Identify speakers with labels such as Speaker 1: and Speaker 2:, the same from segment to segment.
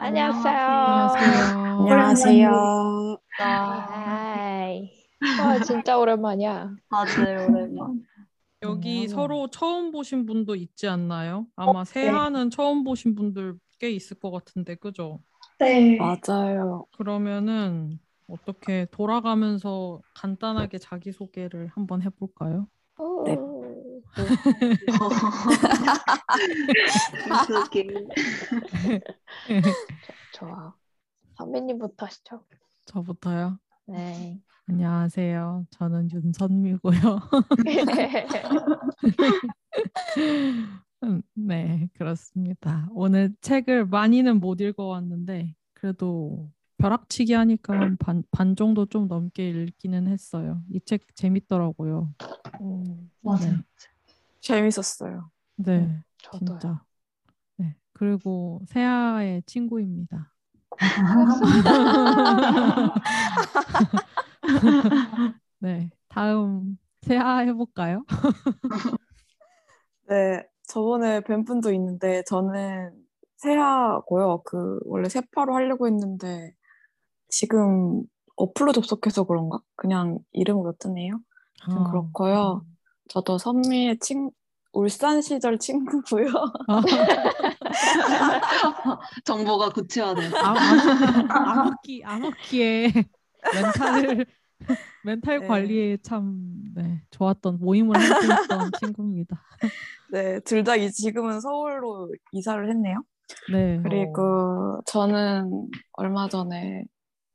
Speaker 1: 안녕하세요.
Speaker 2: 안녕하세요. 하이. 와, 진짜 오랜만이야.
Speaker 3: 맞아요, 오랜만.
Speaker 4: 여기
Speaker 2: 음.
Speaker 4: 서로 처음 보신 분도 있지 않나요? 아마 세하는 처음 보신 분들 꽤 있을 것 같은데, 그죠?
Speaker 1: 네.
Speaker 5: 맞아요.
Speaker 4: 그러면은 어떻게 돌아가면서 간단하게 자기소개를 한번 해볼까요?
Speaker 2: 오.
Speaker 5: 네.
Speaker 3: 그게
Speaker 2: 좋아. 선배님부터 하시죠.
Speaker 4: 저부터요.
Speaker 2: 네.
Speaker 4: 안녕하세요. 저는 윤선미고요. 음, 네, 그렇습니다. 오늘 책을 많이는 못 읽어왔는데 그래도 벼락치기 하니까 한 반, 반 정도 좀 넘게 읽기는 했어요. 이 책 재밌더라고요.
Speaker 2: 음,
Speaker 1: 맞아요.
Speaker 5: 재밌었어요.
Speaker 4: 네,
Speaker 2: 저도요.
Speaker 4: 진짜. 네, 그리고 세아의 친구입니다. 네, 다음 세아 해볼까요?
Speaker 5: 네, 저번에 뵌 분도 있는데 저는 세하고요. 그 원래 세파로 하려고 했는데 지금 어플로 접속해서 그런가? 그냥 이름으로 뜨네요. 좀
Speaker 4: 아,
Speaker 5: 그렇고요. 저도 선미의 친 울산 시절 친구고요.
Speaker 4: 아,
Speaker 3: 정보가 구체화돼.
Speaker 4: 아, 암- 암흑기 암흑기에 멘탈을 멘탈
Speaker 5: 네.
Speaker 4: 관리에 참 네, 좋았던 모임을 함께했던 친구입니다.
Speaker 5: 네, 둘 다 지금은 서울로 이사를 했네요.
Speaker 4: 네.
Speaker 5: 그리고 저는 얼마 전에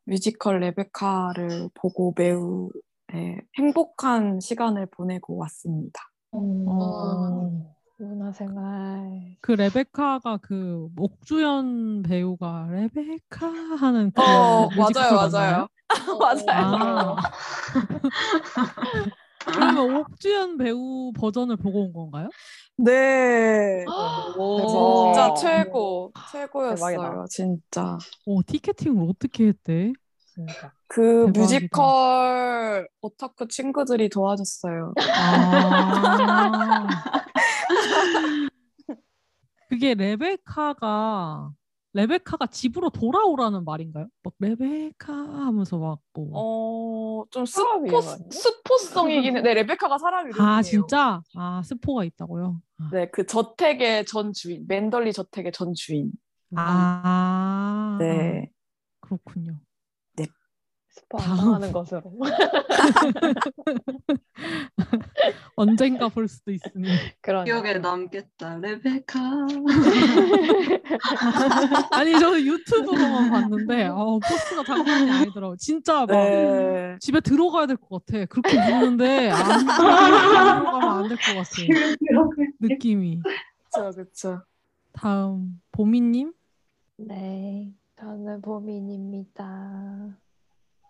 Speaker 5: 뮤지컬 레베카를 보고 매우 네, 행복한 시간을 보내고 왔습니다.
Speaker 4: 어,
Speaker 2: 문화생활.
Speaker 4: 그 레베카가 그 옥주연 배우가 레베카 하는 그
Speaker 5: 어, 맞아요,
Speaker 4: 맞나요?
Speaker 5: 맞아요.
Speaker 4: 아. 그러면 옥주연 배우 버전을 보고 온 건가요?
Speaker 5: 네.
Speaker 3: 오.
Speaker 5: 진짜 최고, 최고였어요,
Speaker 2: 대박이다.
Speaker 5: 진짜.
Speaker 4: 어, ticketing을 어떻게 했대?
Speaker 2: 진짜.
Speaker 5: 그
Speaker 4: 대박이다.
Speaker 5: 뮤지컬 오타쿠 친구들이 도와줬어요.
Speaker 4: 아. 그게 레베카가 레베카가 집으로 돌아오라는 말인가요? 막 레베카 하면서 막 뭐.
Speaker 5: 어, 좀
Speaker 2: 사람
Speaker 5: 스포? 스포성이긴 해. 네, 레베카가 사람 이름이에요.
Speaker 4: 아 진짜? 아 스포가 있다고요? 아.
Speaker 5: 네, 그 저택의 전 주인, 맨덜리 저택의 전 주인.
Speaker 4: 아.
Speaker 5: 네.
Speaker 4: 그렇군요.
Speaker 2: 스포 안
Speaker 4: 다음.
Speaker 2: 당하는 것으로.
Speaker 4: 언젠가 볼 수도 있으니.
Speaker 2: 그런.
Speaker 3: 기억에 남겠다. 레베카.
Speaker 4: 아니 저는 유튜브로만 봤는데 어, 포스가 장난이 아니더라고. 진짜 막
Speaker 5: 네.
Speaker 4: 집에 들어가야 될 것 같아. 그렇게 부르는데 안 들어가면 안 될 것 같아. 느낌이.
Speaker 5: 그쵸, 그쵸.
Speaker 4: 다음 보미님.
Speaker 2: 네. 저는 보민입니다.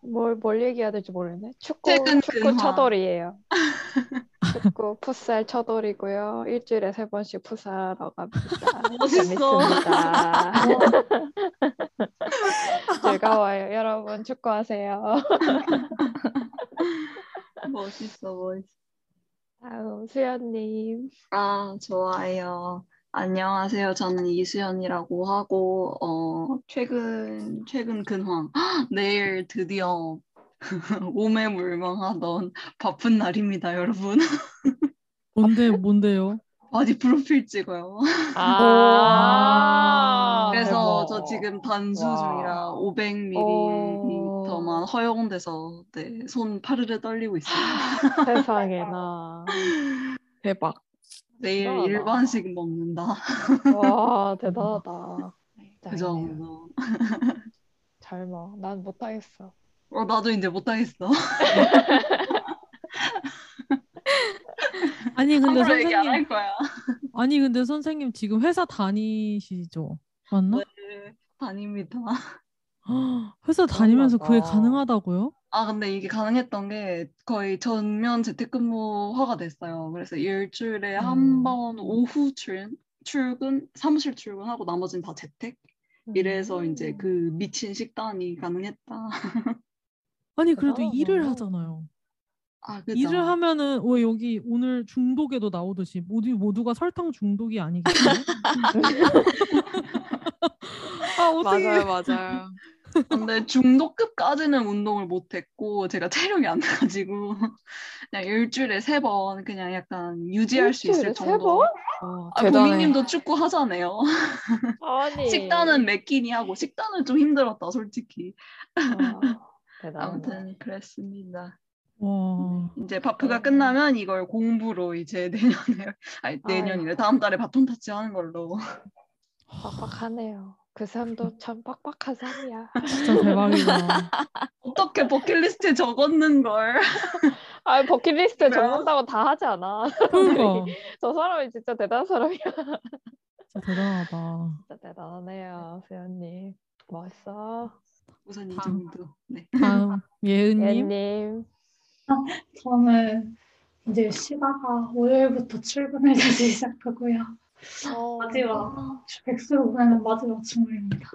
Speaker 2: 뭘, 뭘 얘기해야 될지 모르겠네. 축구,
Speaker 3: 최근
Speaker 2: 축구
Speaker 3: 근황.
Speaker 2: 처돌이에요. 축구 풋살 처돌이고요. 일주일에 세 번씩 풋살하러 갑니다.
Speaker 3: 멋있어.
Speaker 2: 재밌습니다. 즐거워요. 여러분 축구하세요.
Speaker 3: 멋있어, 멋있어.
Speaker 2: 다음 수연님.
Speaker 3: 아, 좋아요. 안녕하세요. 저는 이수연이라고 하고, 어, 최근, 최근 근황. 헉, 내일 드디어 오매불망하던 바프 날입니다, 여러분.
Speaker 4: 뭔데 뭔데요?
Speaker 3: 바디 프로필 찍어요.
Speaker 2: 아,
Speaker 3: 그래서
Speaker 2: 대박.
Speaker 3: 저 지금 단수
Speaker 2: 와.
Speaker 3: 중이라
Speaker 2: 어.
Speaker 3: 500ml만 허용돼서 네, 손 파르르 떨리고 있어요.
Speaker 2: 세상에나.
Speaker 5: 대박.
Speaker 3: 내일
Speaker 2: 대단하다.
Speaker 3: 일반식 먹는다.
Speaker 2: 와, 대단하다.
Speaker 3: 그 정도.
Speaker 2: 잘 먹. 난 못하겠어.
Speaker 3: 어, 나도 이제 못하겠어.
Speaker 4: 아니 근데
Speaker 3: 함부로 얘기 안
Speaker 4: 선생님
Speaker 3: 할 거야.
Speaker 4: 아니 근데 선생님 지금 회사 다니시죠? 맞나?
Speaker 3: 네, 다닙니다.
Speaker 4: 회사 다니면서 그게. 가능하다고요?
Speaker 3: 아, 근데 이게 가능했던 게 거의 전면 재택근무화가 됐어요. 그래서 일주일에
Speaker 2: 음.
Speaker 3: 한번 오후 출근, 출근, 사무실 출근하고 나머지는 다 재택. 이래서
Speaker 2: 음.
Speaker 3: 이제 그 미친 식단이 가능했다.
Speaker 4: 아니 그래도
Speaker 2: 대단하다.
Speaker 4: 일을 하잖아요.
Speaker 3: 아, 그죠.
Speaker 4: 일을 하면은 왜 여기 오늘 중독에도 나오듯이 모두 모두가 설탕 중독이 아니겠어요? 아
Speaker 5: 맞아요, 맞아요.
Speaker 3: 근데 중독급까지는 운동을 못했고 제가 체력이 안 나가지고 그냥 일주일에 세 번 그냥 약간 유지할 수 있을
Speaker 2: 일주일에 세
Speaker 3: 정도.
Speaker 2: 번?
Speaker 5: 와,
Speaker 3: 아,
Speaker 5: 대단해.
Speaker 3: 보미님도 축구 하잖아요.
Speaker 2: 아니.
Speaker 3: 식단은 매끼니 하고 식단은 좀 힘들었다 솔직히.
Speaker 2: 아.
Speaker 3: 아무튼 그랬습니다.
Speaker 4: 와
Speaker 3: 이제 바프가
Speaker 2: 네.
Speaker 3: 끝나면 이걸 공부로 이제 내년에 아니 내년이래 다음 달에 바톤 터치 하는 걸로.
Speaker 2: 빡빡하네요. 그 삶도 참 빡빡한 삶이야.
Speaker 4: 진짜 대박이다.
Speaker 3: 어떻게 버킷리스트에 적었는 걸?
Speaker 2: 아 버킷리스트에? 적는다고 다 하지 않아.
Speaker 4: 그러니까
Speaker 2: 저 사람이 진짜 대단한 사람이야.
Speaker 4: 진짜 대단하다.
Speaker 2: 진짜 대단하네요, 수연님. 멋있어.
Speaker 3: 우선 이. 정도. 네.
Speaker 4: 다음 예은님.
Speaker 2: 예님.
Speaker 1: 저는 이제 쉬다가 월요일부터 출근을 다시 시작하고요.
Speaker 2: 어,
Speaker 1: 마지막 백수로 보내는 마지막 주말입니다.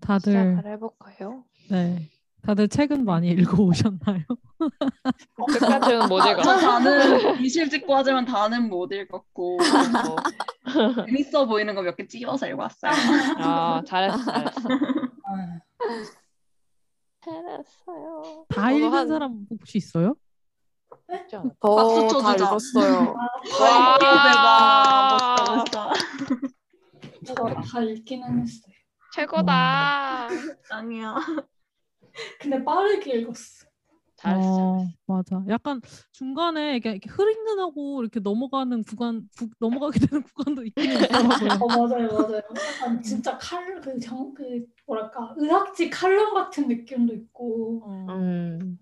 Speaker 4: 다들
Speaker 2: 시작을 해볼까요?
Speaker 4: 네 다들 책은 많이 읽어 오셨나요?
Speaker 2: 끝까지는 못
Speaker 3: 아, 저
Speaker 2: 읽었어.
Speaker 3: 다는 이실직고 하지만 다는 못 읽었고 그래서 재밌어 보이는 거 몇 개 찝어서 읽었어요.
Speaker 2: 아, 잘했어, 잘했어.
Speaker 1: 아,
Speaker 2: 잘했어요.
Speaker 4: 다
Speaker 2: 저도
Speaker 4: 읽은
Speaker 2: 한-
Speaker 4: 사람 혹시 있어요?
Speaker 2: 쉽지 않아.
Speaker 3: 박수
Speaker 5: 저다
Speaker 3: 쳐주자.
Speaker 5: 읽었어요.
Speaker 2: 와.
Speaker 3: 대박. 멋있다, 멋있다.
Speaker 1: 저도 다 읽기는 했어요.
Speaker 2: 최고다.
Speaker 3: 짱이야.
Speaker 1: 근데 빠르게 읽었어.
Speaker 2: 잘했어.
Speaker 4: 어, 맞아. 약간 중간에 이렇게, 이렇게 흐릿는하고 이렇게 넘어가는 구간, 구- 넘어가게 되는 구간도 있긴 있더라고요.
Speaker 1: 어 맞아요, 맞아요. 약간 진짜 칼, 그 정, 그 뭐랄까 의학지 칼럼 같은 느낌도 있고.
Speaker 4: 어.
Speaker 2: 음.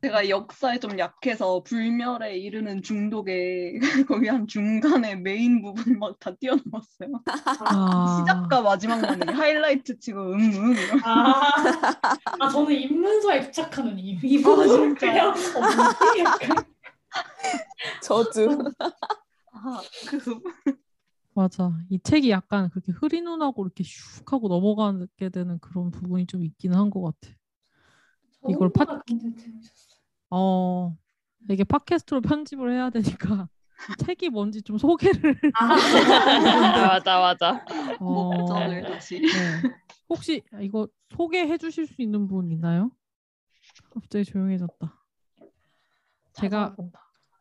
Speaker 3: 제가 역사에 좀 약해서 불멸에 이르는 중독에 거기 한 중간에 메인 부분 막 다 뛰어넘었어요.
Speaker 4: 아,
Speaker 3: 시작과 마지막만 하이라이트 치고 응응 이러.
Speaker 1: 아, 아 저는 입문서에 도착하는 이 그냥 어, 뭐지? 약간
Speaker 5: 저도.
Speaker 3: 아, 그 부분.
Speaker 4: 맞아. 이 책이 약간 그렇게 흐릿눈하고 이렇게 슉 하고 넘어가게 되는 그런 부분이 좀 있기는 한 것 같아. 이걸
Speaker 1: 굉장히 재밌었어요.
Speaker 4: 어, 이게 팟캐스트로 편집을 해야 되니까 책이 뭔지 좀 소개를.
Speaker 1: 아,
Speaker 2: 맞아, 맞아.
Speaker 4: 어,
Speaker 3: 목전을 다시.
Speaker 4: 네. 혹시 이거 소개해 주실 수 있는 분 있나요? 갑자기 조용해졌다. 제가.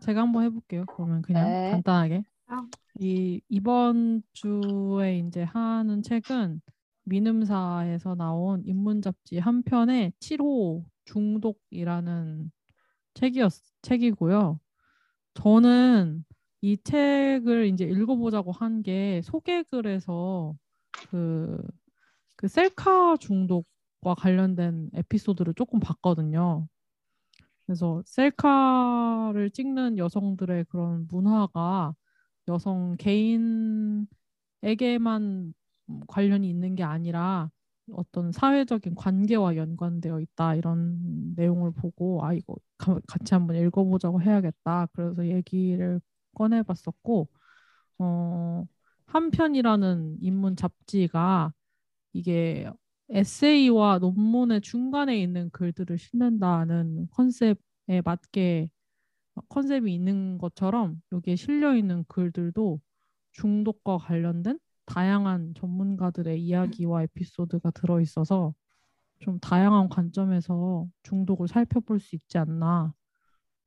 Speaker 4: 제가 한번 해볼게요. 그러면 그냥
Speaker 2: 네.
Speaker 4: 간단하게.
Speaker 2: 아.
Speaker 4: 이 이번 주에 이제 하는 책은 민음사에서 나온 인문 잡지 한 편의 7호 중독이라는 책이었 책이고요. 저는 이 책을 이제 읽어보자고 한 게 소개글에서 그, 그 셀카 중독과 관련된 에피소드를 조금 봤거든요. 그래서 셀카를 찍는 여성들의 그런 문화가 여성 개인에게만 관련이 있는 게 아니라 어떤 사회적인 관계와 연관되어 있다 이런 내용을 보고 아 이거 가- 같이 한번 읽어보자고 해야겠다 그래서 얘기를 꺼내봤었고 어, 한편이라는 인문 잡지가 이게 에세이와 논문의 중간에 있는 글들을 싣는다는 컨셉에 맞게 컨셉이 있는 것처럼 여기에 실려 있는 글들도 중독과 관련된 다양한 전문가들의 이야기와 에피소드가 들어 있어서 좀 다양한 관점에서 중독을 살펴볼 수 있지 않나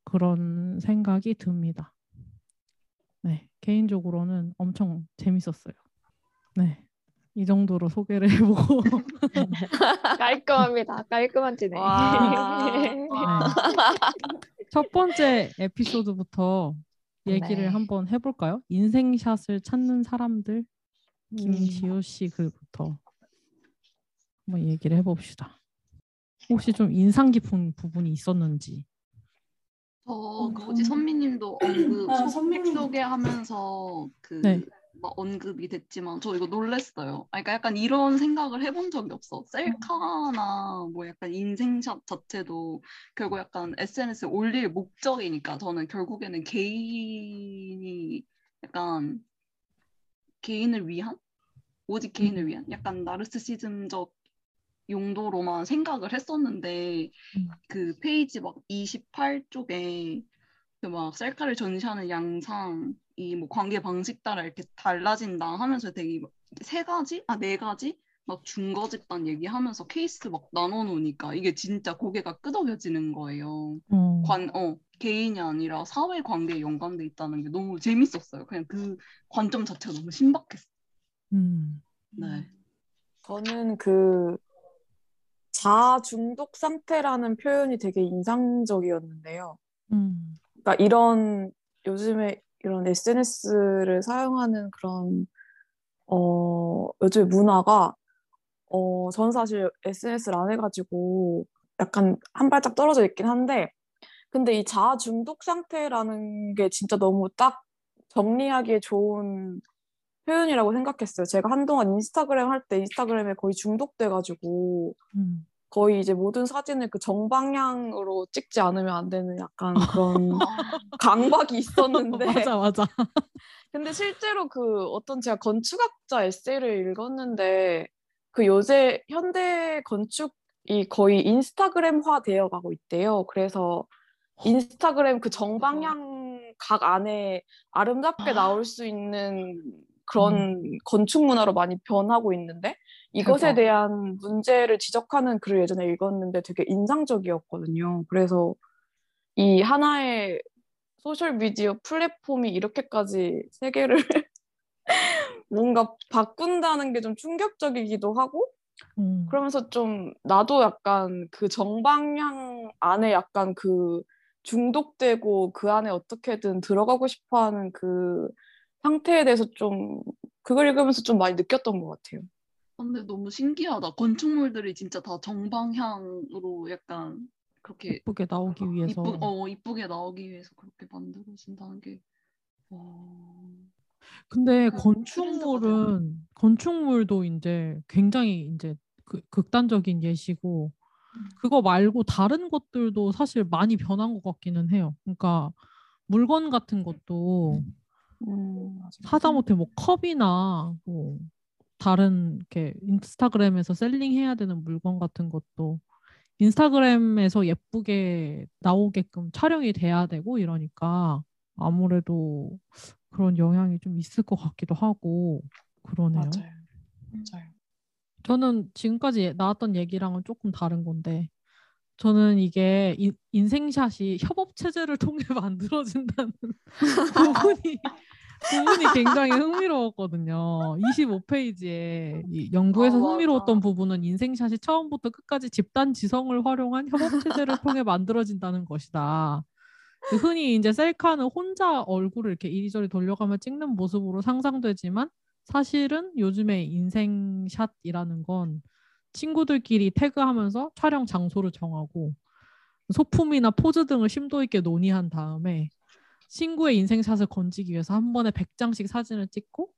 Speaker 4: 그런 생각이 듭니다. 네, 개인적으로는 엄청 재밌었어요. 네, 이 정도로 소개를 해보고
Speaker 2: 깔끔합니다. 깔끔한 진행.
Speaker 5: 와.
Speaker 4: 네. 첫 번째 에피소드부터 얘기를
Speaker 2: 네.
Speaker 4: 한번 해볼까요? 인생샷을 찾는 사람들 김지우 씨 글부터 한번 얘기를 해봅시다. 혹시 좀 인상 깊은 부분이 있었는지.
Speaker 3: 저그 뭐지 선미님도 언급
Speaker 1: 아, 선미님.
Speaker 3: 소개하면서 그
Speaker 4: 네.
Speaker 3: 막 언급이 됐지만 저 이거 놀랬어요. 아, 그러니까 약간 이런 생각을 해본 적이 없어. 셀카나 뭐 약간 인생샷 자체도 결국 약간 SNS에 올릴 목적이니까 저는 결국에는 개인이 약간 개인을 위한 오직 개인을 위한 약간 나르스시즘적 용도로만 생각을 했었는데
Speaker 4: 음.
Speaker 3: 그 페이지 막 28쪽에 그 막 셀카를 전시하는 양상이 뭐 관계 방식 따라 이렇게 달라진다 하면서 되게 막세 가지? 아, 네 가지? 막 준거 집단 얘기하면서 케이스 막 나눠 놓으니까 이게 진짜 고개가 끄덕여지는 거예요.
Speaker 4: 어.
Speaker 3: 관, 어, 개인이 아니라 사회 관계에 연관돼 있다는 게 너무 재밌었어요. 그냥 그 관점 자체가 너무 신박했어요.
Speaker 4: 음.
Speaker 3: 네.
Speaker 5: 저는 그 자아 중독 상태라는 표현이 되게 인상적이었는데요.
Speaker 4: 음.
Speaker 5: 그러니까 이런 요즘에 이런 SNS를 사용하는 그런 어 요즘 문화가 어 저는 사실 SNS를 안 해가지고 약간 한 발짝 떨어져 있긴 한데 근데 이 자아 중독 상태라는 게 진짜 너무 딱 정리하기에 좋은 표현이라고 생각했어요. 제가 한동안 인스타그램 할 때 인스타그램에 거의 중독돼가지고
Speaker 4: 음.
Speaker 5: 거의 이제 모든 사진을 그 정방향으로 찍지 않으면 안 되는 약간 그런 강박이 있었는데
Speaker 4: 맞아 맞아.
Speaker 5: 근데 실제로 그 어떤 제가 건축학자 에세이를 읽었는데 그 요새 현대 건축이 거의 인스타그램화 되어 가고 있대요. 그래서 인스타그램 그 정방향 각 안에 아름답게 나올 수 있는 그런 건축 문화로 많이 변하고 있는데 이것에
Speaker 3: 대박.
Speaker 5: 대한 문제를 지적하는 글을 예전에 읽었는데 되게 인상적이었거든요. 그래서 이 하나의 소셜 미디어 플랫폼이 이렇게까지 세계를 뭔가 바꾼다는 게 좀 충격적이기도 하고
Speaker 4: 음.
Speaker 5: 그러면서 좀 나도 약간 그 정방향 안에 약간 그 중독되고 그 안에 어떻게든 들어가고 싶어 하는 그 상태에 대해서 좀 그걸 읽으면서 좀 많이 느꼈던 것 같아요.
Speaker 3: 근데 너무 신기하다. 건축물들이 진짜 다 정방향으로 약간 그렇게
Speaker 4: 예쁘게 나오기 위해서.
Speaker 3: 이쁘, 어, 이쁘게 나오기 위해서 그렇게 만들어진다는 게 와.
Speaker 4: 근데
Speaker 3: 그
Speaker 4: 건축물은 건축물도 이제 굉장히 이제 그, 극단적인 예시고
Speaker 3: 음.
Speaker 4: 그거 말고 다른 것들도 사실 많이 변한 것 같기는 해요. 그러니까 물건 같은 것도
Speaker 5: 음, 맞아요.
Speaker 4: 하다못해 뭐 컵이나 뭐 다른 이렇게 인스타그램에서 셀링해야 되는 물건 같은 것도 인스타그램에서 예쁘게 나오게끔 촬영이 돼야 되고 이러니까 아무래도 그런 영향이 좀 있을 것 같기도 하고 그러네요.
Speaker 5: 맞아요. 맞아요.
Speaker 4: 저는 지금까지 나왔던 얘기랑은 조금 다른 건데 저는 이게 인, 인생샷이 협업 체제를 통해 만들어진다는 부분이 부분이 굉장히 흥미로웠거든요. 25페이지에 이 연구에서
Speaker 5: 아, 맞아.
Speaker 4: 흥미로웠던 부분은 인생샷이 처음부터 끝까지 집단 지성을 활용한 협업 체제를 통해 만들어진다는 것이다. 그 흔히 이제 셀카는 혼자 얼굴을 이렇게 이리저리 돌려가며 찍는 모습으로 상상되지만 사실은 요즘에 인생샷이라는 건 친구들끼리 태그하면서 촬영 장소를 정하고 소품이나 포즈 등을 심도 있게 논의한 다음에 친구의 인생샷을 건지기 위해서 한 번에 100장씩 사진을 찍고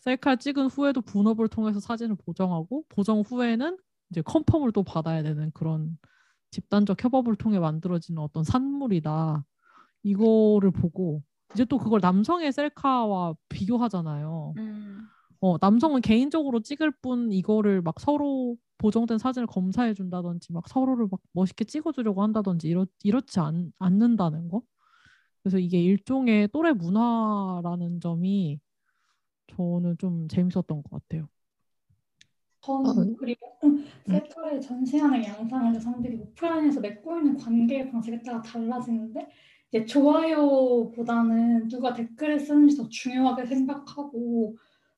Speaker 4: 셀카 찍은 후에도 분업을 통해서 사진을 보정하고 보정 후에는 이제 컨펌을 또 받아야 되는 그런 집단적 협업을 통해 만들어지는 어떤 산물이다. 이거를 보고 이제 또 그걸 남성의 셀카와 비교하잖아요.
Speaker 3: 음.
Speaker 4: 어, 남성은 개인적으로 찍을 뿐 이거를 막 서로 보정된 사진을 검사해 준다든지 막 서로를 막 멋있게 찍어주려고 한다든지 이렇, 이렇지 않, 않는다는 거. 그래서 이게 일종의 또래 문화라는 점이 저는 좀 재밌었던 것 같아요.
Speaker 1: 저는 그리고 셀카를 전시하는 양상을 여성들이 오프라인에서 맺고 있는 관계 방식에 따라 달라지는데 이제 좋아요보다는 누가 댓글을 쓰는지 더 중요하게 생각하고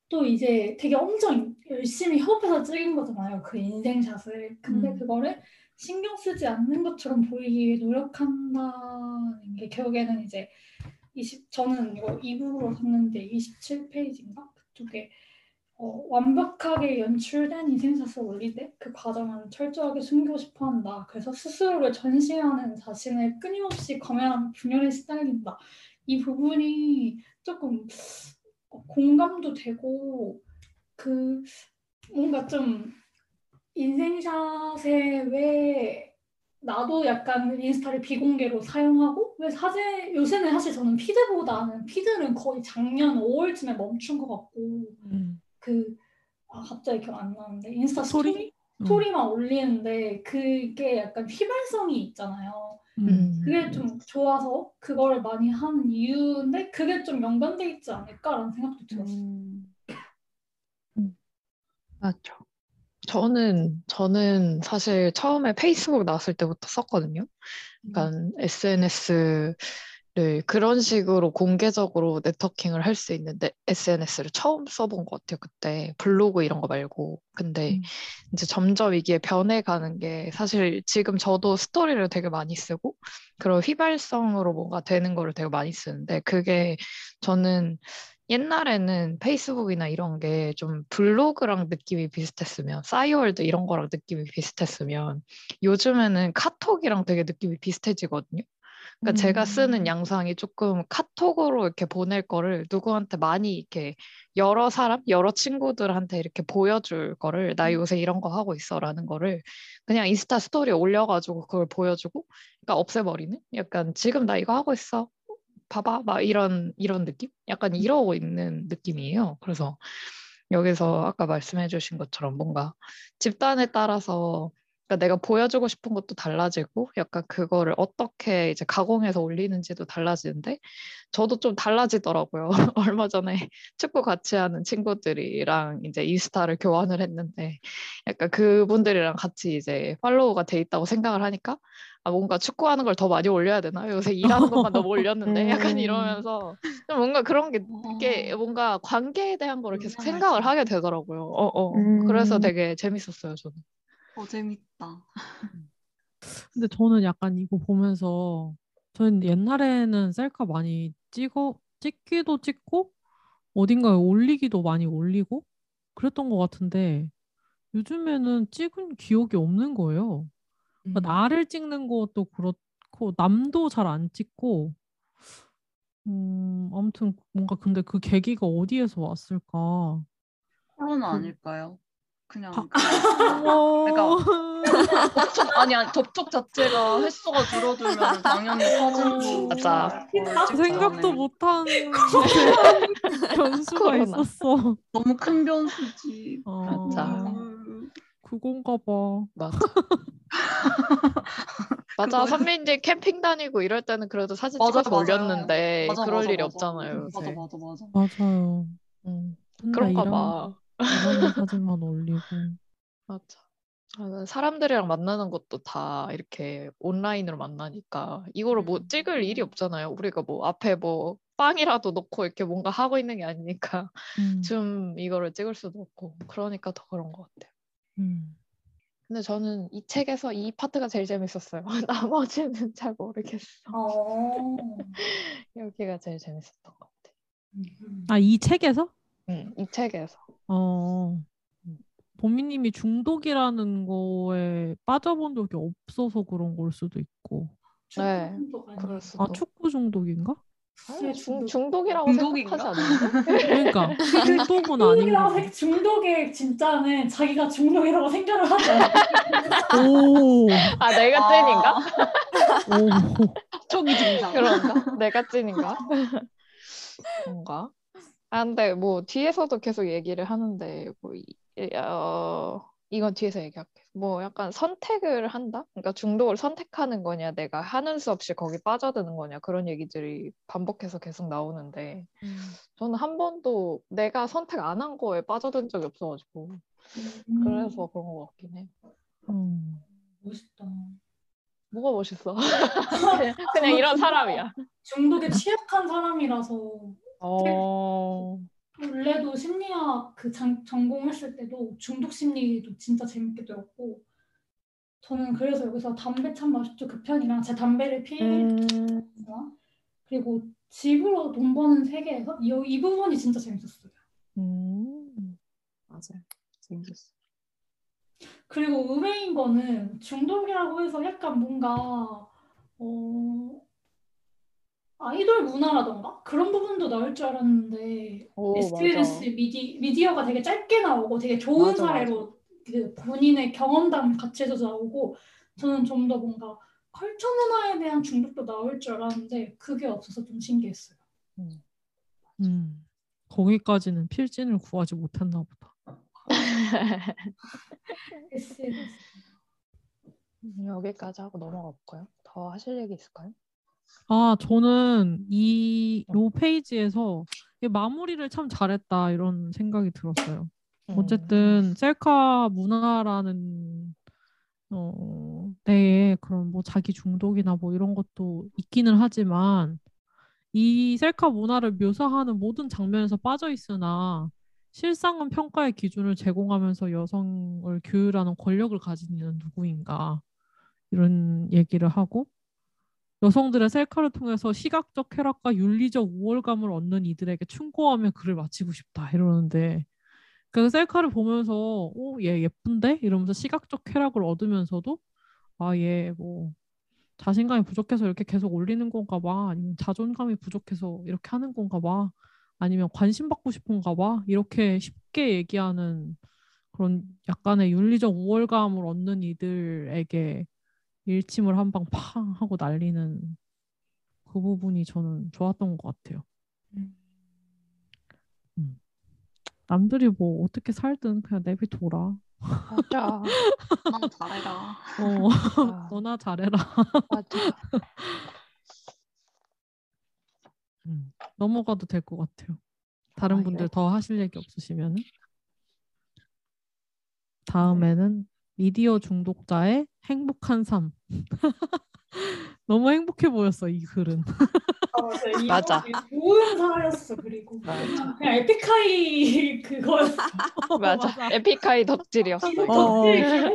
Speaker 1: 또 이제 되게 엄청 열심히 협업해서 찍은 거잖아요. 그 인생샷을. 근데
Speaker 4: 음.
Speaker 1: 그거를 신경 쓰지 않는 것처럼 보이기 위해 노력한다는 게 결국에는 이제 20, 저는 이거 이북으로 샀는데 27페이지인가? 그쪽에 어, 완벽하게 연출된 인생샷을 올릴 때 그 과정은 철저하게 숨기고 싶어 한다. 그래서 스스로를 전시하는 자신을 끊임없이 검열하는 분열에 시달린다. 이 부분이 조금 공감도 되고 그 뭔가 좀 인생샷에 왜 나도 약간 인스타를 비공개로 사용하고 왜 사진 요새는 사실 저는 feed보다는 feed는 거의 작년 5월쯤에 멈춘 것 같고
Speaker 4: 음.
Speaker 1: 그 아 갑자기 기억 안 나는데 인스타
Speaker 4: 스토리?
Speaker 1: 스토리
Speaker 4: 음.
Speaker 1: 스토리만 올리는데 그게 약간 휘발성이 있잖아요.
Speaker 4: 음.
Speaker 1: 그게 좀 좋아서 그거를 많이 하는 이유인데 그게 좀 연관돼 있지 않을까라는 생각도 들었어요.
Speaker 6: 음.
Speaker 2: 맞죠. 저는, 저는 사실 처음에 페이스북 나왔을 때부터 썼거든요. 그러니까 SNS 를 그런 식으로 공개적으로 네트워킹을 할 수 있는 SNS를 처음 써본 것 같아요. 그때 블로그 이런 거 말고. 근데
Speaker 4: 음.
Speaker 2: 이제 점점 이게 변해가는 게 사실 지금 저도 스토리를 되게 많이 쓰고 그런 휘발성으로 뭔가 되는 거를 되게 많이 쓰는데 그게 저는 옛날에는 페이스북이나 이런 게 좀 블로그랑 느낌이 비슷했으면 싸이월드 이런 거랑 느낌이 비슷했으면 요즘에는 카톡이랑 되게 느낌이 비슷해지거든요. 그러니까 제가 쓰는
Speaker 1: 음.
Speaker 2: 양상이 조금 카톡으로 이렇게 보낼 거를 누구한테 많이 이렇게 여러 사람, 여러 친구들한테 이렇게 보여줄 거를 나 요새 이런 거 하고 있어라는 거를 그냥 인스타 스토리에 올려가지고 그걸 보여주고 그러니까 없애버리는 약간 지금 나 이거 하고 있어. 봐봐 막 이런 이런 느낌? 약간 이러고 있는 느낌이에요. 그래서 여기서 아까 말씀해 주신 것처럼 뭔가 집단에 따라서 그러니까 내가 보여주고 싶은 것도 달라지고 약간 그거를 어떻게 이제 가공해서 올리는지도 달라지는데 저도 좀 달라지더라고요. 얼마 전에 축구 같이 하는 친구들이랑 이제 인스타를 교환을 했는데 약간 그분들이랑 같이 이제 팔로우가 돼 있다고 생각을 하니까 아 뭔가 축구하는 걸 더 많이 올려야 되나? 요새 일하는 것만 너무 올렸는데 약간
Speaker 5: 음.
Speaker 2: 이러면서 좀 뭔가 그런 게
Speaker 3: 어.
Speaker 2: 뭔가 관계에 대한 거를 계속. 생각을 하게 되더라고요. 어, 어.
Speaker 5: 음.
Speaker 2: 그래서 되게 재밌었어요, 저는.
Speaker 3: 어 재밌다.
Speaker 4: 근데 저는 약간 이거 보면서 저는 옛날에는 셀카 많이 찍어 찍기도 찍고 어딘가에 올리기도 많이 올리고 그랬던 것 같은데 요즘에는 찍은 기억이 없는 거예요. 그러니까 나를 찍는 것도 그렇고 남도 잘 안 찍고 음 아무튼 뭔가 근데 그 계기가 어디에서 왔을까?
Speaker 3: 코로나
Speaker 4: 그-
Speaker 3: 아닐까요? 그냥
Speaker 4: 아. 어머.
Speaker 3: 접촉 아니 아니 접촉 자체가 횟수가 줄어들면 당연히 사진도
Speaker 2: 맞아.
Speaker 4: 생각도. 못한 변수가. 있었어.
Speaker 3: 너무 큰 변수지.
Speaker 4: 어,
Speaker 2: 맞아.
Speaker 4: 그건가 봐.
Speaker 2: 맞아. 맞아.
Speaker 3: 그거-
Speaker 2: 선배님 캠핑 다니고 이럴 때는 그래도 사진
Speaker 3: 맞아,
Speaker 2: 찍어서
Speaker 3: 맞아요.
Speaker 2: 올렸는데
Speaker 3: 맞아,
Speaker 2: 그럴
Speaker 3: 맞아,
Speaker 2: 일이
Speaker 3: 맞아.
Speaker 2: 없잖아요,
Speaker 3: 맞아
Speaker 2: 요새.
Speaker 3: 맞아 맞아.
Speaker 4: 맞아요.
Speaker 2: 음, 그런가 봐.
Speaker 4: 일하는 사진만 올리고.
Speaker 2: 맞아. 저는 사람들이랑 만나는 것도 다 이렇게 온라인으로 만나니까 이거를 뭐
Speaker 3: 음.
Speaker 2: 찍을 일이 없잖아요. 우리가 뭐 앞에 뭐 빵이라도 놓고 이렇게 뭔가 하고 있는 게 아니니까
Speaker 4: 음,
Speaker 2: 좀 이거를 찍을 수도 없고 그러니까 더 그런 것 같아요.
Speaker 4: 음.
Speaker 2: 근데 저는 이 책에서 이 파트가 제일 재밌었어요. 나머지는 잘 모르겠어.
Speaker 1: 어.
Speaker 2: 여기가 제일 재밌었던 것 같아.
Speaker 4: 아, 이 책에서?
Speaker 2: 응, 이 책에서.
Speaker 4: 어. 보미님이 중독이라는 거에 빠져본 적이 없어서 그런 걸 수도 있고.
Speaker 2: 네. 그럴 수도.
Speaker 4: 아, 축구 중독인가?
Speaker 2: 아니, 중,
Speaker 1: 중독.
Speaker 2: 중독이라고
Speaker 3: 중독인가?
Speaker 2: 생각하지 않는데?
Speaker 4: 그러니까 중독은.
Speaker 1: 생- 중독의 진짜는 자기가 중독이라고 생각을 하지 않아요.
Speaker 4: 오,
Speaker 2: 아, 내가 찐인가?
Speaker 4: 오.
Speaker 3: 초기 증상.
Speaker 2: 그런가? 내가 찐인가? 뭔가? 아, 근데 뭐 뒤에서도 계속 얘기를 하는데 뭐 이, 어, 이건 뒤에서 얘기할게. 뭐 약간 선택을 한다? 그러니까 중독을 선택하는 거냐, 내가 하는 수 없이 거기 빠져드는 거냐 그런 얘기들이 반복해서 계속 나오는데 저는 한 번도 내가 선택 안 한 거에 빠져든 적이 없어가지고
Speaker 1: 음,
Speaker 2: 그래서 그런 것 같긴 해.
Speaker 4: 음.
Speaker 1: 멋있다.
Speaker 2: 뭐가 멋있어? 그냥, 그냥 이런 사람이야.
Speaker 1: 중독에 취약한 사람이라서
Speaker 2: 어,
Speaker 1: 원래도 심리학 그 장- 전공했을 때도 중독 심리도 진짜 재밌게 들었고 저는 그래서 여기서 담배 참 맛있죠 그 편이랑 제 담배를 피했지만
Speaker 5: 음,
Speaker 1: 그리고 집으로 돈 버는 세계에서 이, 이 부분이 진짜 재밌었어요.
Speaker 2: 음,
Speaker 5: 맞아요. 재밌었어.
Speaker 1: 그리고 의외인 거는 중독이라고 해서 약간 뭔가 어 아이돌 문화라던가 그런 부분도 나올 줄 알았는데
Speaker 7: 오,
Speaker 1: SNS
Speaker 7: 맞아.
Speaker 1: 미디, 미디어가 되게 짧게 나오고 되게 좋은
Speaker 7: 맞아,
Speaker 1: 사례로 그 본인의 경험담 같이 해서 나오고 저는 좀 더 뭔가 컬처 문화에 대한 중독도 나올 줄 알았는데 그게 없어서 좀 신기했어요.
Speaker 4: 음, 거기까지는 필진을 구하지 못했나 보다.
Speaker 1: SNS.
Speaker 2: 여기까지 하고 넘어가 볼까요? 더 하실 얘기 있을까요?
Speaker 4: 아, 저는 이, 요 페이지에서 이 마무리를 참 잘했다 이런 생각이 들었어요.
Speaker 2: 음.
Speaker 4: 어쨌든 셀카 문화라는 어, 데에 그런 뭐 자기 중독이나 뭐 이런 것도 있기는 하지만 이 셀카 문화를 묘사하는 모든 장면에서 빠져 있으나 실상은 평가의 기준을 제공하면서 여성을 규율하는 권력을 가진 이는 누구인가 이런 얘기를 하고 여성들의 셀카를 통해서 시각적 쾌락과 윤리적 우월감을 얻는 이들에게 충고하며 글을 마치고 싶다 이러는데 그 셀카를 보면서 오, 얘 예쁜데? 이러면서 시각적 쾌락을 얻으면서도 아, 얘뭐 자신감이 부족해서 이렇게 계속 올리는 건가 봐. 아니면 자존감이 부족해서 이렇게 하는 건가 봐. 아니면 관심 받고 싶은가 봐. 이렇게 쉽게 얘기하는 그런 약간의 윤리적 우월감을 얻는 이들에게 일침을 한 방 팡 하고 날리는 그 부분이 저는 좋았던 것 같아요. 음. 남들이 뭐 어떻게 살든 그냥 내비둬라.
Speaker 2: 맞아.
Speaker 3: 난 잘해라.
Speaker 4: 어,
Speaker 2: 맞아.
Speaker 4: 너나 잘해라.
Speaker 2: 맞아.
Speaker 4: 음, 넘어가도 될 것 같아요. 다른
Speaker 2: 아,
Speaker 4: 분들
Speaker 2: 이래?
Speaker 4: 더 하실 얘기 없으시면은 다음에는 미디어 중독자의 행복한 삶. 너무 행복해 보였어 이 글은.
Speaker 1: 아, 맞아.
Speaker 2: 맞아.
Speaker 1: 좋은 사례였어. 그리고
Speaker 2: 맞아.
Speaker 1: 그냥, 에픽하이 그거였어.
Speaker 2: 맞아. 에픽하이 덕질이었어.
Speaker 1: 이거.
Speaker 4: 어.
Speaker 1: 덕질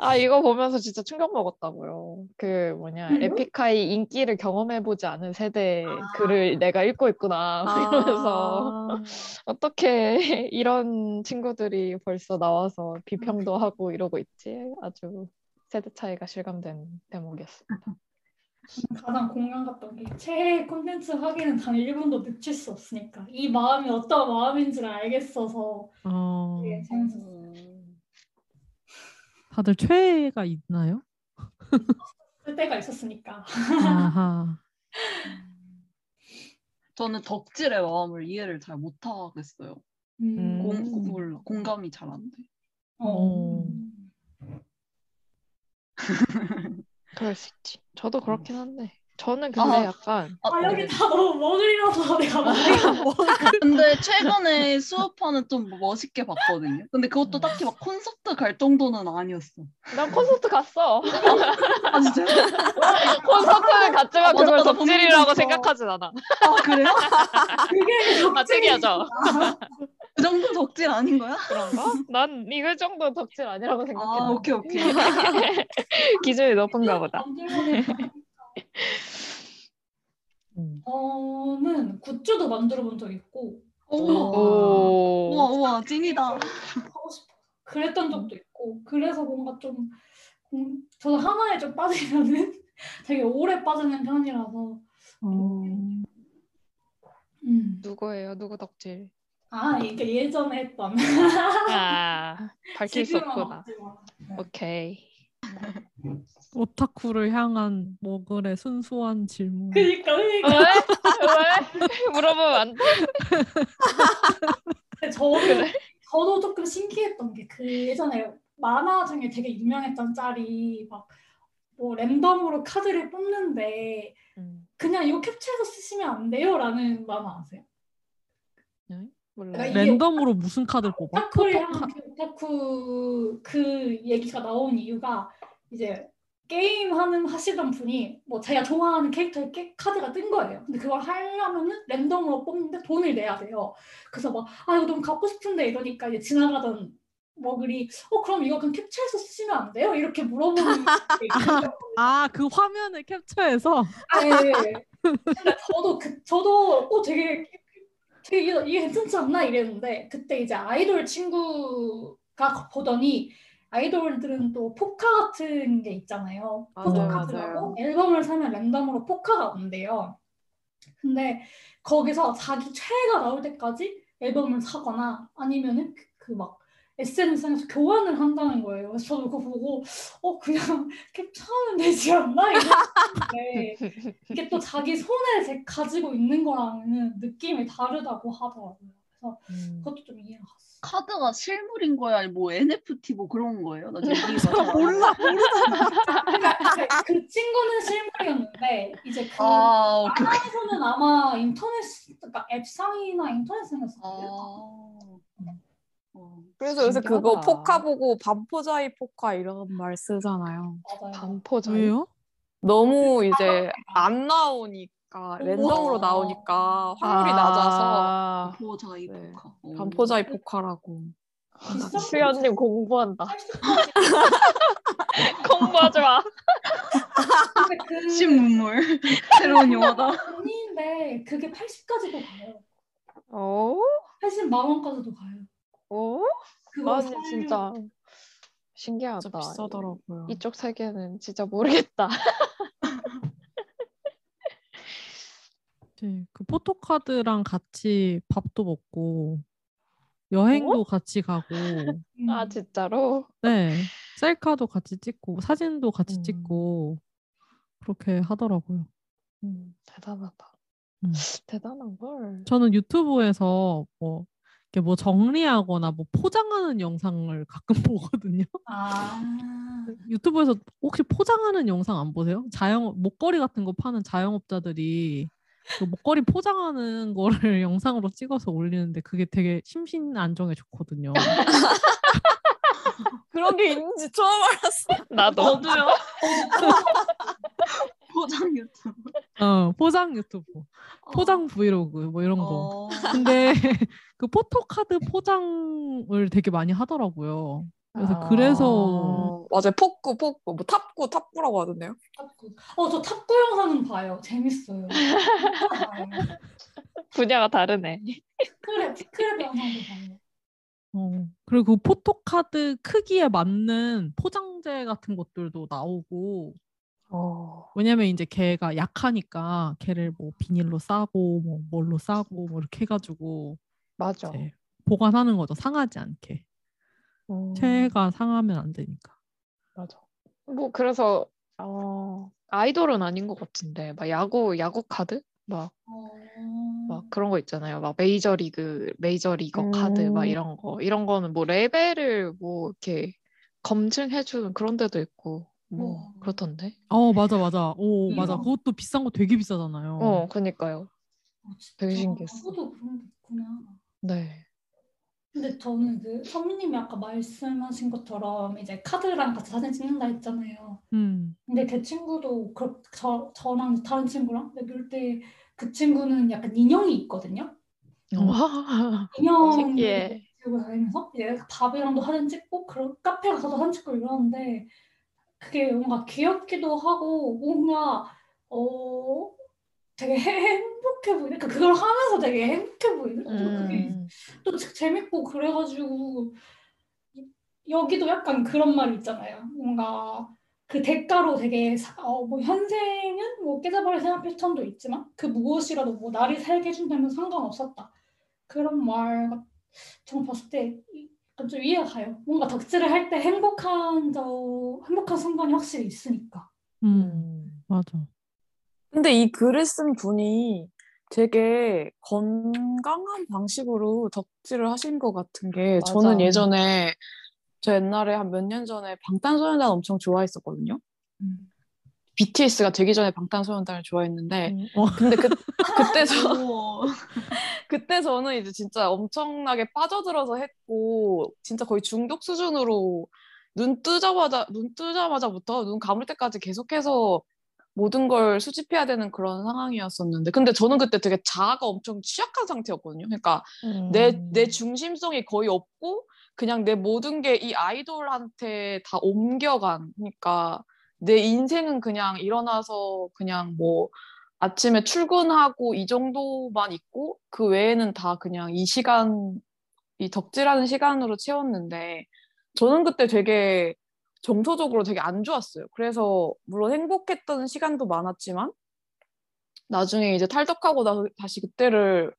Speaker 2: 아, 이거 보면서 진짜 충격 먹었다고요. 그 뭐냐,
Speaker 1: 왜요?
Speaker 2: 에픽하이 인기를 경험해보지 않은 세대 글을 내가 읽고 있구나. 이러면서
Speaker 5: 아,
Speaker 2: 어떻게 이런 친구들이 벌써 나와서 비평도 하고 이러고 있지? 아주 세대 차이가 실감된 대목이었습니다.
Speaker 1: 가장 공감 갔던 게 최애 콘텐츠 하기는 단 1분도 늦출 수 없으니까 이 마음이 어떤 마음인지를 알겠어서
Speaker 4: 어,
Speaker 1: 되게 재밌었어요.
Speaker 3: 음.
Speaker 4: 다들 최애가 있나요?
Speaker 1: 그때가 있었으니까.
Speaker 4: 아하.
Speaker 3: 저는 덕질의 마음을 이해를 잘 못하겠어요.
Speaker 1: 음.
Speaker 3: 공, 공- 몰라. 공감이 잘 안 돼.
Speaker 1: 어.
Speaker 2: 그럴 수 있지. 저도 그렇긴 한데. 저는 근데
Speaker 3: 아.
Speaker 2: 약간
Speaker 3: 아,
Speaker 1: 아 여기
Speaker 3: 네.
Speaker 1: 다 너무 먹으리라서 내가 먹으리라고
Speaker 3: 근데 최근에 수업하는 좀 멋있게 봤거든요. 근데 그것도 딱히 막 콘서트 갈 정도는 아니었어.
Speaker 2: 난 콘서트 갔어.
Speaker 3: 아 진짜요?
Speaker 2: 콘서트는 갔지만
Speaker 3: 아, 맞아,
Speaker 2: 그걸
Speaker 3: 맞아.
Speaker 2: 덕질이라고 생각하진 않아.
Speaker 3: 아 그래요?
Speaker 1: 그게
Speaker 2: 아, 특이하죠.
Speaker 3: 그 정도 덕질 아닌 거야?
Speaker 2: 그런가? 난 이거 정도 덕질 아니라고 생각해.
Speaker 3: 아 오케이 오케이.
Speaker 2: 기준이 높은가 보다.
Speaker 4: 음.
Speaker 1: 저는 굿즈도 만들어 본 적 있고
Speaker 3: 오.
Speaker 2: 오.
Speaker 3: 우와 우와 찐이다.
Speaker 1: 하고 싶어 그랬던 적도 있고 그래서 뭔가 좀 공- 저도 하나에 좀 빠지면은 되게 오래 빠지는 편이라서
Speaker 5: 어,
Speaker 1: 음.
Speaker 2: 누구예요? 누구 덕질?
Speaker 1: 아 이게 예전에 했던
Speaker 2: 아, 밝힐 수
Speaker 1: 지금은
Speaker 2: 없구나.
Speaker 1: 없지만.
Speaker 2: 오케이.
Speaker 4: 오타쿠를 향한 머글의 순수한 질문.
Speaker 1: 그니까
Speaker 2: 왜?
Speaker 1: 그니까
Speaker 2: 왜? 물어보면 안 돼?
Speaker 1: 저도 저도 조금 신기했던 게 그 예전에 만화 중에 되게 유명했던 짤이 막 뭐 랜덤으로 카드를 뽑는데
Speaker 2: 음,
Speaker 1: 그냥 이거 캡처해서 쓰시면 안 돼요라는 만화 아세요?
Speaker 2: 몰라.
Speaker 1: 그러니까
Speaker 4: 랜덤으로 무슨 카드를 뽑아?
Speaker 1: 오타쿠를
Speaker 4: 포토
Speaker 1: 향한 그 오타쿠 그 얘기가 나온 이유가 이제 게임 하는 하시던 분이 뭐 제가 좋아하는 캐릭터의 깨- 카드가 뜬 거예요. 근데 그걸 하려면은 랜덤으로 뽑는데 돈을 내야 돼요. 그래서 막 아 이거 너무 갖고 싶은데 이러니까 이제 지나가던 머글이 어 그럼 이거 그냥 캡처해서 쓰시면 안 돼요? 이렇게 물어보는 게 있어요.
Speaker 4: 아, 그 화면을 캡처해서
Speaker 1: 네. 근데 저도 그 저도 어 되게 되게 이게, 이게 괜찮지 않나 이랬는데 그때 이제 아이돌 친구가 보더니 아이돌들은 또 포카 같은 게 있잖아요. 포토카드라고. 앨범을 사면 랜덤으로 포카가 온대요. 근데 거기서 자기 최애가 나올 때까지 앨범을 사거나 아니면은 그막 SNS에서 교환을 한다는 거예요. 그래서 저도 그거 보고 어 그냥 캡처하면 되지 않나 이랬는데 이게 또 자기 손에 제- 가지고 있는 거랑은 느낌이 다르다고 하더라고요. 그래서
Speaker 8: 음.
Speaker 1: 그것도 좀 이해가 갔어.
Speaker 3: 카드가 실물인 거야? 뭐 NFT 뭐 그런 거예요? 나 지금.
Speaker 5: 몰라
Speaker 1: 그러니까 그 친구는 실물이었는데 이제 그
Speaker 3: 아.
Speaker 1: 안에서는 아마 인터넷 그러니까 앱상이나 인터넷상이었을
Speaker 3: 아. 어.
Speaker 5: 그래서 요새 그거. 포카 보고 반포자이 포카 이런 말 쓰잖아요.
Speaker 1: 맞아요.
Speaker 8: 반포자.
Speaker 4: 왜요?
Speaker 5: 너무 이제 안 나오니까 랜덤으로
Speaker 3: 우와.
Speaker 5: 나오니까 확률이 낮아서
Speaker 8: 아,
Speaker 3: 보자이
Speaker 5: 네.
Speaker 3: 포카. 어.
Speaker 5: 반포자 이 포카라고.
Speaker 1: 비싼
Speaker 8: 수연님 공부한다.
Speaker 1: 80까지
Speaker 8: 공부하지 마.
Speaker 1: 그
Speaker 3: 신문물 새로운 용어다.
Speaker 1: 돈인데 그게 80까지도 가요.
Speaker 8: 오,
Speaker 1: 80만 원까지도 가요.
Speaker 8: 오,
Speaker 1: 그거
Speaker 8: 아니
Speaker 1: 사려고-
Speaker 8: 진짜 신기하다.
Speaker 5: 진짜 비싸더라고요.
Speaker 8: 이쪽 세계는 진짜 모르겠다.
Speaker 4: 네, 그 포토카드랑 같이 밥도 먹고 여행도 같이 가고
Speaker 1: 음.
Speaker 8: 아 진짜로?
Speaker 4: 네 셀카도 같이 찍고 사진도 같이
Speaker 8: 음.
Speaker 4: 찍고 그렇게 하더라고요.
Speaker 8: 음, 대단하다.
Speaker 4: 음.
Speaker 8: 대단한 걸.
Speaker 4: 저는 유튜브에서 뭐 이렇게 뭐 정리하거나 뭐 포장하는 영상을 가끔 보거든요.
Speaker 1: 아
Speaker 4: 유튜브에서 혹시 포장하는 영상 안 보세요? 자영 목걸이 같은 거 파는 자영업자들이 그 목걸이 포장하는 거를 영상으로 찍어서 올리는데 그게 되게 심신 안정에 좋거든요.
Speaker 5: 그런 게 있는지 처음 알았어.
Speaker 8: 나도.
Speaker 3: 저도요. 포장 유튜브.
Speaker 4: 어, 포장 유튜브,
Speaker 3: 어.
Speaker 4: 포장 브이로그 뭐 이런 거.
Speaker 3: 어.
Speaker 4: 근데 그 포토카드 포장을 되게 많이 하더라고요. 그래서
Speaker 8: 아.
Speaker 4: 그래서
Speaker 5: 어, 맞아요. 폴꾸, 폴꾸. 뭐 탑꾸, 탑꾸라고 하던데요.
Speaker 1: 탑꾸. 어 저 탑꾸 영상은 봐요. 재밌어요.
Speaker 8: 분야가 다르네.
Speaker 1: 스크랩 스크랩 영상도 봐요.
Speaker 4: 어, 그리고 그 포토카드 크기에 맞는 포장재 같은 것들도 나오고
Speaker 8: 오,
Speaker 4: 왜냐면 이제 걔가 약하니까 걔를 뭐 비닐로 싸고 뭐 뭘로 싸고 뭐 이렇게 해가지고
Speaker 8: 맞아.
Speaker 4: 보관하는 거죠 상하지 않게
Speaker 8: 음,
Speaker 4: 체가 상하면 안 되니까
Speaker 8: 맞아. 뭐 그래서 어, 아이돌은 아닌 것 같은데 막 야구 야구 카드 막
Speaker 1: 어...
Speaker 8: 막 그런 거 있잖아요. 막 메이저 리그, 메이저 리거 카드 막
Speaker 5: 음.
Speaker 8: 이런 거. 이런 거는 뭐 레벨을 뭐 이렇게 검증해주는 그런 데도 있고 뭐
Speaker 1: 우와.
Speaker 8: 그렇던데.
Speaker 4: 어 맞아 맞아 오
Speaker 3: 음.
Speaker 4: 맞아 그것도 비싼 거 되게 비싸잖아요
Speaker 8: 어, 그니까요.
Speaker 1: 어, 진짜
Speaker 8: 되게 신기했어.
Speaker 1: 야구도 그런 게 있구나.
Speaker 8: 네.
Speaker 1: 근데 저는 그 선미님이 아까 말씀하신 것처럼 이제 카드랑 같이 사진 찍는다 했잖아요.
Speaker 4: 음
Speaker 1: 근데 그 친구도 그, 저, 저랑 다른 친구랑 놀 때 그 친구는 약간 인형이 있거든요.
Speaker 8: 와,
Speaker 1: 인형
Speaker 8: 신기해.
Speaker 1: 들고 다니면서 이제 밥이랑도 사진 찍고 그런 카페 가서도 사진 찍고 이러는데 그게 뭔가 귀엽기도 하고 뭔가 어 되게 해- 행복해 보이네. 그 그걸 하면서 되게 행복해 그게
Speaker 8: 음,
Speaker 1: 또 재- 재밌고 그래가지고 이- 여기도 약간 그런 말이 있잖아요. 뭔가 그 대가로 되게 사- 어, 뭐 현생은 뭐 깨져버릴 생활 패턴도 있지만 그 무엇이라도 뭐 나를 살게 해준다면 상관없었다. 그런 말 정말 봤을 때 이- 약간 좀 이해가 가요. 뭔가 덕질을 할 때 행복한 저 행복한 순간이 확실히 있으니까.
Speaker 4: 음,
Speaker 8: 음,
Speaker 4: 맞아
Speaker 5: 근데 이 글을 쓴 분이 되게 건강한 방식으로 덕질을 하신 것 같은 게
Speaker 8: 맞아.
Speaker 5: 저는 예전에 저 옛날에 한 몇 년 전에 방탄소년단 엄청 좋아했었거든요. BTS가 되기 전에 방탄소년단을 좋아했는데
Speaker 8: 음,
Speaker 5: 근데 그 그때 저. 그때 저는 이제 진짜 엄청나게 빠져들어서 했고 진짜 거의 중독 수준으로 눈 뜨자마자 눈 뜨자마자부터 눈 감을 때까지 계속해서 모든 걸 수집해야 되는 그런 상황이었었는데 근데 저는 그때 되게 자아가 엄청 취약한 상태였거든요. 그러니까 내
Speaker 8: 음.
Speaker 5: 내 중심성이 거의 없고 그냥 내 모든 게 이 아이돌한테 다 옮겨간 그러니까 내 인생은 그냥 일어나서 그냥 뭐 아침에 출근하고 이 정도만 있고 그 외에는 다 그냥 이 시간 이 덕질하는 시간으로 채웠는데 저는 그때 되게 정서적으로 되게 안 좋았어요. 그래서 물론 행복했던 시간도 많았지만 나중에 이제 탈덕하고 나서 다시 그때를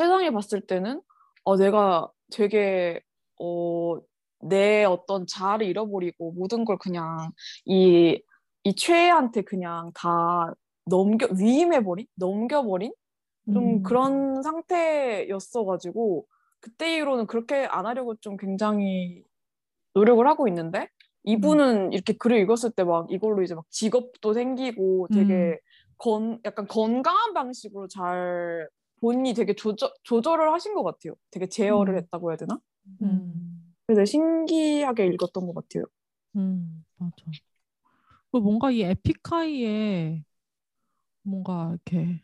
Speaker 5: 회상해 봤을 때는 어 내가 되게 어 내 어떤 자아를 잃어버리고 모든 걸 그냥 이 이 최애한테 그냥 다 넘겨 위임해버린 넘겨버린 좀
Speaker 4: 음.
Speaker 5: 그런 상태였어가지고 그때 이후로는 그렇게 안 하려고 좀 굉장히 노력을 하고 있는데 이분은 이렇게 글을 읽었을 때 막 이걸로 이제 막 직업도 생기고 되게 건 약간 건강한 방식으로 잘 본인이 되게 조절 조절을 하신 것 같아요. 되게 제어를
Speaker 4: 음.
Speaker 5: 했다고 해야 되나?
Speaker 4: 음.
Speaker 5: 그래서 신기하게 읽었던 것 같아요.
Speaker 4: 음, 맞아. 그 뭔가 이 에픽하이에 뭔가 이렇게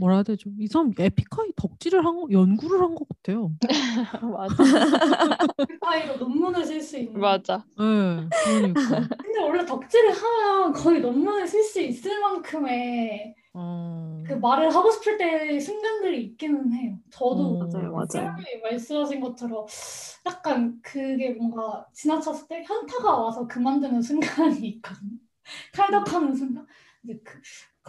Speaker 4: 뭐라 해야 되죠? 이 사람 에픽하이 덕질을 한 거, 연구를 한 것 같아요.
Speaker 8: 맞아.
Speaker 1: 사이로 논문을 쓸 수 있는.
Speaker 8: 맞아.
Speaker 4: 네, 그러니까.
Speaker 1: 근데 원래 덕질을 하면 거의 논문을 쓸 수 있을 만큼의
Speaker 4: 어,
Speaker 1: 그 말을 하고 싶을 때 순간들이 있기는 해요. 저도
Speaker 4: 어,
Speaker 5: 맞아요, 맞아요.
Speaker 1: 말씀하신 것처럼 약간 그게 뭔가 지나쳤을 때 현타가 와서 그만두는 순간이 있거든요. 탈덕하는 순간. 이제 그,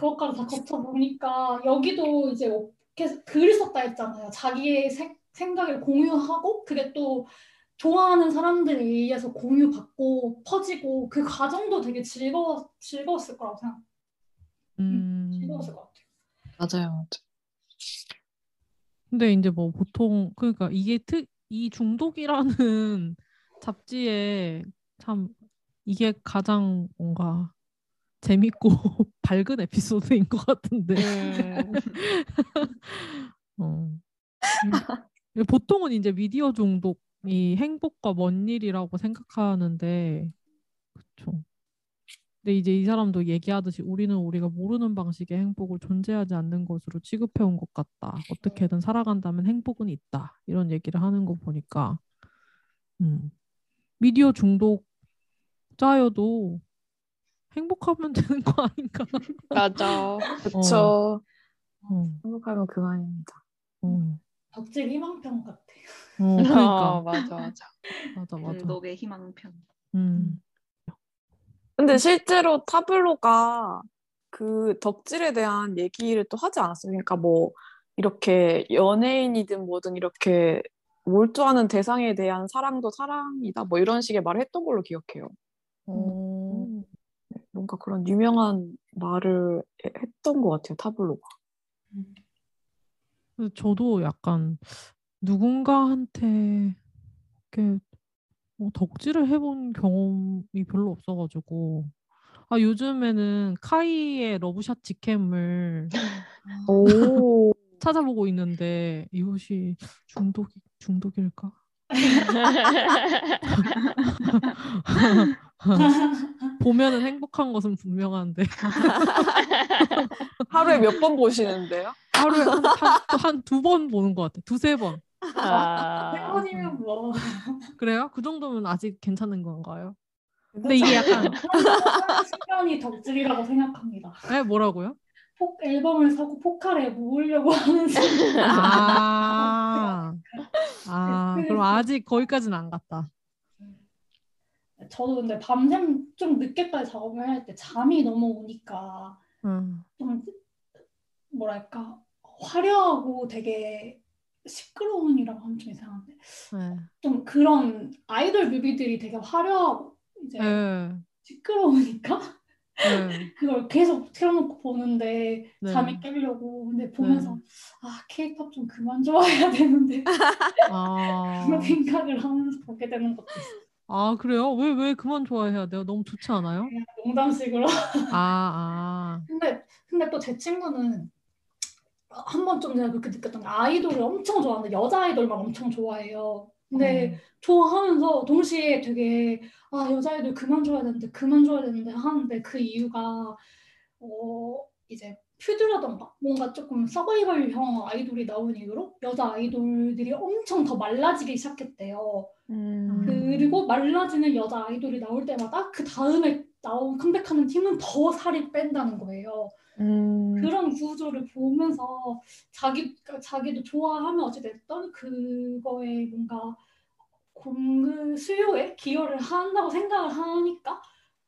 Speaker 1: 그것까지 다 거쳐보니까 여기도 이제 계속 글을 썼다 했잖아요. 자기의 생, 생각을 공유하고 그게 또 좋아하는 사람들에 의해서 공유받고 퍼지고 그 과정도 되게 즐거워, 즐거웠을 거라고 생각.
Speaker 4: 음.
Speaker 1: 즐거웠을 것 같아요.
Speaker 5: 맞아요.
Speaker 4: 근데 이제 뭐 보통 그러니까 이게 특, 이 중독이라는 잡지에 참 이게 가장 뭔가 재밌고 밝은 에피소드인 것 같은데.
Speaker 8: 음,
Speaker 4: 어. 음. 보통은 이제 미디어 중독이 행복과 먼 일이라고 생각하는데, 그쵸. 근데 이제 이 사람도 얘기하듯이 우리는 우리가 모르는 방식의 행복을 존재하지 않는 것으로 취급해온 것 같다. 어떻게든 살아간다면 행복은 있다. 이런 얘기를 하는 거 보니까, 음. 미디어 중독자여도 행복하면 되는 거 아닌가?
Speaker 8: 맞아.
Speaker 5: 그쵸.
Speaker 4: 어,
Speaker 5: 행복하면 그만입니다.
Speaker 4: 어,
Speaker 1: 덕질 희망편 같아.
Speaker 4: 어,
Speaker 8: 어,
Speaker 4: 그러니까.
Speaker 8: 맞아, 맞아.
Speaker 4: 맞아, 맞아.
Speaker 3: 중독의 희망편.
Speaker 4: 음.
Speaker 5: 근데 실제로 타블로가 그 덕질에 대한 얘기를 또 하지 않았어요. 그러니까 뭐 이렇게 연예인이든 뭐든 이렇게 몰두하는 대상에 대한 사랑도 사랑이다. 뭐 이런 식의 말을 했던 걸로 기억해요.
Speaker 4: 어,
Speaker 5: 네, 뭔가 그런 유명한 말을 해- 했던 것 같아요. 타블로가.
Speaker 4: 그래서 저도 약간 누군가한테 이렇게 뭐 덕질을 해본 경험이 별로 없어가지고 아 요즘에는 카이의 러브샷 직캠을
Speaker 5: 오.
Speaker 4: 찾아보고 있는데 이것이 중독 중독일까? 보면은 행복한 것은 분명한데
Speaker 5: 하루에 몇 번 보시는데요?
Speaker 4: 하루에 한두 번 보는 것 같아 두세 번
Speaker 8: 아,
Speaker 1: 세 번이면 뭐.
Speaker 4: 그래요? 그 정도면 아직 괜찮은 건가요? 근데 이게 약간
Speaker 1: 순간이 덕질이라고 생각합니다.
Speaker 4: 에 뭐라고요?
Speaker 1: 폭 앨범을 사고 포칼에 모으려고 하는.
Speaker 4: 아, 아, 그럼 아직 거기까지는 안 갔다.
Speaker 1: 저도 근데 밤샘 좀 늦게까지 작업을 할 때 잠이 너무 오니까
Speaker 4: 음,
Speaker 1: 좀 뭐랄까 화려하고 되게 시끄러운이라고 하면 좀 이상한데
Speaker 4: 네.
Speaker 1: 좀 그런 아이돌 뮤비들이 되게 화려하고 이제
Speaker 4: 네,
Speaker 1: 시끄러우니까
Speaker 4: 네.
Speaker 1: 그걸 계속 틀어놓고 보는데
Speaker 4: 네.
Speaker 1: 잠이 깨려고 근데 보면서
Speaker 4: 네.
Speaker 1: 아 케이팝 좀 그만 좋아해야 되는데
Speaker 4: 아,
Speaker 1: 그런 생각을 하면서 보게 되는 것도 있어요.
Speaker 4: 아, 그래요? 왜, 왜 그만 좋아해야 돼요? 너무 좋지 않아요?
Speaker 1: 그냥 농담식으로.
Speaker 4: 아, 아,
Speaker 1: 근데 근데 또 제 친구는 한 번 좀 제가 그렇게 느꼈던 게 아이돌을 엄청 좋아하는데 여자 아이돌만 엄청 좋아해요. 근데 좋아하면서 동시에 되게 아 여자 아이돌 그만 좋아야 되는데 그만 좋아야 되는데 하는데 그 이유가 어 이제 퓨드라던가 뭔가 조금 서바이벌형 아이돌이 나온 이후로 여자 아이돌들이 엄청 더 말라지기 시작했대요.
Speaker 5: 음.
Speaker 1: 그리고 말라지는 여자 아이돌이 나올 때마다 그 다음에 나온 컴백하는 팀은 더 살이 뺀다는 거예요.
Speaker 5: 음.
Speaker 1: 그런 구조를 보면서 자기 자기도 좋아하면 어찌 됐던 그거에 뭔가 공급 수요에 기여를 한다고 생각을 하니까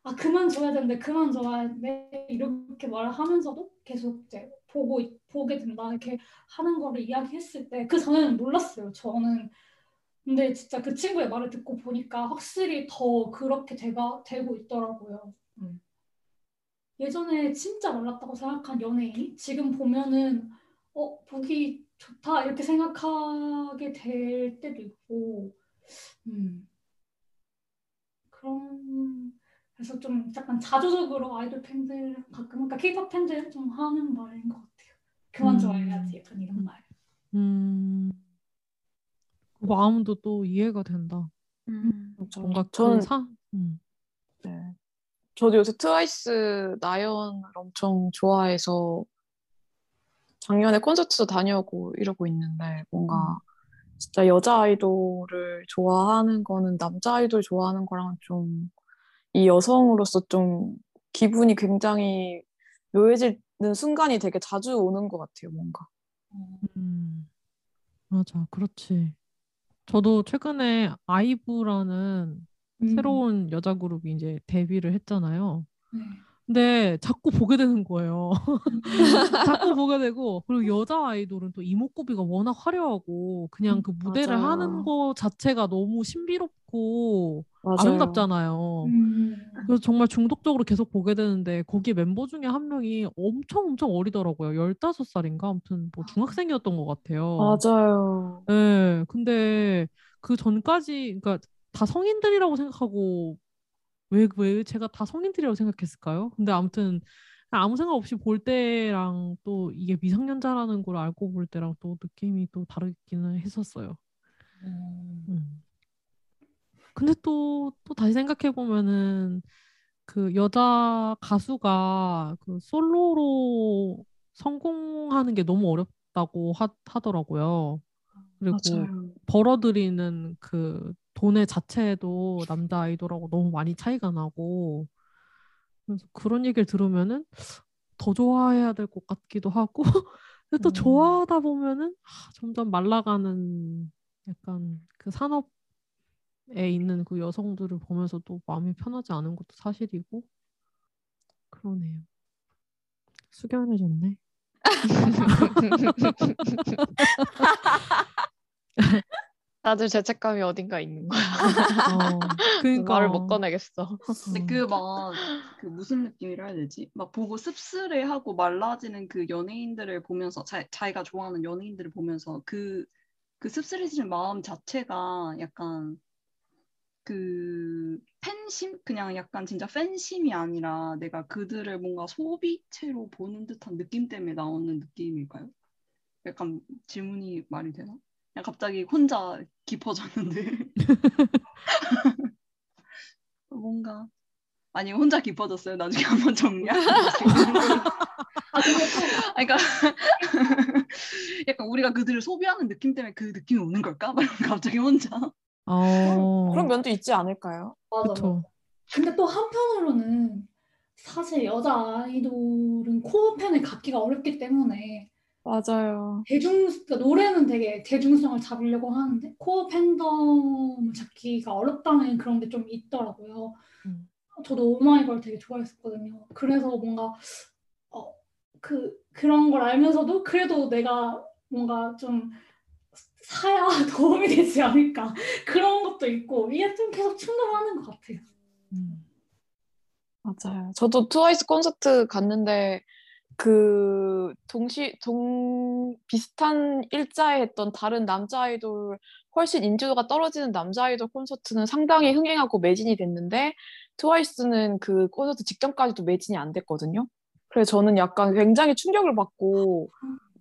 Speaker 1: 아 그만 줘야 되는데 그만 줘야 돼. 이렇게 말을 하면서도 계속 이제 보고 있- 보게 된다. 이렇게 하는 거를 이야기했을 때 그 전에는 몰랐어요 저는. 근데 진짜 그 친구의 말을 듣고 보니까 확실히 더 그렇게 돼가 되고 있더라고요. 음. 예전에 진짜 말랐다고 생각한 연예인이 지금 보면은 어 보기 좋다. 이렇게 생각하게 될 때도 있고. 음. 그런 그래서 좀 약간 자조적으로 아이돌 팬들 가끔 그러니까 K-pop 팬들 좀 하는 말인 것 같아요. 그만
Speaker 4: 음.
Speaker 1: 좋아해야지 약간 이런 말.
Speaker 4: 음, 그 마음도 또 이해가 된다.
Speaker 2: 음.
Speaker 4: 뭔가
Speaker 5: 저는
Speaker 4: 그 사, 음.
Speaker 5: 네. 저도 요새 트와이스 나연을 엄청 좋아해서 작년에 콘서트도 다녀오고 이러고 있는데 뭔가 진짜 여자 아이돌을 좋아하는 거는 남자 아이돌 좋아하는 거랑 좀 이 여성으로서 좀 기분이 굉장히 묘해지는 순간이 되게 자주 오는 것 같아요, 뭔가.
Speaker 4: 음, 맞아, 그렇지. 저도 최근에 아이브라는
Speaker 1: 음.
Speaker 4: 새로운 여자 그룹이 이제 데뷔를 했잖아요.
Speaker 1: 네.
Speaker 4: 근데 자꾸 보게 되는 거예요. 자꾸 보게 되고 그리고 여자 아이돌은 또 이목구비가 워낙 화려하고 그냥 그 무대를
Speaker 5: 맞아요.
Speaker 4: 하는 거 자체가 너무 신비롭고
Speaker 5: 맞아요.
Speaker 4: 아름답잖아요.
Speaker 1: 음.
Speaker 4: 그래서 정말 중독적으로 계속 보게 되는데 거기 멤버 중에 한 명이 엄청 엄청 어리더라고요. 15살인가? 아무튼 뭐 중학생이었던 것 같아요.
Speaker 5: 맞아요.
Speaker 4: 네, 근데 그 전까지 그러니까 다 성인들이라고 생각하고 왜, 왜 제가 다 성인들이라고 생각했을까요? 근데 아무튼 아무 생각 없이 볼 때랑 또 이게 미성년자라는 걸 알고 볼 때랑 또 느낌이 또 다르기는 했었어요. 음. 근데 또, 또 다시 생각해 보면은 그 여자 가수가 그 솔로로 성공하는 게 너무 어렵다고 하, 하더라고요. 그리고
Speaker 5: 맞아요.
Speaker 4: 벌어들이는 그 돈의 자체도 남자 아이돌하고 너무 많이 차이가 나고 그래서 그런 얘기를 들으면은 더 좋아해야 될 것 같기도 하고 근데 또
Speaker 5: 음.
Speaker 4: 좋아하다 보면은 하, 점점 말라가는 약간 그 산업에 있는 그 여성들을 보면서 또 마음이 편하지 않은 것도 사실이고 그러네요. 숙연해졌네.
Speaker 8: 다들 죄책감이 어딘가 있는 거야.
Speaker 4: 어, 그러니까
Speaker 8: 말을 못 꺼내겠어.
Speaker 3: 근데
Speaker 4: 어.
Speaker 3: 그막그 무슨 느낌이라 해야 되지? 막 보고 씁쓸해하고 말라지는 그 연예인들을 보면서 자, 자기가 좋아하는 연예인들을 보면서 그그 씁쓸해지는 마음 자체가 약간 그 팬심 그냥 약간 진짜 팬심이 아니라 내가 그들을 뭔가 소비체로 보는 듯한 느낌 때문에 나오는 느낌일까요? 약간 질문이 말이 되나? 그냥 갑자기 혼자 깊어졌는데 뭔가 아니 혼자 깊어졌어요. 나중에 한번 정리할게요.
Speaker 1: 아
Speaker 3: 그러니까 약간 우리가 그들을 소비하는 느낌 때문에 그 느낌이 오는 걸까? 막 갑자기 혼자.
Speaker 4: 어,
Speaker 5: 그런 면도 있지 않을까요?
Speaker 1: 맞아.
Speaker 4: 그쵸.
Speaker 1: 맞아. 근데 또 한편으로는 사실 여자 아이돌은 코어 팬을 갖기가 어렵기 때문에
Speaker 5: 맞아요.
Speaker 1: 대중 그러니까 노래는 되게 대중성을 잡으려고 하는데 코어 팬덤을 잡기가 어렵다는 그런 게 좀 있더라고요.
Speaker 4: 음.
Speaker 1: 저도 오마이걸 되게 좋아했었거든요. 그래서 뭔가 어, 그 그런 걸 알면서도 그래도 내가 뭔가 좀 사야 도움이 되지 않을까 그런 것도 있고 이게 좀 계속 충돌하는 것 같아요.
Speaker 4: 음.
Speaker 5: 맞아요. 저도 트와이스 콘서트 갔는데 그 동시 동 비슷한 일자에 했던 다른 남자 아이돌 훨씬 인지도가 떨어지는 남자 아이돌 콘서트는 상당히 흥행하고 매진이 됐는데 트와이스는 그 콘서트 직전까지도 매진이 안 됐거든요. 그래서 저는 약간 굉장히 충격을 받고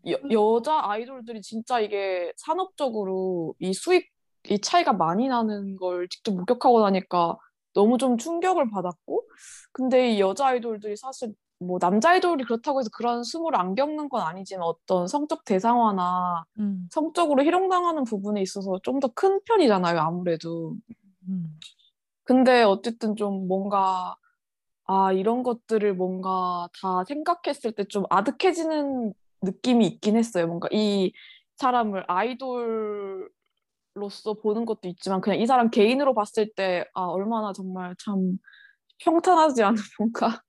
Speaker 5: 여, 여자 아이돌들이 진짜 이게 산업적으로 이 수익 이 차이가 많이 나는 걸 직접 목격하고 나니까 너무 좀 충격을 받았고 근데 이 여자 아이돌들이 사실 뭐 남자 아이돌이 그렇다고 해서 그런 수모를 안 겪는 건 아니지만 어떤 성적 대상화나
Speaker 4: 음.
Speaker 5: 성적으로 희롱당하는 부분에 있어서 좀 더 큰 편이잖아요, 아무래도.
Speaker 4: 음.
Speaker 5: 근데 어쨌든 좀 뭔가 아, 이런 것들을 뭔가 다 생각했을 때 좀 아득해지는 느낌이 있긴 했어요. 뭔가 이 사람을 아이돌 로서 보는 것도 있지만 그냥 이 사람 개인으로 봤을 때 아 얼마나 정말 참 평탄하지 않은 뭔가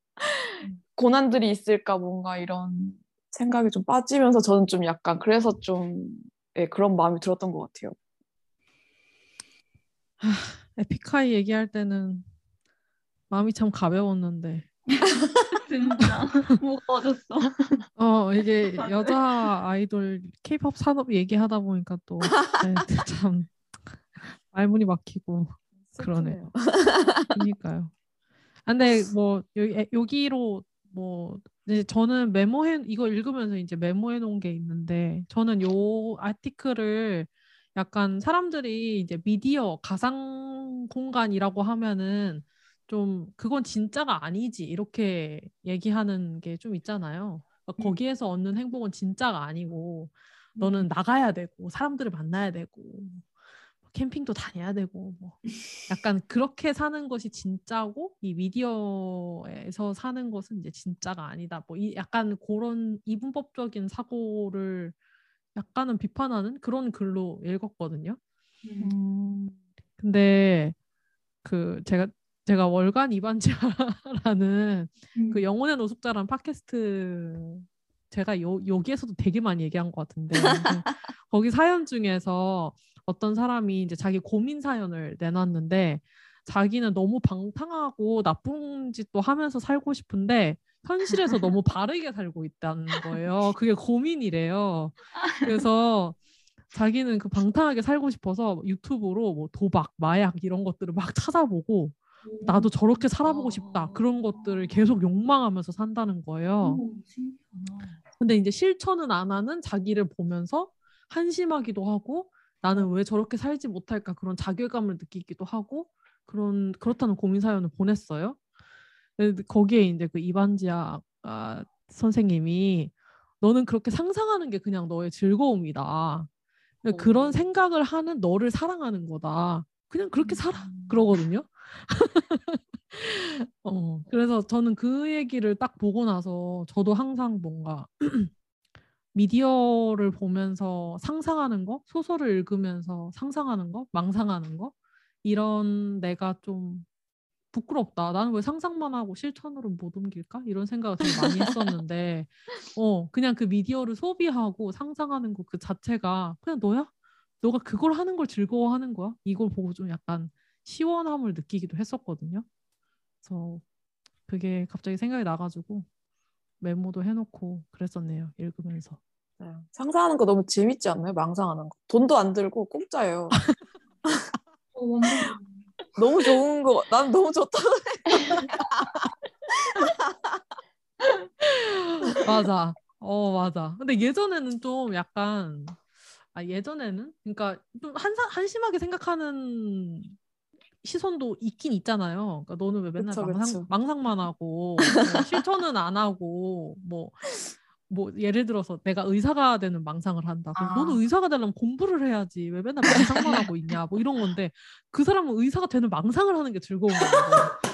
Speaker 5: 고난들이 있을까 뭔가 이런 생각이 좀 빠지면서 저는 좀 약간 그래서 좀 예, 그런 마음이 들었던 것 같아요.
Speaker 4: 에픽하이 얘기할 때는 마음이 참 가벼웠는데
Speaker 3: 진짜 무거워졌어.
Speaker 4: 어 이게 여자 아이돌 케이팝 산업 얘기하다 보니까 또 참 말문이 막히고 그러네요. 그러니까요. 아, 근데 뭐 여기 여기로 뭐 이제 저는 메모해 이거 읽으면서 이제 메모해 놓은 게 있는데 저는 요 아티클을 약간 사람들이 이제 미디어 가상 공간이라고 하면은 좀 그건 진짜가 아니지 이렇게 얘기하는 게 좀 있잖아요. 그러니까 거기에서 얻는 행복은 진짜가 아니고 너는 나가야 되고 사람들을 만나야 되고 캠핑도 다녀야 되고 뭐 약간 그렇게 사는 것이 진짜고 이 미디어에서 사는 것은 이제 진짜가 아니다. 뭐 이 약간 그런 이분법적인 사고를 약간은 비판하는 그런 글로 읽었거든요.
Speaker 5: 음.
Speaker 4: 근데 그 제가 제가 월간 이반지라는
Speaker 1: 음.
Speaker 4: 그 영혼의 노숙자라는 팟캐스트 제가 요, 여기에서도 되게 많이 얘기한 것 같은데 거기 사연 중에서 어떤 사람이 이제 자기 고민 사연을 내놨는데 자기는 너무 방탕하고 나쁜 짓도 하면서 살고 싶은데 현실에서 너무 바르게 살고 있다는 거예요. 그게 고민이래요. 그래서 자기는 그 방탕하게 살고 싶어서 유튜브로 뭐 도박, 마약 이런 것들을 막 찾아보고 나도 저렇게 살아보고 싶다. 그런 것들을 계속 욕망하면서 산다는 거예요. 근데 이제 실천은 안 하는 자기를 보면서 한심하기도 하고 나는 왜 저렇게 살지 못할까 그런 자괴감을 느끼기도 하고 그런 그렇다는 고민 사연을 보냈어요. 거기에 이제 그 이반지아 아, 선생님이 너는 그렇게 상상하는 게 그냥 너의 즐거움이다. 그러니까
Speaker 3: 오.
Speaker 4: 그런 생각을 하는 너를 사랑하는 거다. 그냥 그렇게 살아 그러거든요. 어, 그래서 저는 그 얘기를 딱 보고 나서 저도 항상 뭔가 미디어를 보면서 상상하는 거, 소설을 읽으면서 상상하는 거, 망상하는 거 이런 내가 좀 부끄럽다. 나는 왜 상상만 하고 실천으로 못 옮길까? 이런 생각을 되게 많이 했었는데, 어, 그냥 그 미디어를 소비하고 상상하는 거그 자체가 그냥 너야? 너가 그걸 하는 걸 즐거워하는 거야? 이걸 보고 좀 약간 시원함을 느끼기도 했었거든요. 그래서 그게 갑자기 생각이 나가지고 메모도 해놓고 그랬었네요. 읽으면서.
Speaker 5: 네. 상상하는 거 너무 재밌지 않나요? 망상하는 거. 돈도 안 들고 공짜예요. 너무 좋은 거. 난 너무 좋다.
Speaker 4: 맞아. 어, 맞아. 근데 예전에는 좀 약간, 아, 예전에는? 그러니까 좀 한사, 한심하게 생각하는 시선도 있긴 있잖아요. 그러니까 너는 왜 맨날
Speaker 5: 그쵸,
Speaker 4: 망상,
Speaker 5: 그쵸.
Speaker 4: 망상만 하고, 뭐 실천은 안 하고, 뭐, 뭐, 예를 들어서 내가 의사가 되는 망상을 한다. 그럼
Speaker 1: 아.
Speaker 4: 너는 의사가 되려면 공부를 해야지. 왜 맨날 망상만 하고 있냐. 뭐 이런 건데, 그 사람은 의사가 되는 망상을 하는 게 즐거운 거고.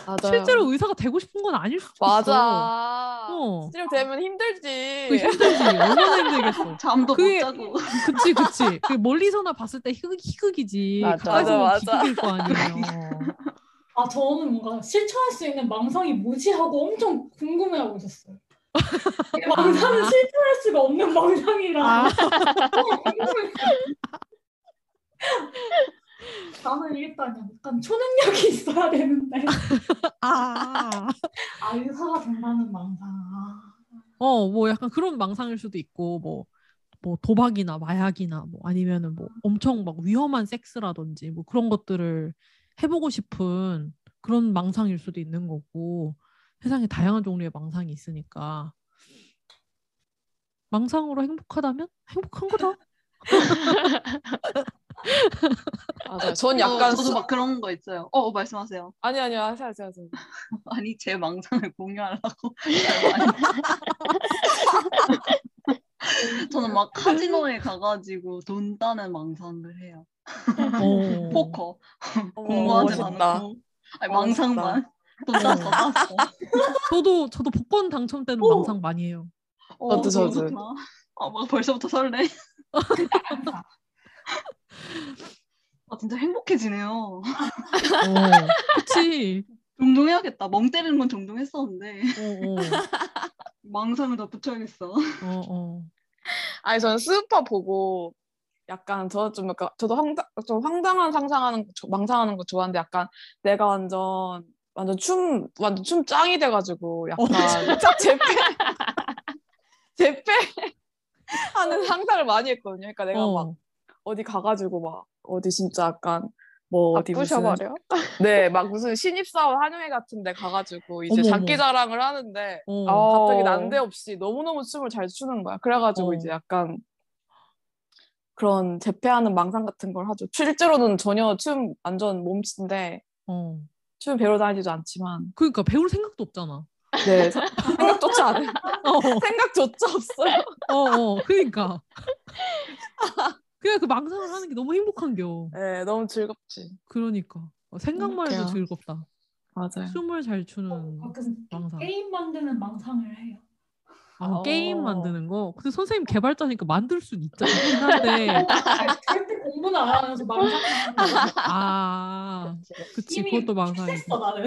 Speaker 5: 맞아.
Speaker 4: 실제로 의사가 되고 싶은 건 아닐 수도 있어.
Speaker 5: 맞아.
Speaker 4: 어.
Speaker 5: 실제로 되면 힘들지.
Speaker 4: 그 힘들지. 얼마나 힘들겠어.
Speaker 3: 잠도
Speaker 4: 그게-
Speaker 3: 못 자고.
Speaker 4: 그치 그치 그 멀리서나 봤을 때 희극, 희극이지
Speaker 5: 맞아,
Speaker 4: 보면
Speaker 5: 맞아, 맞아.
Speaker 4: 비극일 거 아니에요
Speaker 1: 아 저는 뭔가 실천할 수 있는 망상이 뭐지 하고 엄청 궁금해하고 있었어요. 이 망상은 실천할 수가 없는 망상이라
Speaker 4: 아.
Speaker 1: 나는 일단 약간 초능력이 있어야 되는데
Speaker 4: 아.
Speaker 1: 아 의사가 된다는 망상 아.
Speaker 4: 어, 뭐 약간 그런 망상일 수도 있고 뭐 뭐 도박이나 마약이나 뭐 아니면은 뭐 엄청 막 위험한 섹스라든지 뭐 그런 것들을 해보고 싶은 그런 망상일 수도 있는 거고 세상에 다양한 종류의 망상이 있으니까 망상으로 행복하다면 행복한 거다.
Speaker 5: 맞아요. 전
Speaker 3: 저,
Speaker 5: 약간
Speaker 3: 저도
Speaker 5: 수-
Speaker 3: 막 그런 거 있어요. 어 말씀하세요.
Speaker 5: 아니 아니요 하세요 하세요. 하세요.
Speaker 3: 아니 제 망상을 공유하려고. 저는 막 카지노에 가가지고 돈 따는 망상을 해요.
Speaker 4: 어.
Speaker 3: 포커
Speaker 5: 어머,
Speaker 3: 공부하지. 않고 아니
Speaker 5: 어,
Speaker 3: 망상만 돈 땄어 땄어.
Speaker 4: 저도 저도 복권 당첨 때는
Speaker 3: 오.
Speaker 4: 망상 많이 해요.
Speaker 3: 어,
Speaker 5: 저도, 저도.
Speaker 3: 아, 막 벌써부터 설레. 아 진짜 행복해지네요.
Speaker 4: 어, 그치.
Speaker 3: 종종 해야겠다. 멍 때리는 건 종종 했었는데
Speaker 4: 어, 어,
Speaker 3: 망상을 더 붙여야겠어.
Speaker 4: 어, 어.
Speaker 5: 아니 저는 스우파 보고 약간 저 좀 약간 저도 황당 좀 황당한 상상하는 거, 조- 망상하는 거 좋아하는데 약간 내가 완전 완전 춤 완전 춤 짱이 돼가지고 약간 재패 재패 하는 상상을 많이 했거든요. 그러니까 내가 막
Speaker 4: 어.
Speaker 5: 어디 가가지고 막 어디 진짜 약간 뭐 어디 무슨
Speaker 2: 부셔버려.
Speaker 5: 네막 무슨 신입사원 한영회 같은데 가가지고 이제 장기. 자랑을 하는데
Speaker 4: 어.
Speaker 2: 어.
Speaker 5: 갑자기 난데없이 너무너무 춤을 잘 추는 거야. 그래가지고
Speaker 4: 어.
Speaker 5: 이제 약간 그런 재패하는 망상 같은 걸 하죠. 실제로는 전혀 춤 완전 몸치인데
Speaker 4: 어.
Speaker 5: 춤 배우러 다니지도 않지만
Speaker 4: 그러니까 배울 생각도 없잖아.
Speaker 5: 네 사- 생각조차 안 해.
Speaker 4: 어,
Speaker 5: 생각조차 없어요.
Speaker 4: 어, 어. 그러니까. 그냥 그 망상을 하는 게 너무 행복한겨.
Speaker 5: 네 너무 즐겁지.
Speaker 4: 그러니까. 어, 생각만 해도
Speaker 5: 행복해요.
Speaker 4: 즐겁다.
Speaker 5: 맞아요.
Speaker 4: 춤을 잘 추는
Speaker 1: 어, 그래서
Speaker 4: 망상.
Speaker 1: 게임 만드는 망상을 해요.
Speaker 4: 아,
Speaker 5: 어.
Speaker 4: 게임 만드는 거. 근데 선생님 개발자니까 만들 수는 있잖아. 한데.
Speaker 1: 안 하면서 거야.
Speaker 4: 아, 그치.
Speaker 1: 이미
Speaker 4: 그것도 망상이지.
Speaker 1: 했어 나는.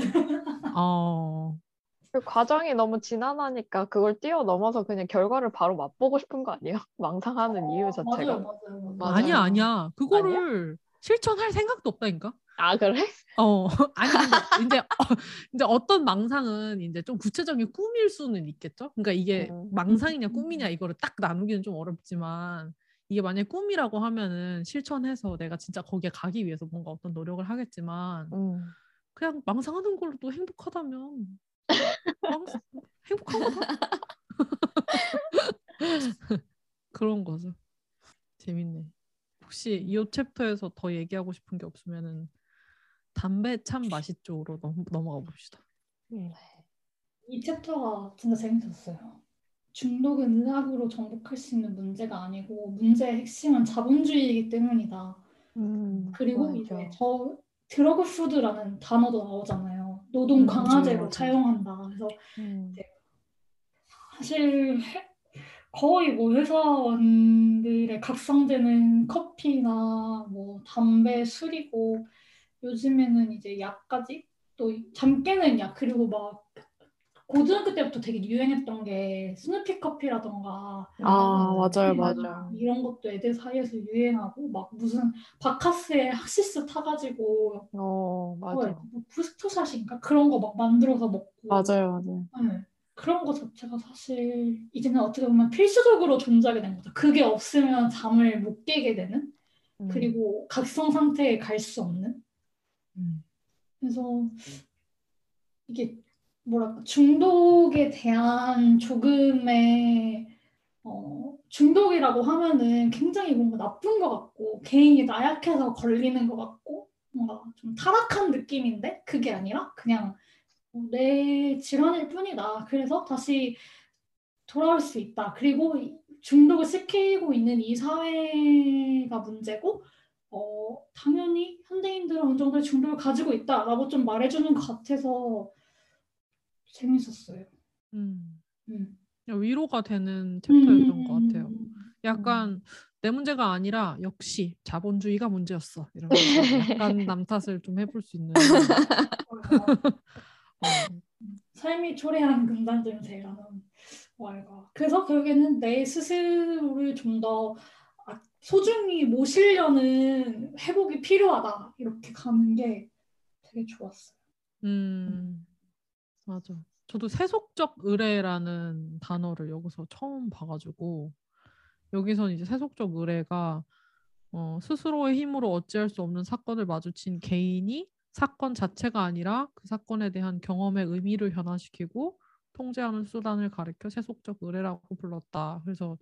Speaker 4: 어.
Speaker 2: 그 과정이 너무 지난하니까 그걸 뛰어넘어서 그냥 결과를 바로 맛보고 싶은 거 아니에요? 망상하는 이유 자체가.
Speaker 1: 맞아요, 맞아요, 맞아요.
Speaker 4: 아니야, 아니야. 그거를 실천할 생각도 없다니까?
Speaker 2: 아 그래?
Speaker 4: 어, 아니 근데 이제 어, 이제 어떤 망상은 이제 좀 구체적인 꿈일 수는 있겠죠. 그러니까 이게
Speaker 2: 음.
Speaker 4: 망상이냐 꿈이냐 이거를 딱 나누기는 좀 어렵지만 이게 만약 에 꿈이라고 하면은 실천해서 내가 진짜 거기에 가기 위해서 뭔가 어떤 노력을 하겠지만
Speaker 2: 음.
Speaker 4: 그냥 망상하는 걸로 또 행복하다면 망상, 행복한 거다. 그런 거죠. 재밌네. 혹시 이 챕터에서 더 얘기하고 싶은 게 없으면은 담배 참 맛있죠로 넘, 넘어가 봅시다.
Speaker 1: 이 챕터가 진짜 재밌었어요. 중독은 의학으로 정복할 수 있는 문제가 아니고 문제의 핵심은 자본주의이기 때문이다.
Speaker 2: 음,
Speaker 1: 그리고
Speaker 2: 맞아.
Speaker 1: 이제 저 드러그 푸드라는 단어도 나오잖아요. 노동
Speaker 2: 음,
Speaker 1: 강화제로
Speaker 5: 맞아요.
Speaker 1: 사용한다. 그래서
Speaker 2: 음.
Speaker 1: 사실 해- 거의 뭐 회사원들의 각성되는 커피나 뭐 담배, 술이고 요즘에는 이제 약까지 또 잠 깨는 약 그리고 막 고등학교 때부터 되게 유행했던 게 스누피 커피라던가
Speaker 5: 아 맞아요
Speaker 1: 네,
Speaker 5: 맞아요.
Speaker 1: 이런 것도 애들 사이에서 유행하고 막 무슨 바카스에 학시스 타가지고
Speaker 2: 어
Speaker 1: 뭐야,
Speaker 2: 맞아.
Speaker 1: 뭐 부스트샷인가 그런 거 막 만들어서 먹고
Speaker 5: 맞아요 맞아요.
Speaker 1: 네. 그런 거 자체가 사실 이제는 어떻게 보면 필수적으로 존재하게 된 거죠. 그게 없으면 잠을 못 깨게 되는
Speaker 2: 음.
Speaker 1: 그리고 각성 상태에 갈 수 없는 그래서 이게 뭐랄까 중독에 대한 조금의 어, 중독이라고 하면은 굉장히 뭔가 나쁜 것 같고 개인이 나약해서 걸리는 것 같고 뭔가 좀 타락한 느낌인데 그게 아니라 그냥 내 질환일 뿐이다. 그래서 다시 돌아올 수 있다. 그리고 이- 중독을 시키고 있는 이 사회가 문제고 어, 당연히 현대인들은 어느 정도 중독을 가지고 있다라고 좀 말해주는 것 같아서 재밌었어요.
Speaker 4: 음.
Speaker 1: 음.
Speaker 4: 위로가 되는 챕터였던 것
Speaker 1: 음.
Speaker 4: 같아요. 약간 내 문제가 아니라 역시 자본주의가 문제였어. 이러면서 약간 남 탓을 좀 해볼 수 있는. 어,
Speaker 1: 삶이 초래한 금단점 세라는 말과 그래서 결국에는 내 스스로를 좀더 아, 소중히 모시려는 회복이 필요하다 이렇게 가는 게 되게 좋았어요.
Speaker 4: 음, 맞아. 저도 세속적 의뢰라는 단어를 여기서 처음 봐가지고 여기선 이제 세속적 의뢰가 어, 스스로의 힘으로 어찌할 수 없는 사건을 마주친 개인이 사건 자체가 아니라 그 사건에 대한 경험의 의미를 변화시키고 통제하는 수단을 가리켜 세속적 의뢰라고 불렀다. 그래서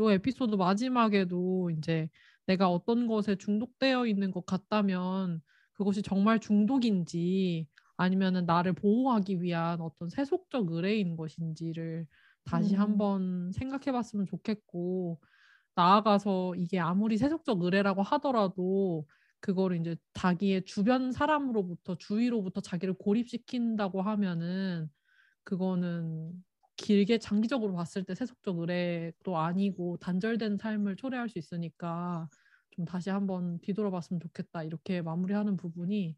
Speaker 4: 요 에피소드 마지막에도 이제 내가 어떤 것에 중독되어 있는 것 같다면 그것이 정말 중독인지 아니면은 나를 보호하기 위한 어떤 세속적 의뢰인 것인지를 다시
Speaker 2: 음.
Speaker 4: 한번 생각해 봤으면 좋겠고 나아가서 이게 아무리 세속적 의뢰라고 하더라도 그거를 이제 자기의 주변 사람으로부터 주위로부터 자기를 고립시킨다고 하면은 그거는 길게 장기적으로 봤을 때 세속적 의뢰도 아니고 단절된 삶을 초래할 수 있으니까 좀 다시 한번 뒤돌아봤으면 좋겠다 이렇게 마무리하는 부분이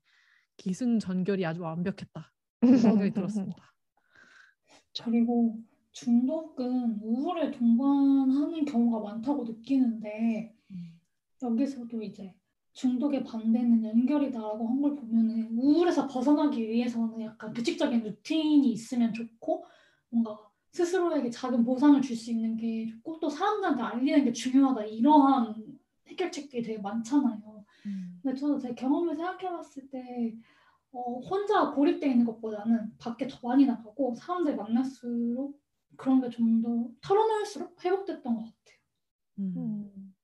Speaker 4: 기승 전결이 아주 완벽했다 그런 생각이 들었습니다.
Speaker 1: 그리고 중독은 우울에 동반하는 경우가 많다고 느끼는데
Speaker 4: 음.
Speaker 1: 여기서도 이제 중독의 반대는 연결이다라고 한 걸 보면은 우울에서 벗어나기 위해서는 약간 규칙적인 루틴이 있으면 좋고 뭔가 스스로에게 작은 보상을 줄 수 있는 게 좋고 또 사람들한테 알리는 게 중요하다 이러한 해결책들이 되게 많잖아요.
Speaker 4: 음.
Speaker 1: 근데 저도 제 경험을 생각해봤을 때 어, 혼자 고립되어 있는 것보다는 밖에 더 많이 나가고 사람들 만날수록 그런 게 좀 더 털어놓을수록 회복됐던 것 같아요.
Speaker 4: 음.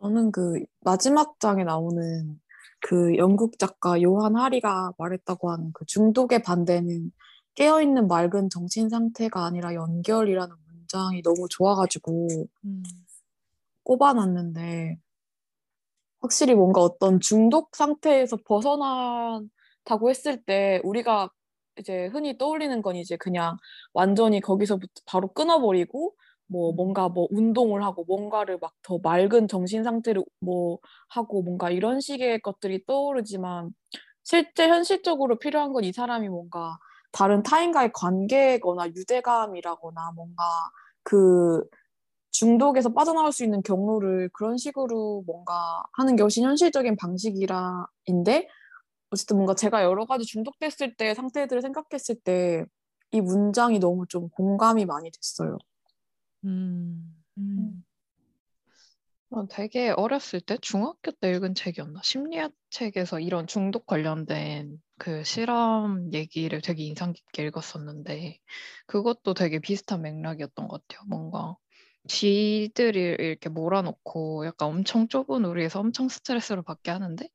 Speaker 5: 저는 그 마지막 장에 나오는 그 영국 작가 요한 하리가 말했다고 하는 그 중독의 반대는 깨어있는 맑은 정신 상태가 아니라 연결이라는 문장이 너무 좋아가지고
Speaker 4: 음.
Speaker 5: 꼽아놨는데 확실히 뭔가 어떤 중독 상태에서 벗어난다고 했을 때 우리가 이제 흔히 떠올리는 건 이제 그냥 완전히 거기서부터 바로 끊어버리고 뭐 뭔가 뭐 운동을 하고 뭔가를 막 더 맑은 정신 상태를 뭐 하고 뭔가 이런 식의 것들이 떠오르지만 실제 현실적으로 필요한 건 이 사람이 뭔가 다른 타인과의 관계거나 유대감이라거나 뭔가 그 중독에서 빠져나올 수 있는 경로를 그런 식으로 뭔가 하는 게 훨씬 현실적인 방식이라인데 어쨌든 뭔가 제가 여러 가지 중독됐을 때 상태들을 생각했을 때 이 문장이 너무 좀 공감이 많이 됐어요.
Speaker 4: 음. 음.
Speaker 2: 어, 되게 어렸을 때 중학교 때 읽은 책이었나? 심리학 책에서 이런 중독 관련된 그 실험 얘기를 되게 인상 깊게 읽었었는데 그것도 되게 비슷한 맥락이었던 것 같아요. 뭔가 쥐들이 이렇게 몰아놓고 약간 엄청 좁은 우리에서 엄청 스트레스를 받게 하는데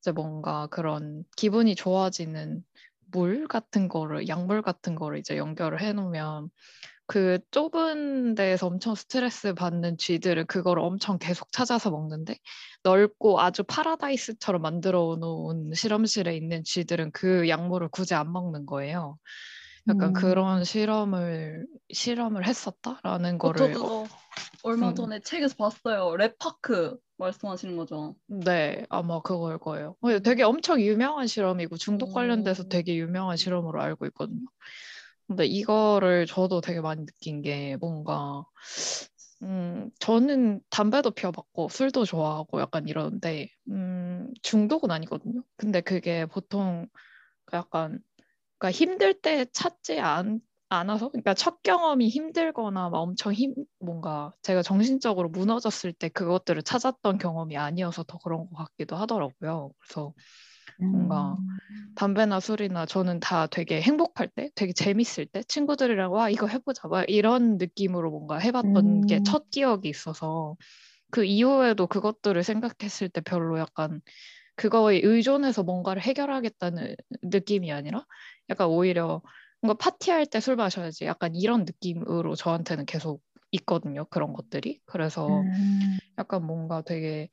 Speaker 2: 이제 뭔가 그런 기분이 좋아지는 물 같은 거를 약물 같은 거를 이제 연결을 해놓으면 그 좁은 데에서 엄청 스트레스 받는 쥐들은 그걸 엄청 계속 찾아서 먹는데 넓고 아주 파라다이스처럼 만들어 놓은 실험실에 있는 쥐들은 그 약물을 굳이 안 먹는 거예요. 약간
Speaker 5: 음.
Speaker 2: 그런 실험을 실험을 했었다라는
Speaker 3: 어,
Speaker 2: 거를
Speaker 3: 저
Speaker 2: 어,
Speaker 3: 얼마
Speaker 2: 음.
Speaker 3: 전에 책에서 봤어요. 랩파크 말씀하시는 거죠?
Speaker 2: 네, 아마 그걸 거예요. 어, 되게 엄청 유명한 실험이고 중독 관련돼서
Speaker 3: 음.
Speaker 2: 되게 유명한 실험으로 알고 있거든요. 근데 이거를 저도 되게 많이 느낀 게 뭔가 음, 저는 담배도 피워봤고 술도 좋아하고 약간 이러는데 음, 중독은 아니거든요. 근데 그게 보통 그 약간 그러니까 힘들 때 찾지 않, 않아서 그러니까 첫 경험이 힘들거나 막 엄청 힘 뭔가 제가 정신적으로 무너졌을 때 그것들을 찾았던 경험이 아니어서 더 그런 것 같기도 하더라고요. 그래서 뭔가 담배나 술이나 저는 다 되게 행복할 때, 되게 재밌을 때, 친구들이랑 와 이거 해보자, 막 이런 느낌으로 뭔가 해봤던 게
Speaker 5: 음.
Speaker 2: 첫 기억이 있어서 그 이후에도 그것들을 생각했을 때 별로 약간 그거에 의존해서 뭔가를 해결하겠다는 느낌이 아니라 약간 오히려 뭔가 파티할 때 술 마셔야지 약간 이런 느낌으로 저한테는 계속 있거든요. 그런 것들이. 그래서
Speaker 5: 음.
Speaker 2: 약간 뭔가 되게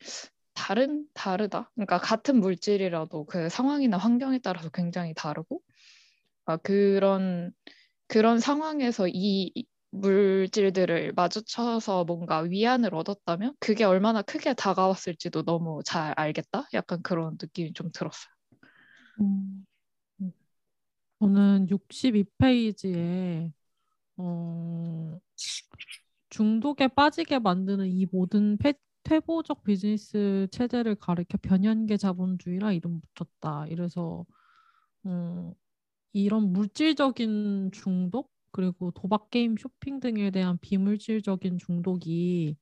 Speaker 2: 다른 다르다. 그러니까 같은 물질이라도 그 상황이나 환경에 따라서 굉장히 다르고 아, 그런 그런 상황에서 이 물질들을 마주쳐서 뭔가 위안을 얻었다면 그게 얼마나 크게 다가왔을지도 너무 잘 알겠다. 약간 그런 느낌이 좀 들었어요.
Speaker 5: 음.
Speaker 4: 저는 62페이지에 어, 중독에 빠지게 만드는 이 모든 폐, 퇴보적 비즈니스 체제를 가리켜 변연계 자본주의라 이름 붙였다. 이래서 어, 이런 물질적인 중독 그리고 도박 게임 쇼핑 등에 대한 비물질적인 중독이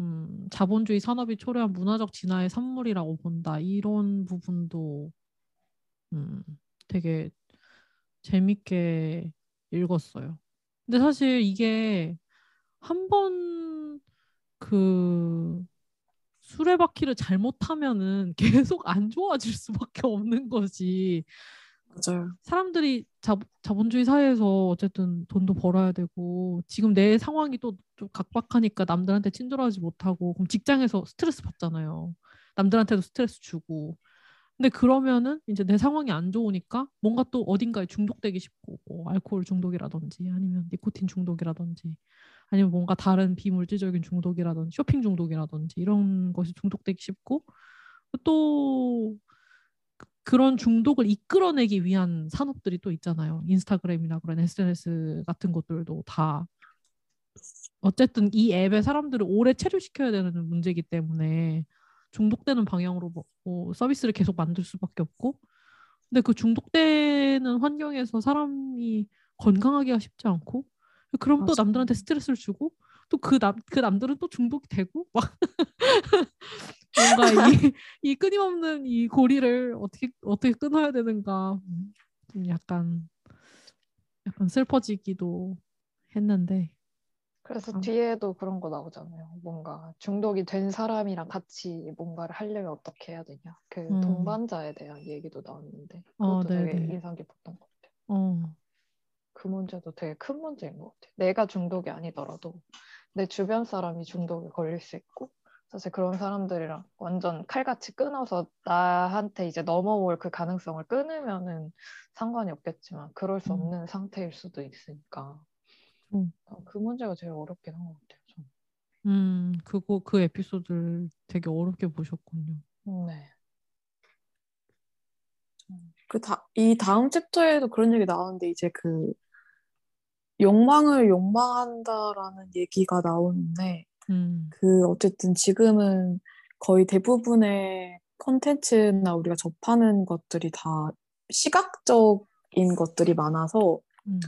Speaker 4: 음, 자본주의 산업이 초래한 문화적 진화의 산물이라고 본다. 이런 부분도 음, 되게 재밌게 읽었어요. 근데 사실 이게 한 번 그 수레바퀴를 잘못하면은 계속 안 좋아질 수밖에 없는 거지.
Speaker 5: 맞아요.
Speaker 4: 사람들이 자, 자본주의 사회에서 어쨌든 돈도 벌어야 되고 지금 내 상황이 또 좀 각박하니까 남들한테 친절하지 못하고 그럼 직장에서 스트레스 받잖아요. 남들한테도 스트레스 주고 근데 그러면은 이제 내 상황이 안 좋으니까 뭔가 또 어딘가에 중독되기 쉽고 뭐 알코올 중독이라든지 아니면 니코틴 중독이라든지 아니면 뭔가 다른 비물질적인 중독이라든지 쇼핑 중독이라든지 이런 것이 중독되기 쉽고 또 그- 그런 중독을 이끌어내기 위한 산업들이 또 있잖아요. 인스타그램이나 그런 SNS 같은 것들도 다 어쨌든 이 앱에 사람들을 오래 체류시켜야 되는 문제이기 때문에 중독되는 방향으로 뭐, 뭐 서비스를 계속 만들 수밖에 없고. 근데 그 중독되는 환경에서 사람이 건강하기가 쉽지 않고. 그럼 또. 남들한테 스트레스를 주고 또 그 남 그 남들은 또 중독이 되고 막 뭔가 이, 이 끊임없는 이 고리를 어떻게 어떻게 끊어야 되는가. 음, 좀 약간 약간 슬퍼지기도 했는데
Speaker 8: 그래서
Speaker 4: 아.
Speaker 8: 뒤에도 그런 거 나오잖아요. 뭔가 중독이 된 사람이랑 같이 뭔가를 하려면 어떻게 해야 되냐. 그
Speaker 4: 음.
Speaker 8: 동반자에 대한 얘기도 나왔는데
Speaker 4: 어,
Speaker 8: 그것도 되게
Speaker 4: 네네.
Speaker 8: 인상 깊었던 것 같아요.
Speaker 4: 어
Speaker 8: 그 문제도 되게 큰 문제인 것 같아요. 내가 중독이 아니더라도 내 주변 사람이 중독에 걸릴 수 있고 사실 그런 사람들이랑 완전 칼같이 끊어서 나한테 이제 넘어올 그 가능성을 끊으면은 상관이 없겠지만 그럴 수
Speaker 4: 음.
Speaker 8: 없는 상태일 수도 있으니까
Speaker 4: 음.
Speaker 8: 어, 그 문제가 제일 어렵긴 한 것 같아요. 저는.
Speaker 4: 음, 그거 그 에피소드를 되게 어렵게 보셨군요.
Speaker 8: 네.
Speaker 5: 그 다, 이 다음 챕터에도 그런 얘기 나오는데 이제 그 욕망을 욕망한다라는 얘기가 나오는데
Speaker 4: 음,
Speaker 5: 그 어쨌든 지금은 거의 대부분의 컨텐츠나 우리가 접하는 것들이 다 시각적인 것들이 많아서
Speaker 4: 음,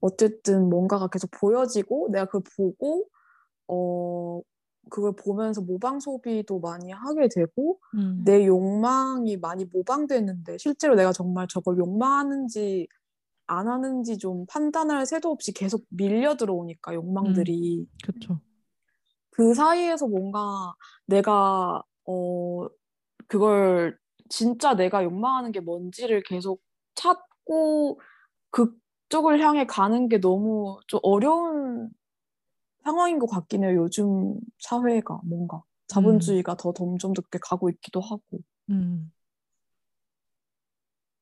Speaker 5: 어쨌든 뭔가가 계속 보여지고 내가 그걸 보고 어 그걸 보면서 모방 소비도 많이 하게 되고
Speaker 4: 음,
Speaker 5: 내 욕망이 많이 모방되는데 실제로 내가 정말 저걸 욕망하는지 안 하는지 좀 판단할 새도 없이 계속 밀려 들어오니까 욕망들이.
Speaker 4: 그쵸.
Speaker 5: 그 사이에서 뭔가 내가 어 그걸 진짜 내가 욕망하는 게 뭔지를 계속 찾고 그 쪽을 향해 가는 게 너무 좀 어려운 상황인 것 같긴 해요. 요즘 사회가 뭔가 자본주의가 더 점점 늦게 가고 있기도 하고.
Speaker 4: 음,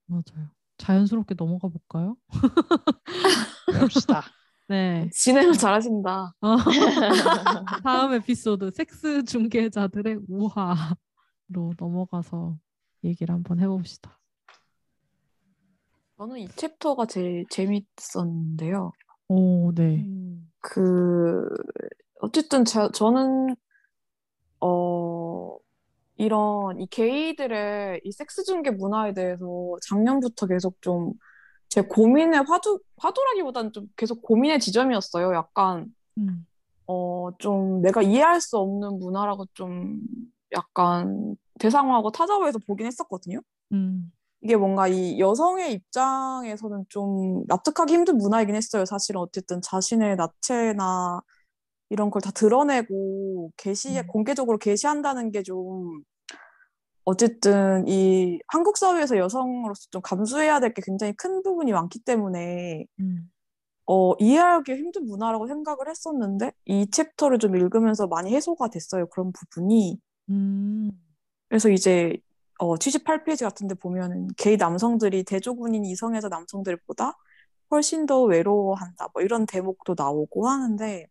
Speaker 4: 맞아요. 자연스럽게 넘어가 볼까요?
Speaker 8: 그럽시다.
Speaker 4: 네.
Speaker 5: 진행을 잘하신다.
Speaker 4: 어. 다음 에피소드 섹스 중개자들의 우화로 넘어가서 얘기를 한번 해봅시다.
Speaker 5: 저는 이 챕터가 제일 재밌었는데요.
Speaker 4: 오, 네.
Speaker 8: 음.
Speaker 5: 그 어쨌든 저, 저는 어 이런 이 게이들의 이 섹스 중개 문화에 대해서 작년부터 계속 좀 제 고민의 화두 화두라기보다는 좀 계속 고민의 지점이었어요. 약간
Speaker 4: 음,
Speaker 5: 어좀 내가 이해할 수 없는 문화라고 좀 약간 대상화하고 타자화해서 보긴 했었거든요.
Speaker 4: 음,
Speaker 5: 이게 뭔가 이 여성의 입장에서는 좀 납득하기 힘든 문화이긴 했어요. 사실은 어쨌든 자신의 나체나 이런 걸 다 드러내고 게시해
Speaker 4: 음.
Speaker 5: 공개적으로 게시한다는 게 좀 어쨌든 이 한국 사회에서 여성으로서 좀 감수해야 될 게 굉장히 큰 부분이 많기 때문에
Speaker 4: 음,
Speaker 5: 어, 이해하기 힘든 문화라고 생각을 했었는데 이 챕터를 좀 읽으면서 많이 해소가 됐어요. 그런 부분이.
Speaker 4: 음,
Speaker 5: 그래서 이제 어, 78페이지 같은 데 보면은 게이 남성들이 대조군인 이성애자 남성들보다 훨씬 더 외로워한다. 뭐 이런 대목도 나오고 하는데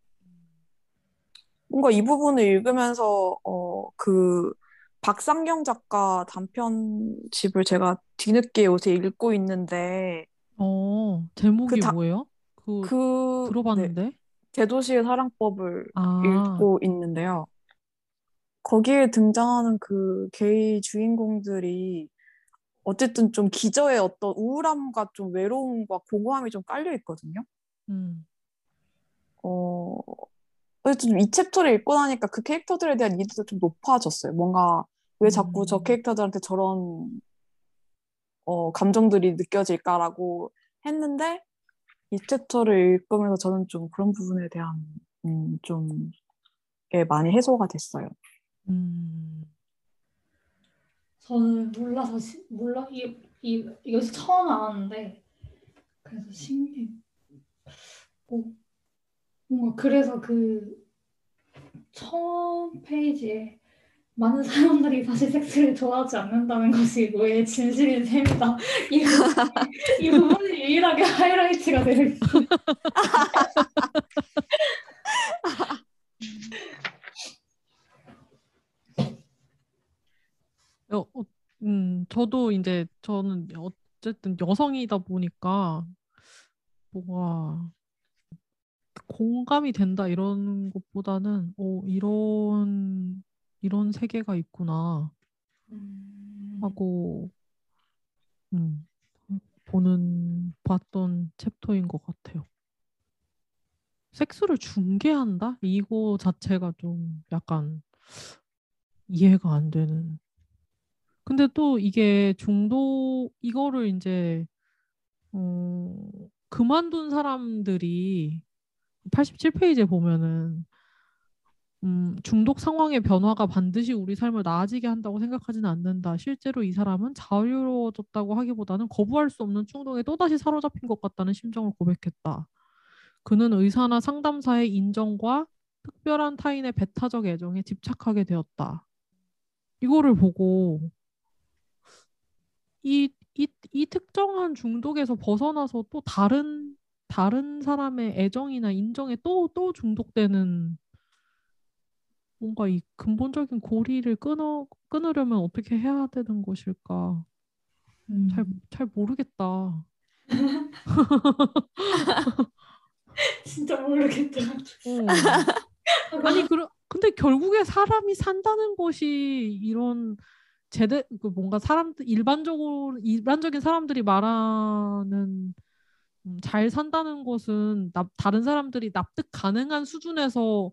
Speaker 5: 뭔가 이 부분을 읽으면서 어, 그 박상경 작가 단편집을 제가 뒤늦게 요새 읽고 있는데
Speaker 4: 어, 제목이
Speaker 5: 그 다-
Speaker 4: 뭐예요? 그,
Speaker 5: 그 네,
Speaker 4: 들어봤는데?
Speaker 5: 대도시의 사랑법을
Speaker 4: 아,
Speaker 5: 읽고 있는데요. 거기에 등장하는 그 게이 주인공들이 어쨌든 좀 기저에 어떤 우울함과 좀 외로움과 공허함이 좀 깔려 있거든요.
Speaker 4: 음,
Speaker 5: 어, 어쨌든 좀이 챕터를 읽고 나니까 그 캐릭터들에 대한 이해도 좀 높아졌어요. 뭔가 왜 자꾸 저
Speaker 4: 음.
Speaker 5: 캐릭터들한테 저런 어, 감정들이 느껴질까라고 했는데 이 챕터를 읽으면서 저는 좀 그런 부분에 대한 음, 좀 예, 많이 해소가 됐어요.
Speaker 4: 음,
Speaker 1: 저는 몰라서 시- 몰라 이, 이 이것이 처음 알았는데 그래서 신기해. 뭐, 뭔가 그래서 그 처음 페이지에 많은 사람들이 사실 섹스를 좋아하지 않는다는 것이 뭐의 진실인 셈이다. 이 부분이, 이 부분이 유일하게 하이라이트가 되어 있 어,
Speaker 4: 어, 음, 저도 이제 저는 어쨌든 여성이다 보니까 뭐가 공감이 된다 이런 것보다는 어, 이런 이런 세계가 있구나
Speaker 1: 음,
Speaker 4: 하고 음, 보는 봤던 챕터인 것 같아요. 섹스를 중계한다? 이거 자체가 좀 약간 이해가 안 되는. 근데 또 이게 중독 이거를 이제 어, 그만둔 사람들이 87페이지에 보면은 음, 중독 상황의 변화가 반드시 우리 삶을 나아지게 한다고 생각하지는 않는다. 실제로 이 사람은 자유로워졌다고 하기보다는 거부할 수 없는 충동에 또다시 사로잡힌 것 같다는 심정을 고백했다. 그는 의사나 상담사의 인정과 특별한 타인의 배타적 애정에 집착하게 되었다. 이거를 보고 이, 이, 이 특정한 중독에서 벗어나서 또 다른 다른 사람의 애정이나 인정에 또, 또 중독되는 뭔가 이 근본적인 고리를 끊어, 끊으려면 어떻게 해야 되는 것일까?
Speaker 1: 음.
Speaker 4: 잘, 잘 모르겠다.
Speaker 1: 진짜 모르겠다.
Speaker 4: 어. 아니, 그러, 근데 결국에 사람이 산다는 것이 이런 제대, 그 뭔가 사람들, 일반적으로, 일반적인 사람들이 말하는 음, 잘 산다는 것은 납, 다른 사람들이 납득 가능한 수준에서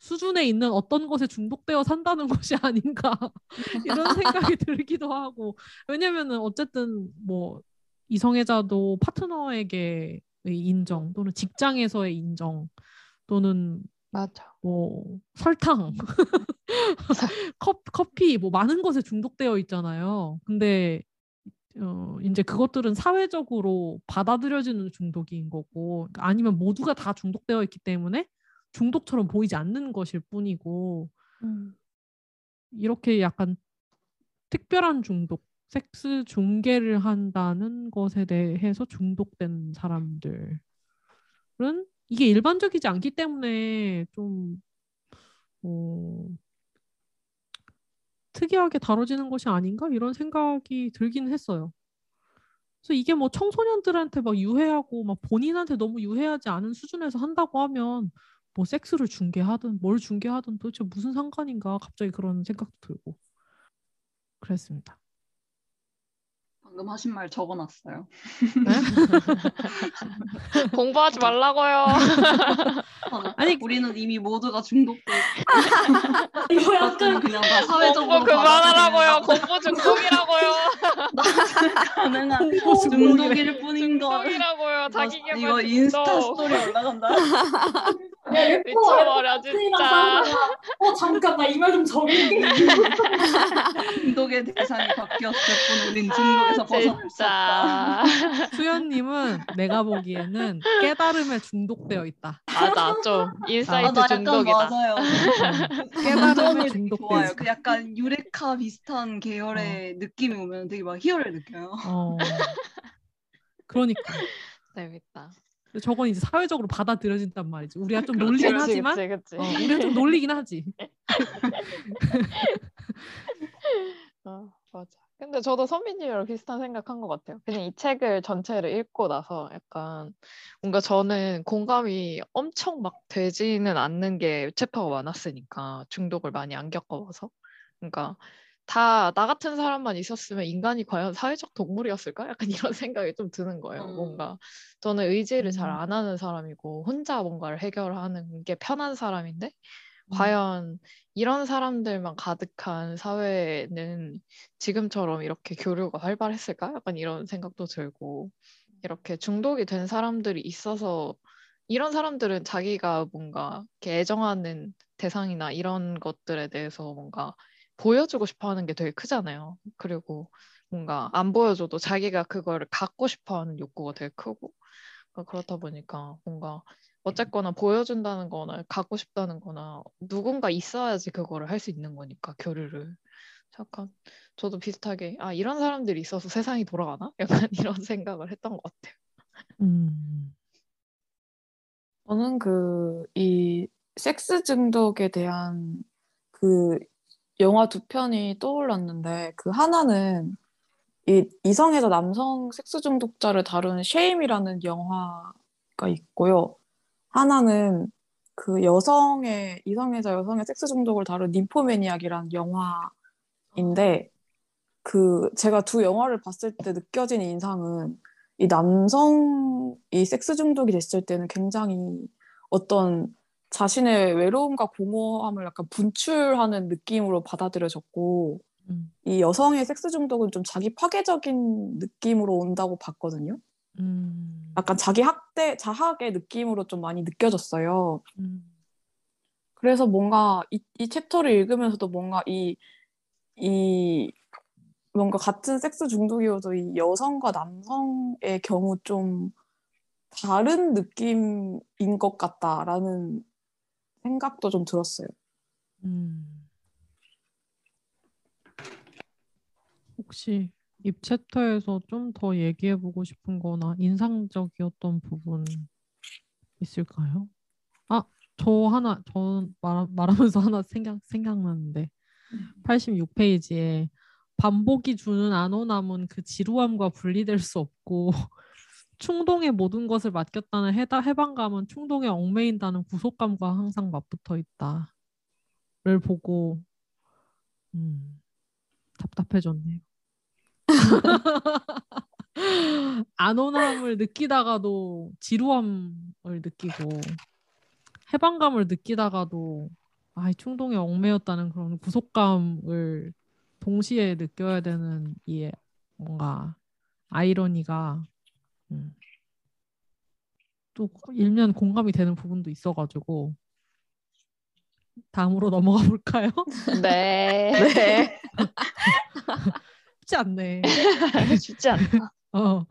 Speaker 4: 수준에 있는 어떤 것에 중독되어 산다는 것이 아닌가 이런 생각이 들기도 하고. 왜냐면은 어쨌든 뭐 이성애자도 파트너에게의 인정 또는 직장에서의 인정 또는
Speaker 2: 맞아.
Speaker 4: 뭐 설탕, 컵, 커피 뭐 많은 것에 중독되어 있잖아요. 근데 어, 이제 그것들은 사회적으로 받아들여지는 중독인 거고 아니면 모두가 다 중독되어 있기 때문에 중독처럼 보이지 않는 것일 뿐이고
Speaker 5: 음.
Speaker 4: 이렇게 약간 특별한 중독, 섹스 중계를 한다는 것에 대해서 중독된 사람들은 이게 일반적이지 않기 때문에 좀 어, 특이하게 다뤄지는 것이 아닌가 이런 생각이 들긴 했어요. 그래서 이게 뭐 청소년들한테 막 유해하고 막 본인한테 너무 유해하지 않은 수준에서 한다고 하면 뭐 섹스를 중계하든 뭘 중계하든 도대체 무슨 상관인가 갑자기 그런 생각도 들고 그랬습니다.
Speaker 3: 방금 하신 말 적어놨어요.
Speaker 2: 공부하지 말라고요.
Speaker 4: 아니,
Speaker 3: 우리는 이미 모두가 중독돼
Speaker 1: 이거 약간
Speaker 3: 그냥 다 사회적으로
Speaker 2: 공부 그만하라고요. 공부 중독이라고요.
Speaker 3: 가능한
Speaker 4: 중독이래.
Speaker 3: 중독일 뿐인 걸.
Speaker 2: 중독이라고요. 자기 개발
Speaker 3: 이거 인스타. 스토리 올라간다.
Speaker 2: 미쳐버려 진짜.
Speaker 1: 어 잠깐 나 이 말 좀 적을게.
Speaker 3: 중독의 대상이 바뀌었을 뿐 우린 중독에서 없다.
Speaker 2: 진짜.
Speaker 4: 수연님은 내가 보기에는 깨달음에 중독되어 있다.
Speaker 2: 맞아 좀 insight
Speaker 3: 아,
Speaker 2: 중독이다.
Speaker 3: 맞아요.
Speaker 4: 깨달음에. 있다.
Speaker 3: 그 약간 유레카 비슷한 계열의 느낌이 오면 되게 막 희열을 느껴요.
Speaker 4: 어. 그러니까.
Speaker 2: 재밌다.
Speaker 4: 근데 저건 이제 사회적으로 받아들여진단 말이지. 우리가 좀
Speaker 3: 그렇지,
Speaker 4: 놀리긴
Speaker 2: 그치,
Speaker 4: 하지만,
Speaker 2: 그치.
Speaker 4: 어, 우리가 좀 놀리긴 하지.
Speaker 2: 어, 맞아. 근데 저도 선배님이랑 비슷한 생각한 것 같아요. 그냥 이 책을 전체를 읽고 나서 약간 뭔가 저는 공감이 엄청 막 되지는 않는 게 챕터가 많았으니까 중독을 많이 안 겪어봐서. 그러니까 다 나 같은 사람만 있었으면 인간이 과연 사회적 동물이었을까? 약간 이런 생각이 좀 드는 거예요.
Speaker 3: 음.
Speaker 2: 뭔가 저는 의지를 잘
Speaker 4: 음.
Speaker 2: 안 하는 사람이고 혼자 뭔가를 해결하는 게 편한 사람인데
Speaker 4: 음.
Speaker 2: 과연 이런 사람들만 가득한 사회는 지금처럼 이렇게 교류가 활발했을까? 약간 이런 생각도 들고 이렇게 중독이 된 사람들이 있어서 이런 사람들은 자기가 뭔가 이렇게 애정하는 대상이나 이런 것들에 대해서 뭔가 보여주고 싶어 하는 게 되게 크잖아요. 그리고 뭔가 안 보여줘도 자기가 그거를 갖고 싶어 하는 욕구가 되게 크고 그러니까 그렇다 보니까 뭔가 어쨌거나 보여준다는 거나 갖고 싶다는 거나 누군가 있어야지 그거를 할 수 있는 거니까 교류를 잠깐 저도 비슷하게 아 이런 사람들이 있어서 세상이 돌아가나? 약간 이런 생각을 했던 것 같아요.
Speaker 4: 음.
Speaker 5: 저는 그, 이 섹스 중독에 대한 그 영화 두 편이 떠올랐는데 그 하나는 이 이성에서 남성 섹스 중독자를 다룬 쉐임이라는 영화가 있고요. 하나는 그 여성의 이성에서 여성의 섹스 중독을 다룬 닌포매니악이라는 영화인데 그 제가 두 영화를 봤을 때 느껴진 인상은 이 남성이 섹스 중독이 됐을 때는 굉장히 어떤 자신의 외로움과 공허함을 약간 분출하는 느낌으로 받아들여졌고,
Speaker 4: 음.
Speaker 5: 이 여성의 섹스 중독은 좀 자기 파괴적인 느낌으로 온다고 봤거든요.
Speaker 4: 음.
Speaker 5: 약간 자기 학대, 자학의 느낌으로 좀 많이 느껴졌어요.
Speaker 4: 음.
Speaker 5: 그래서 뭔가 이, 이 챕터를 읽으면서도 뭔가 이, 이 뭔가 같은 섹스 중독이어도 이 여성과 남성의 경우 좀 다른 느낌인 것 같다라는 생각도 좀 들었어요.
Speaker 4: 음. 혹시 이 챕터에서 좀 더 얘기해 보고 싶은 거나 인상적이었던 부분 있을까요? 아, 저 하나, 저 말, 말하면서 하나 생각, 생각나는데 86페이지에 반복이 주는 안오남은 그 지루함과 분리될 수 없고 충동의 모든 것을 맡겼다는 해다, 해방감은 충동에 얽매인다는 구속감과 항상 맞붙어 있다를 보고 음, 답답해졌네요. 안온함을 느끼다가도 지루함을 느끼고 해방감을 느끼다가도 아, 충동에 얽매였다는 그런 구속감을 동시에 느껴야 되는 이 뭔가 아이러니가 음, 또 일면 공감이 되는 부분도 있어가지고 다음으로 넘어가 볼까요?
Speaker 2: 네.
Speaker 8: 네.
Speaker 4: 쉽지 않네.
Speaker 8: 쉽지 않다.
Speaker 4: 어,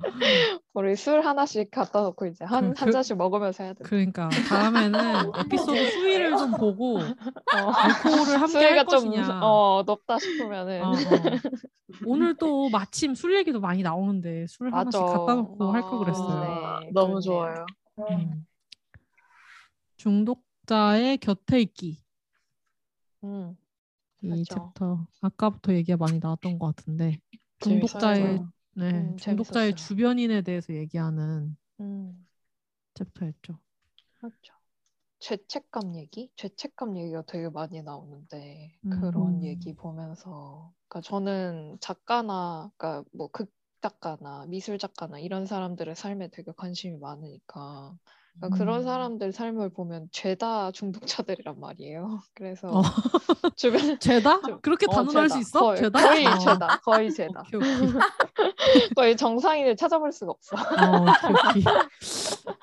Speaker 2: 우리 술 하나씩 갖다 놓고 이제 한,
Speaker 4: 그-
Speaker 2: 한
Speaker 4: 그-
Speaker 2: 잔씩 먹으면서 해야 돼.
Speaker 4: 그러니까 다음에는 에피소드 수위를 좀 보고
Speaker 2: 어.
Speaker 4: 알코올을 함께 할
Speaker 2: 수위가 좀
Speaker 4: 것이냐.
Speaker 2: 어, 높다 싶으면은
Speaker 4: 어, 어. 오늘 또 마침 술 얘기도 많이 나오는데 술 하나씩
Speaker 2: 맞아.
Speaker 4: 갖다 놓고 할걸
Speaker 2: 아,
Speaker 4: 그랬어요.
Speaker 2: 네,
Speaker 8: 너무
Speaker 2: 그렇네요.
Speaker 8: 좋아요.
Speaker 4: 음. 중독자의 곁에 있기
Speaker 2: 음,
Speaker 4: 이
Speaker 2: 맞죠.
Speaker 4: 챕터 아까부터 얘기가 많이 나왔던 것 같은데 중독자의
Speaker 2: 재밌었어요.
Speaker 4: 네
Speaker 2: 음,
Speaker 4: 중독자의
Speaker 2: 재밌었어요.
Speaker 4: 주변인에 대해서 얘기하는
Speaker 2: 음,
Speaker 4: 챕터였죠.
Speaker 2: 맞죠. 죄책감 얘기? 죄책감 얘기가 되게 많이 나오는데
Speaker 4: 음.
Speaker 2: 그런 얘기 보면서 그러니까 저는 작가나 그러니까 뭐 극 작가나 미술 작가나 이런 사람들의 삶에 되게 관심이 많으니까 그러니까 그런
Speaker 4: 음.
Speaker 2: 사람들 삶을 보면 죄다 중독자들이란 말이에요. 그래서
Speaker 4: 어.
Speaker 2: 주변
Speaker 4: 죄다?
Speaker 2: 좀-
Speaker 4: 그렇게
Speaker 2: 어,
Speaker 4: 단언할
Speaker 2: 죄다.
Speaker 4: 수 있어?
Speaker 2: 거의,
Speaker 4: 죄다?
Speaker 2: 거의
Speaker 4: 어.
Speaker 2: 죄다. 거의 죄다.
Speaker 4: 오케이 오케이.
Speaker 2: 거의 정상인을 찾아볼 수가 없어.
Speaker 4: 어, 오케이.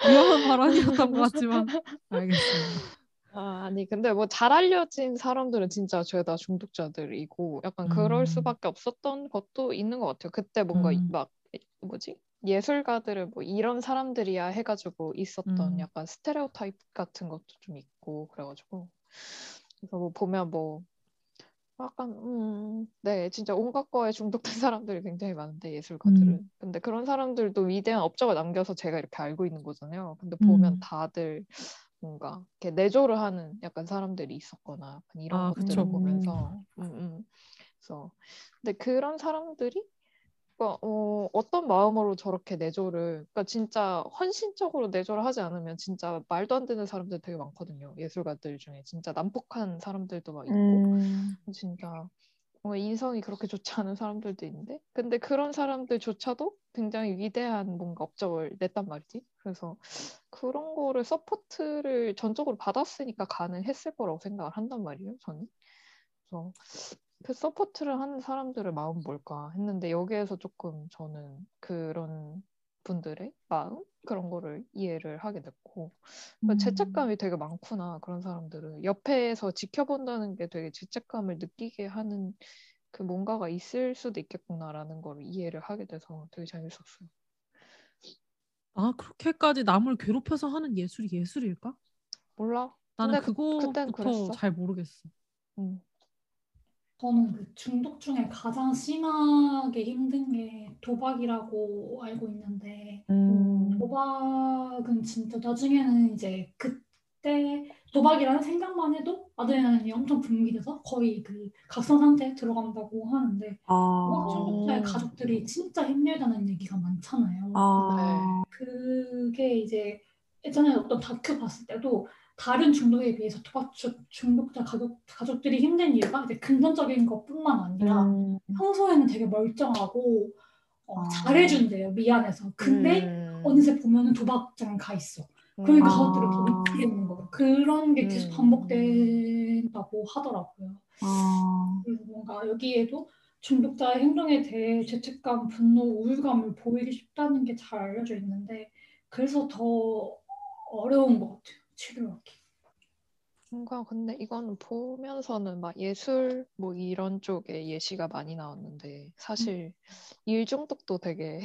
Speaker 4: 위험한 발언이었던 것 같지만 알겠습니다.
Speaker 2: 아, 아니 근데 뭐 잘 알려진 사람들은 진짜 죄다 중독자들이고 약간 그럴
Speaker 4: 음.
Speaker 2: 수밖에 없었던 것도 있는 것 같아요. 그때 뭔가 이-
Speaker 4: 음.
Speaker 2: 막 뭐지? 예술가들은 뭐 이런 사람들이야 해가지고 있었던
Speaker 4: 음.
Speaker 2: 약간 스테레오 타입 같은 것도 좀 있고 그래가지고 그래서 뭐 보면 뭐 약간 음, 네 진짜 온갖 거에 중독된 사람들이 굉장히 많은데 예술가들은
Speaker 4: 음.
Speaker 2: 근데 그런 사람들도 위대한 업적을 남겨서 제가 이렇게 알고 있는 거잖아요. 근데 보면
Speaker 4: 음.
Speaker 2: 다들 뭔가 이렇게 내조를 하는 약간 사람들이 있었거나 이런
Speaker 4: 아,
Speaker 2: 것들을
Speaker 4: 그쵸.
Speaker 2: 보면서 음, 음. 그래서 근데 그런 사람들이 그러니까 어, 어떤 마음으로 저렇게 내조를 그러니까 진짜 헌신적으로 내조를 하지 않으면 진짜 말도 안 되는 사람들 되게 많거든요. 예술가들 중에 진짜 난폭한 사람들도 막 있고
Speaker 5: 음,
Speaker 2: 진짜 인성이 그렇게 좋지 않은 사람들도 있는데 근데 그런 사람들조차도 굉장히 위대한 뭔가 업적을 냈단 말이지. 그래서 그런 거를 support를 전적으로 받았으니까 가능했을 거라고 생각을 한단 말이에요. 저는. 그래서 그 support를 하는 사람들의 마음 뭘까 했는데 여기에서 조금 저는 그런 분들의 마음 그런 거를 이해를 하게 됐고 그러니까
Speaker 5: 음.
Speaker 2: 죄책감이 되게 많구나 그런 사람들은 옆에서 지켜본다는 게 되게 죄책감을 느끼게 하는 그 뭔가가 있을 수도 있겠구나라는 걸 이해를 하게 돼서 되게 재밌었어요.
Speaker 4: 아 그렇게까지 남을 괴롭혀서 하는 예술이 예술일까?
Speaker 2: 몰라.
Speaker 4: 나는
Speaker 2: 그-
Speaker 4: 그거부터. 잘 모르겠어.
Speaker 2: 음.
Speaker 1: 저는 그 중독 중에 가장 심하게 힘든 게 도박이라고 알고 있는데
Speaker 5: 음.
Speaker 1: 도박은 진짜 나중에는 이제 그때 도박이라는 생각만 해도 아드레날린이 엄청 분비돼서 거의 그 각성 상태에 들어간다고 하는데 도박
Speaker 5: 아.
Speaker 1: 중독자의 가족들이 진짜 힘들다는 얘기가 많잖아요.
Speaker 5: 아.
Speaker 1: 그게 이제 예전에 어떤 다큐 봤을 때도 다른 중독에 비해서 도박 주- 중독자 가족, 가족들이 힘든 이유가 이제 금전적인 것뿐만 아니라
Speaker 5: 음.
Speaker 1: 평소에는 되게 멀쩡하고 어,
Speaker 5: 아.
Speaker 1: 잘해준대요 미안해서 근데
Speaker 2: 음.
Speaker 1: 어느새 보면은 도박장에 가 있어 그러니까
Speaker 5: 아.
Speaker 1: 가족들을 더 느끼게 되는 거예요 그런 게 계속
Speaker 2: 음.
Speaker 1: 반복된다고 하더라고요
Speaker 5: 아.
Speaker 1: 그래서 뭔가 여기에도 중독자의 행동에 대해 죄책감, 분노, 우울감을 보이기 쉽다는 게 잘 알려져 있는데 그래서 더 어려운 것 같아요 치료하기.
Speaker 2: 뭔가 근데 이거는 보면서는 막 예술 뭐 이런 쪽에 예시가 많이 나왔는데 사실 일 중독도 되게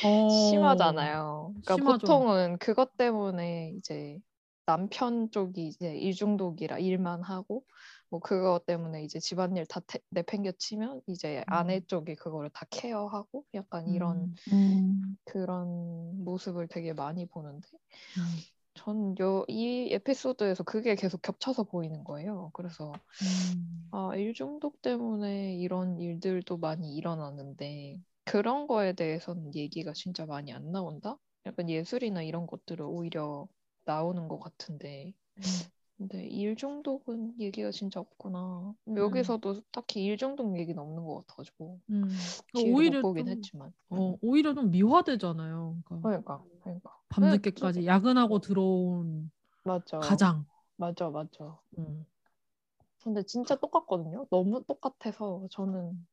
Speaker 4: 어,
Speaker 2: 심하잖아요. 그러니까
Speaker 4: 심하죠.
Speaker 2: 보통은 그것 때문에 이제 남편 쪽이 이제 일 중독이라 일만 하고 뭐 그거 때문에 이제 집안일 다 태- 내팽겨치면 이제 아내 쪽이 그거를 다 케어하고 약간 이런
Speaker 4: 음,
Speaker 5: 음.
Speaker 2: 그런 모습을 되게 많이 보는데
Speaker 4: 음,
Speaker 2: 전 요 이 에피소드에서 그게 계속 겹쳐서 보이는 거예요. 그래서
Speaker 4: 음.
Speaker 2: 아, 일 중독 때문에 이런 일들도 많이 일어나는데 그런 거에 대해서는 얘기가 진짜 많이 안 나온다? 약간 예술이나 이런 것들은 오히려 나오는 것 같은데
Speaker 4: 음.
Speaker 2: 근데 일 중독은 얘기가 진짜 없구나.
Speaker 4: 음.
Speaker 2: 여기서도 딱히 일 중독 얘기는 없는 것 같아가지고
Speaker 4: 음. 오히려
Speaker 2: 보긴
Speaker 4: 좀,
Speaker 2: 했지만
Speaker 4: 어, 오히려 좀 미화되잖아요. 그러니까
Speaker 2: 그러니까 그러니까
Speaker 4: 밤늦게까지
Speaker 2: 그-
Speaker 4: 야근하고 들어온
Speaker 2: 맞죠.
Speaker 4: 가장.
Speaker 2: 맞아 맞아.
Speaker 4: 음.
Speaker 2: 근데 진짜 똑같거든요. 너무 똑같아서 저는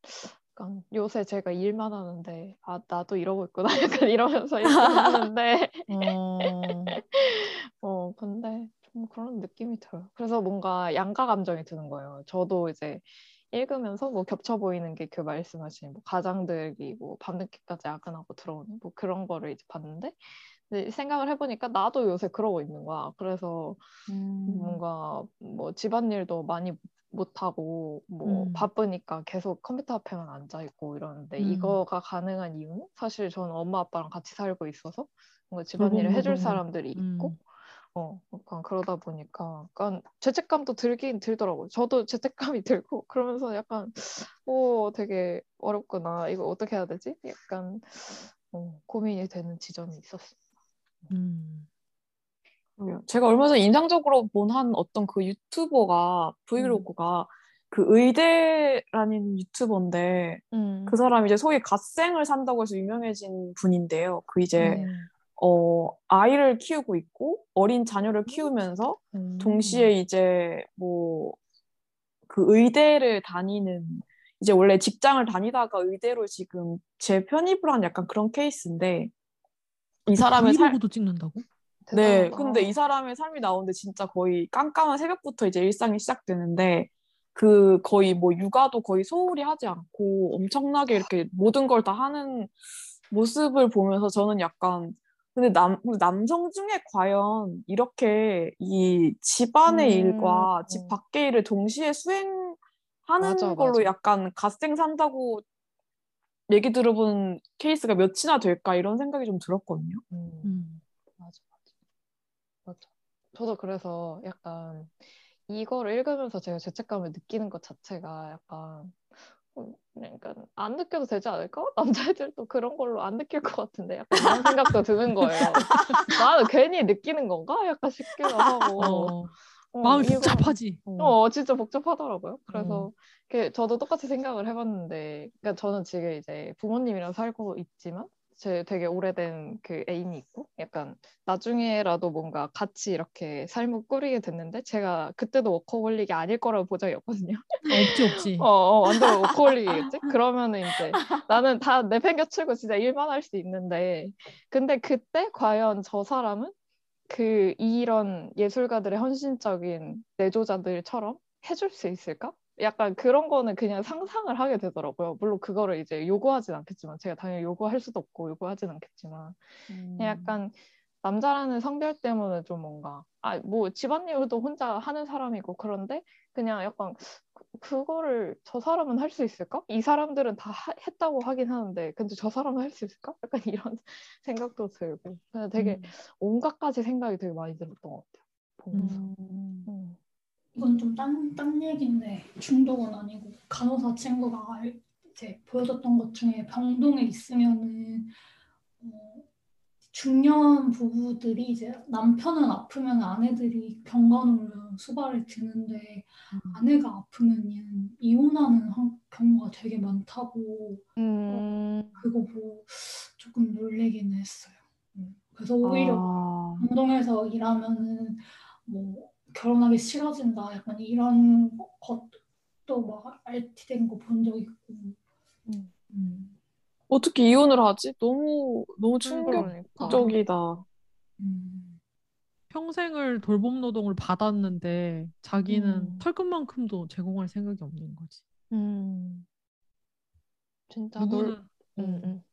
Speaker 2: 약간 요새 제가 일만 하는데 아 나도 이러고 있구나 약간 이러면서 일을 하는데
Speaker 4: 어,
Speaker 2: 어 근데 좀 그런 느낌이 들어요. 그래서 뭔가 양가 감정이 드는 거예요. 저도 이제 읽으면서 뭐 겹쳐 보이는 게 그 말씀하신 뭐 가장들이 뭐 밤늦게까지 야근하고 들어오는 뭐 그런 거를 이제 봤는데 생각을 해보니까 나도 요새 그러고 있는 거야. 그래서
Speaker 5: 음.
Speaker 2: 뭔가 뭐 집안일도 많이 못하고 뭐
Speaker 4: 음.
Speaker 2: 바쁘니까 계속 컴퓨터 앞에만 앉아 있고 이러는데
Speaker 4: 음.
Speaker 2: 이거가 가능한 이유는 사실 저는 엄마 아빠랑 같이 살고 있어서 뭔가 집안일을 해줄. 사람들이 있고
Speaker 4: 음.
Speaker 2: 어 약간 그러다 보니까 약간 죄책감도 들긴 들더라고요. 저도 죄책감이 들고 그러면서 약간 오 되게 어렵구나 이거 어떻게 해야 되지? 약간 어, 고민이 되는 지점이 있었어요.
Speaker 4: 음.
Speaker 5: 제가 얼마 전에 인상적으로 본 한 어떤 그 유튜버가 브이로그가 그 의대라는 유튜버인데
Speaker 2: 음.
Speaker 5: 그 사람이 이제 소위 갓생을 산다고 해서 유명해진 분인데요. 그 이제
Speaker 2: 네.
Speaker 5: 어 아이를 키우고 있고 어린 자녀를 키우면서
Speaker 2: 음.
Speaker 5: 동시에 이제 뭐 그 의대를 다니는 이제 원래 직장을 다니다가 의대로 지금 재편입을 한 약간 그런 케이스인데 이 사람의 삶
Speaker 4: 브이로그도 찍는다고?
Speaker 5: 네,
Speaker 2: 대단하다.
Speaker 5: 근데 이 사람의 삶이 나오는데 진짜 거의 깜깜한 새벽부터 이제 일상이 시작되는데 그 거의 뭐 육아도 거의 소홀히 하지 않고 엄청나게 이렇게 모든 걸 다 하는 모습을 보면서 저는 약간 근데 남, 남성 중에 과연 이렇게 이 집안의
Speaker 2: 음,
Speaker 5: 일과 집
Speaker 2: 음.
Speaker 5: 밖의 일을 동시에 수행하는
Speaker 2: 맞아,
Speaker 5: 걸로
Speaker 2: 맞아.
Speaker 5: 약간 갓생 산다고 얘기 들어본 케이스가 몇이나 될까 이런 생각이 좀 들었거든요.
Speaker 2: 음.
Speaker 4: 음.
Speaker 2: 맞아, 맞아. 맞아. 저도 그래서 약간 이거를 읽으면서 제가 죄책감을 느끼는 것 자체가 약간 음, 그러니까 안 느껴도 되지 않을까? 남자애들도 그런 걸로 안 느낄 것 같은데 약간 이런 생각도 드는 거예요. 나는 괜히 느끼는 건가? 약간 싶기도 하고.
Speaker 4: 어,
Speaker 2: 어,
Speaker 4: 마음이 복잡하지. 어.
Speaker 2: 어, 진짜 복잡하더라고요. 그래서 그 저도 똑같이 생각을 해봤는데, 그러니까 저는 지금 이제 부모님이랑 살고 있지만, 제 되게 오래된 그 애인이 있고, 약간 나중에라도 뭔가 같이 이렇게 삶을 꾸리게 됐는데, 제가 그때도 워커홀릭이 아닐 거라고 보장이었거든요.
Speaker 4: 없지 없지.
Speaker 2: 어, 어, 완전 워커홀릭이겠지? 그러면은 이제 나는 다 내팽겨치고 진짜 일만 할 수 있는데, 근데 그때 과연 저 사람은 그 이런 예술가들의 헌신적인 내조자들처럼 해줄 수 있을까? 약간 그런 거는 그냥 상상을 하게 되더라고요. 물론 그거를 이제 요구하진 않겠지만 제가 당연히 요구할 수도 없고 요구하진 않겠지만
Speaker 5: 음.
Speaker 2: 약간 남자라는 성별 때문에 좀 뭔가 아 뭐 집안일도 혼자 하는 사람이고 그런데 그냥 약간 그, 그거를 저 사람은 할 수 있을까? 이 사람들은 다 하, 했다고 하긴 하는데 근데 저 사람은 할 수 있을까? 약간 이런 생각도 들고 그냥 되게
Speaker 5: 음.
Speaker 2: 온갖 가지 생각이 되게 많이 들었던 것 같아요. 보면서.
Speaker 5: 음.
Speaker 2: 음.
Speaker 1: 이건 좀딴 딴 얘기인데 중독은 아니고 간호사 친구가 알- 이제 보여줬던 것 중에 병동에 있으면은 어, 중년 부부들이 이제 남편은 아프면 아내들이 병간호를 수발을 드는데 아내가 아프면 이혼하는 한- 경우가 되게 많다고
Speaker 2: 음.
Speaker 1: 그거 보고 조금 놀래긴 했어요. 음. 그래서 오히려
Speaker 5: 아,
Speaker 1: 운동에서 일하면은 뭐 결혼하기 싫어진다 약간 이런 것도 막 RT된 거 본 적 있고
Speaker 2: 음.
Speaker 1: 음.
Speaker 5: 어떻게 이혼을 하지? 너무 너무. 충격적이다.
Speaker 1: 음.
Speaker 4: 평생을 돌봄 노동을 받았는데 자기는
Speaker 2: 음.
Speaker 4: 털끝만큼도 제공할 생각이 없는 거지.
Speaker 2: 음. 진짜 놀.
Speaker 4: 누구는
Speaker 2: 음,
Speaker 4: 어.
Speaker 2: 음.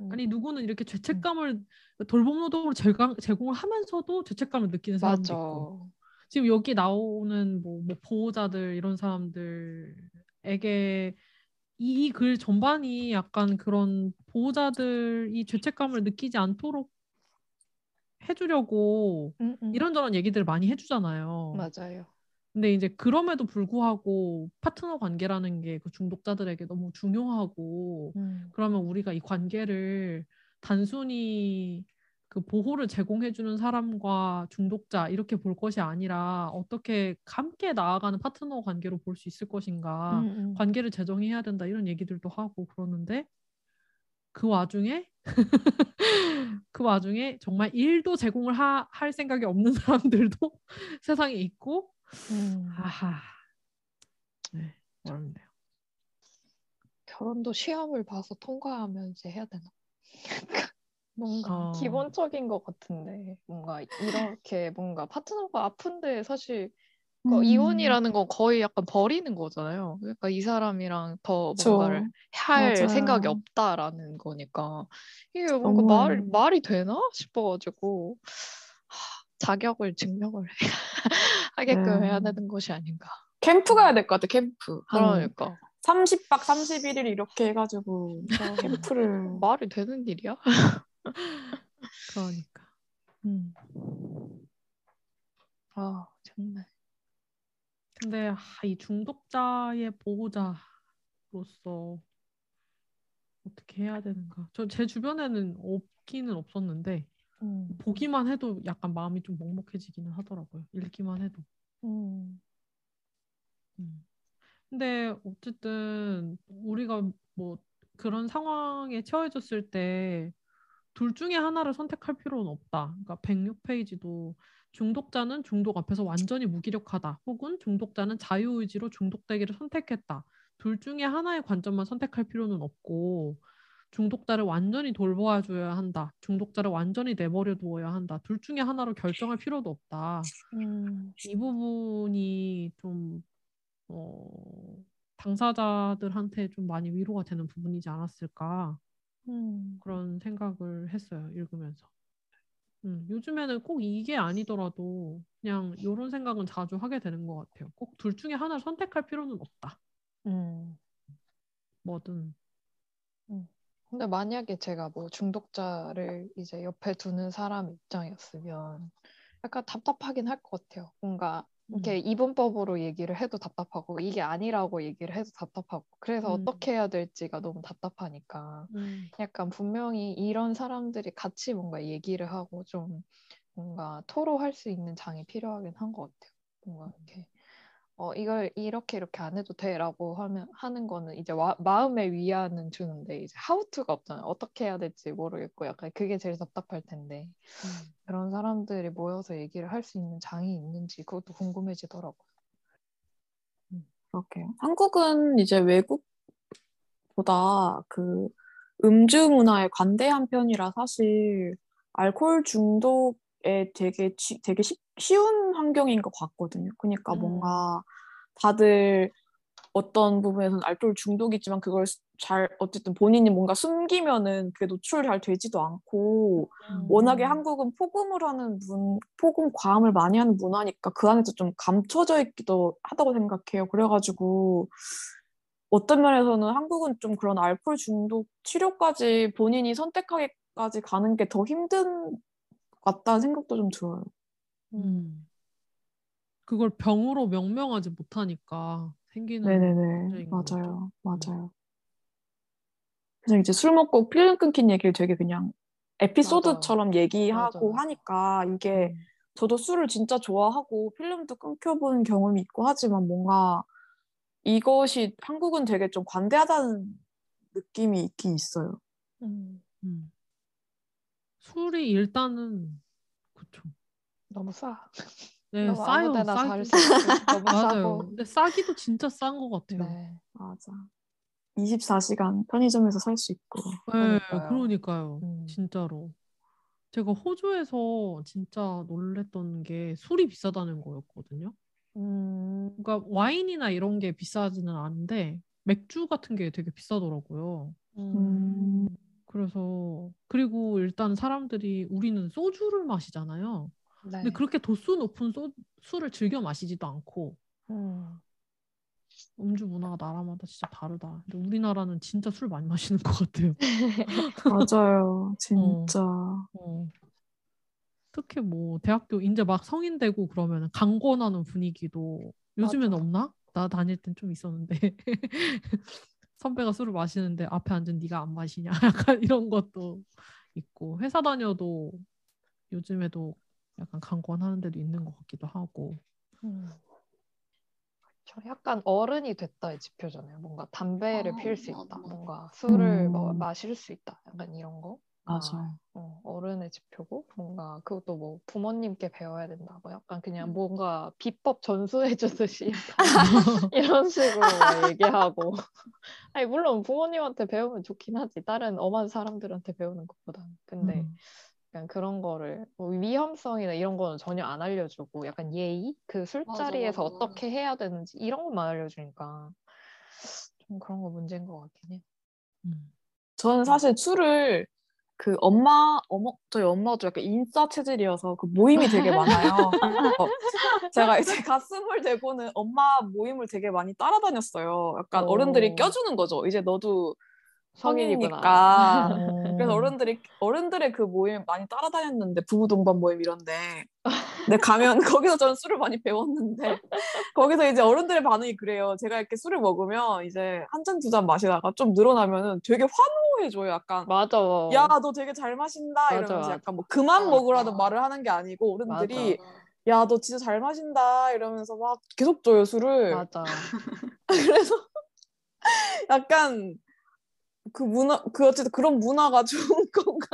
Speaker 2: 음.
Speaker 4: 아니 누구는 이렇게 죄책감을 돌봄 노동으로 제공, 제공을 하면서도 죄책감을 느끼는 사람도
Speaker 2: 맞아.
Speaker 4: 있고 지금 여기 나오는 뭐, 뭐 보호자들 이런 사람들에게 이 글 전반이 약간 그런 보호자들이 죄책감을 느끼지 않도록 해주려고
Speaker 2: 음, 음.
Speaker 4: 이런저런 얘기들을 많이 해주잖아요.
Speaker 2: 맞아요.
Speaker 4: 근데 이제 그럼에도 불구하고 파트너 관계라는 게 그 중독자들에게 너무 중요하고
Speaker 2: 음.
Speaker 4: 그러면 우리가 이 관계를 단순히 그 보호를 제공해주는 사람과 중독자 이렇게 볼 것이 아니라 어떻게 함께 나아가는 파트너 관계로 볼 수 있을 것인가
Speaker 2: 음, 음.
Speaker 4: 관계를 재정해야 된다 이런 얘기들도 하고 그러는데 그 와중에 그 와중에 정말 일도 제공을 하, 할 생각이 없는 사람들도 세상에 있고
Speaker 2: 음.
Speaker 4: 아하 네 어렵네요.
Speaker 2: 결혼도 시험을 봐서 통과하면 이제 해야 되나? 뭔가
Speaker 4: 어.
Speaker 2: 기본적인 것 같은데 뭔가 이렇게 뭔가 파트너가 아픈데 사실 그
Speaker 5: 음.
Speaker 2: 이혼이라는 건 거의 약간 버리는 거잖아요. 그러니까 이 사람이랑 더. 뭔가를 할
Speaker 5: 맞아요.
Speaker 2: 생각이 없다라는 거니까 이게 뭔가
Speaker 5: 너무해요.
Speaker 2: 말, 말이 되나 싶어가지고 하, 자격을 증명을 하게끔
Speaker 5: 네.
Speaker 2: 해야 되는 것이 아닌가.
Speaker 5: 캠프 가야 될 것 같아, 캠프. 한
Speaker 2: 그러니까
Speaker 5: 30박 31일 이렇게 해가지고 캠프를.
Speaker 2: 말이 되는 일이야?
Speaker 4: 그러니까
Speaker 2: 음. 아 정말.
Speaker 4: 근데 아, 이 중독자의 보호자로서 어떻게 해야 되는가? 저 제 주변에는 없기는 없었는데
Speaker 2: 음.
Speaker 4: 보기만 해도 약간 마음이 좀 먹먹해지기는 하더라고요. 읽기만 해도.
Speaker 2: 음.
Speaker 4: 음. 근데 어쨌든 우리가 뭐 그런 상황에 처해졌을 때 둘 중에 하나를 선택할 필요는 없다. 그러니까 106페이지도 중독자는 중독 앞에서 완전히 무기력하다. 혹은 중독자는 자유의지로 중독되기를 선택했다. 둘 중에 하나의 관점만 선택할 필요는 없고 중독자를 완전히 돌보아 줘야 한다. 중독자를 완전히 내버려 두어야 한다. 둘 중에 하나로 결정할 필요도 없다.
Speaker 2: 음.
Speaker 4: 이 부분이 좀 어, 당사자들한테 좀 많이 위로가 되는 부분이지 않았을까
Speaker 2: 음.
Speaker 4: 그런 생각을 했어요 읽으면서. 음, 요즘에는 꼭 이게 아니더라도 그냥 이런 생각은 자주 하게 되는 것 같아요. 꼭 둘 중에 하나를 선택할 필요는 없다.
Speaker 2: 음.
Speaker 4: 뭐든.
Speaker 2: 근데 만약에 제가 뭐 중독자를 이제 옆에 두는 사람 입장이었으면 약간 답답하긴 할 것 같아요. 뭔가 이렇게 이분법으로 얘기를 해도 답답하고 이게 아니라고 얘기를 해도 답답하고 그래서
Speaker 4: 음.
Speaker 2: 어떻게 해야 될지가 너무 답답하니까
Speaker 4: 음,
Speaker 2: 약간 분명히 이런 사람들이 같이 뭔가 얘기를 하고 좀 뭔가 토로할 수 있는 장이 필요하긴 한 것 같아요. 뭔가 이렇게 어 이걸 이렇게 이렇게 안 해도 돼라고 하면 하는 거는 이제 와, 마음의 위안은 주는데 이제 하우투가 없잖아요. 어떻게 해야 될지 모르겠고 약간 그게 제일 답답할 텐데
Speaker 4: 음.
Speaker 2: 그런 사람들이 모여서 얘기를 할 수 있는 장이 있는지 그것도 궁금해지더라고요.
Speaker 5: 그렇게요. 한국은 이제 외국보다 그 음주 문화에 관대한 편이라 사실 알코올 중독에 되게 치- 되게 쉽- 쉬운 환경인 것 같거든요. 그러니까
Speaker 2: 음.
Speaker 5: 뭔가 다들 어떤 부분에서는 알코올 중독이 있지만 그걸 잘 어쨌든 본인이 뭔가 숨기면은 그게 노출 잘 되지도 않고
Speaker 2: 음.
Speaker 5: 워낙에 한국은 폭음을 하는 문 폭음 과음을 많이 하는 문화니까 그 안에서 좀 감춰져 있기도 하다고 생각해요. 그래가지고 어떤 면에서는 한국은 좀 그런 알코올 중독 치료까지 본인이 선택하기까지 가는 게 더 힘든 것 같다는 생각도 좀 들어요.
Speaker 4: 음. 그걸 병으로 명명하지 못하니까 생기는
Speaker 5: 네네네. 맞아요.
Speaker 4: 음.
Speaker 5: 맞아요. 그래서 이제 술 먹고 필름 끊긴 얘기를 되게 그냥 에피소드처럼 얘기하고
Speaker 2: 맞아.
Speaker 5: 하니까 이게
Speaker 4: 음.
Speaker 5: 저도 술을 진짜 좋아하고 필름도 끊겨본 경험이 있고 하지만 뭔가 이것이 한국은 되게 좀 관대하다는 느낌이 있긴 있어요.
Speaker 2: 음,
Speaker 4: 음. 술이 일단은 그쵸.
Speaker 2: 너무 싸.
Speaker 4: 네,
Speaker 2: 너무
Speaker 4: 싸요.
Speaker 2: 아무데나
Speaker 4: 싸기.
Speaker 2: 너무
Speaker 4: 맞아요.
Speaker 2: 싸고.
Speaker 4: 근데 싸기도 진짜 싼 것 같아요.
Speaker 2: 네.
Speaker 5: 맞아. 24시간 편의점에서 살 수 있고.
Speaker 4: 네,
Speaker 2: 그러니까요.
Speaker 4: 그러니까요.
Speaker 2: 음.
Speaker 4: 진짜로. 제가 호주에서 진짜 놀랬던 게 술이 비싸다는 거였거든요.
Speaker 2: 음,
Speaker 4: 그러니까 와인이나 이런 게 비싸지는 않은데 맥주 같은 게 되게 비싸더라고요.
Speaker 5: 음.
Speaker 4: 그래서 그리고 일단 사람들이 우리는 소주를 마시잖아요.
Speaker 2: 네.
Speaker 4: 근데 그렇게 도수 높은 소, 술을 즐겨 마시지도 않고
Speaker 2: 음,
Speaker 4: 음주 문화가 나라마다 진짜 다르다. 근데 우리나라는 진짜 술 많이 마시는 것 같아요.
Speaker 5: 맞아요. 진짜.
Speaker 4: 어. 특히 뭐 대학교 이제 막 성인 되고 그러면 강권하는 분위기도 요즘엔
Speaker 2: 맞아.
Speaker 4: 없나? 나 다닐 땐 좀 있었는데 선배가 술을 마시는데 앞에 앉은 네가 안 마시냐? 약간 이런 것도 있고 회사 다녀도 요즘에도 약간 강권하는 데도 있는 것 같기도 하고
Speaker 2: 음. 저 약간 어른이 됐다의 지표잖아요. 뭔가 담배를
Speaker 3: 아,
Speaker 2: 피울 수 있다. 뭔가 술을
Speaker 5: 음.
Speaker 2: 뭐 마실 수 있다. 약간 이런 거. 아,
Speaker 5: 맞아요.
Speaker 2: 어, 어른의 지표고 뭔가 그것도 뭐 부모님께 배워야 된다. 뭐 약간 그냥
Speaker 3: 음.
Speaker 2: 뭔가 비법 전수해 주듯이 이런 식으로 막 얘기하고 아니 물론 부모님한테 배우면 좋긴 하지. 다른 엄한 사람들한테 배우는 것보다. 근데
Speaker 4: 음.
Speaker 2: 약간 그런 거를 뭐 위험성이나 이런 거는 전혀 안 알려주고 약간 예의 그 술자리에서
Speaker 3: 맞아.
Speaker 2: 어떻게 해야 되는지 이런 것만 알려주니까 좀 그런 거 문제인 것 같긴 해.
Speaker 4: 음.
Speaker 5: 저는 사실 술을 그 엄마, 어머, 저희 엄마가 좀 약간 인싸 체질이어서 그 모임이 되게 많아요. 어, 제가 이제 가슴을 대고는 엄마 모임을 되게 많이 따라다녔어요. 약간
Speaker 2: 오.
Speaker 5: 어른들이 껴주는 거죠. 이제 너도. 성인이니까. 그래서 어른들이 어른들의 그 모임 많이 따라다녔는데 부부 동반 모임 이런데. 근데 가면 거기서 저는 술을 많이 배웠는데 거기서 이제 어른들의 반응이 그래요. 제가 이렇게 술을 먹으면 이제 한 잔두잔 마시다가 좀 늘어나면은 되게 환호해줘요. 약간
Speaker 2: 맞아.
Speaker 5: 야 너 되게 잘 마신다
Speaker 2: 맞아,
Speaker 5: 이러면서
Speaker 2: 맞아.
Speaker 5: 약간 뭐 그만. 먹으라는 말을 하는 게 아니고 어른들이. 야 너 진짜 잘 마신다 이러면서 막 계속 줘요 술을.
Speaker 2: 맞아.
Speaker 5: 그래서 약간 그 문화 그 어쨌든 그런 문화가 좋은 건가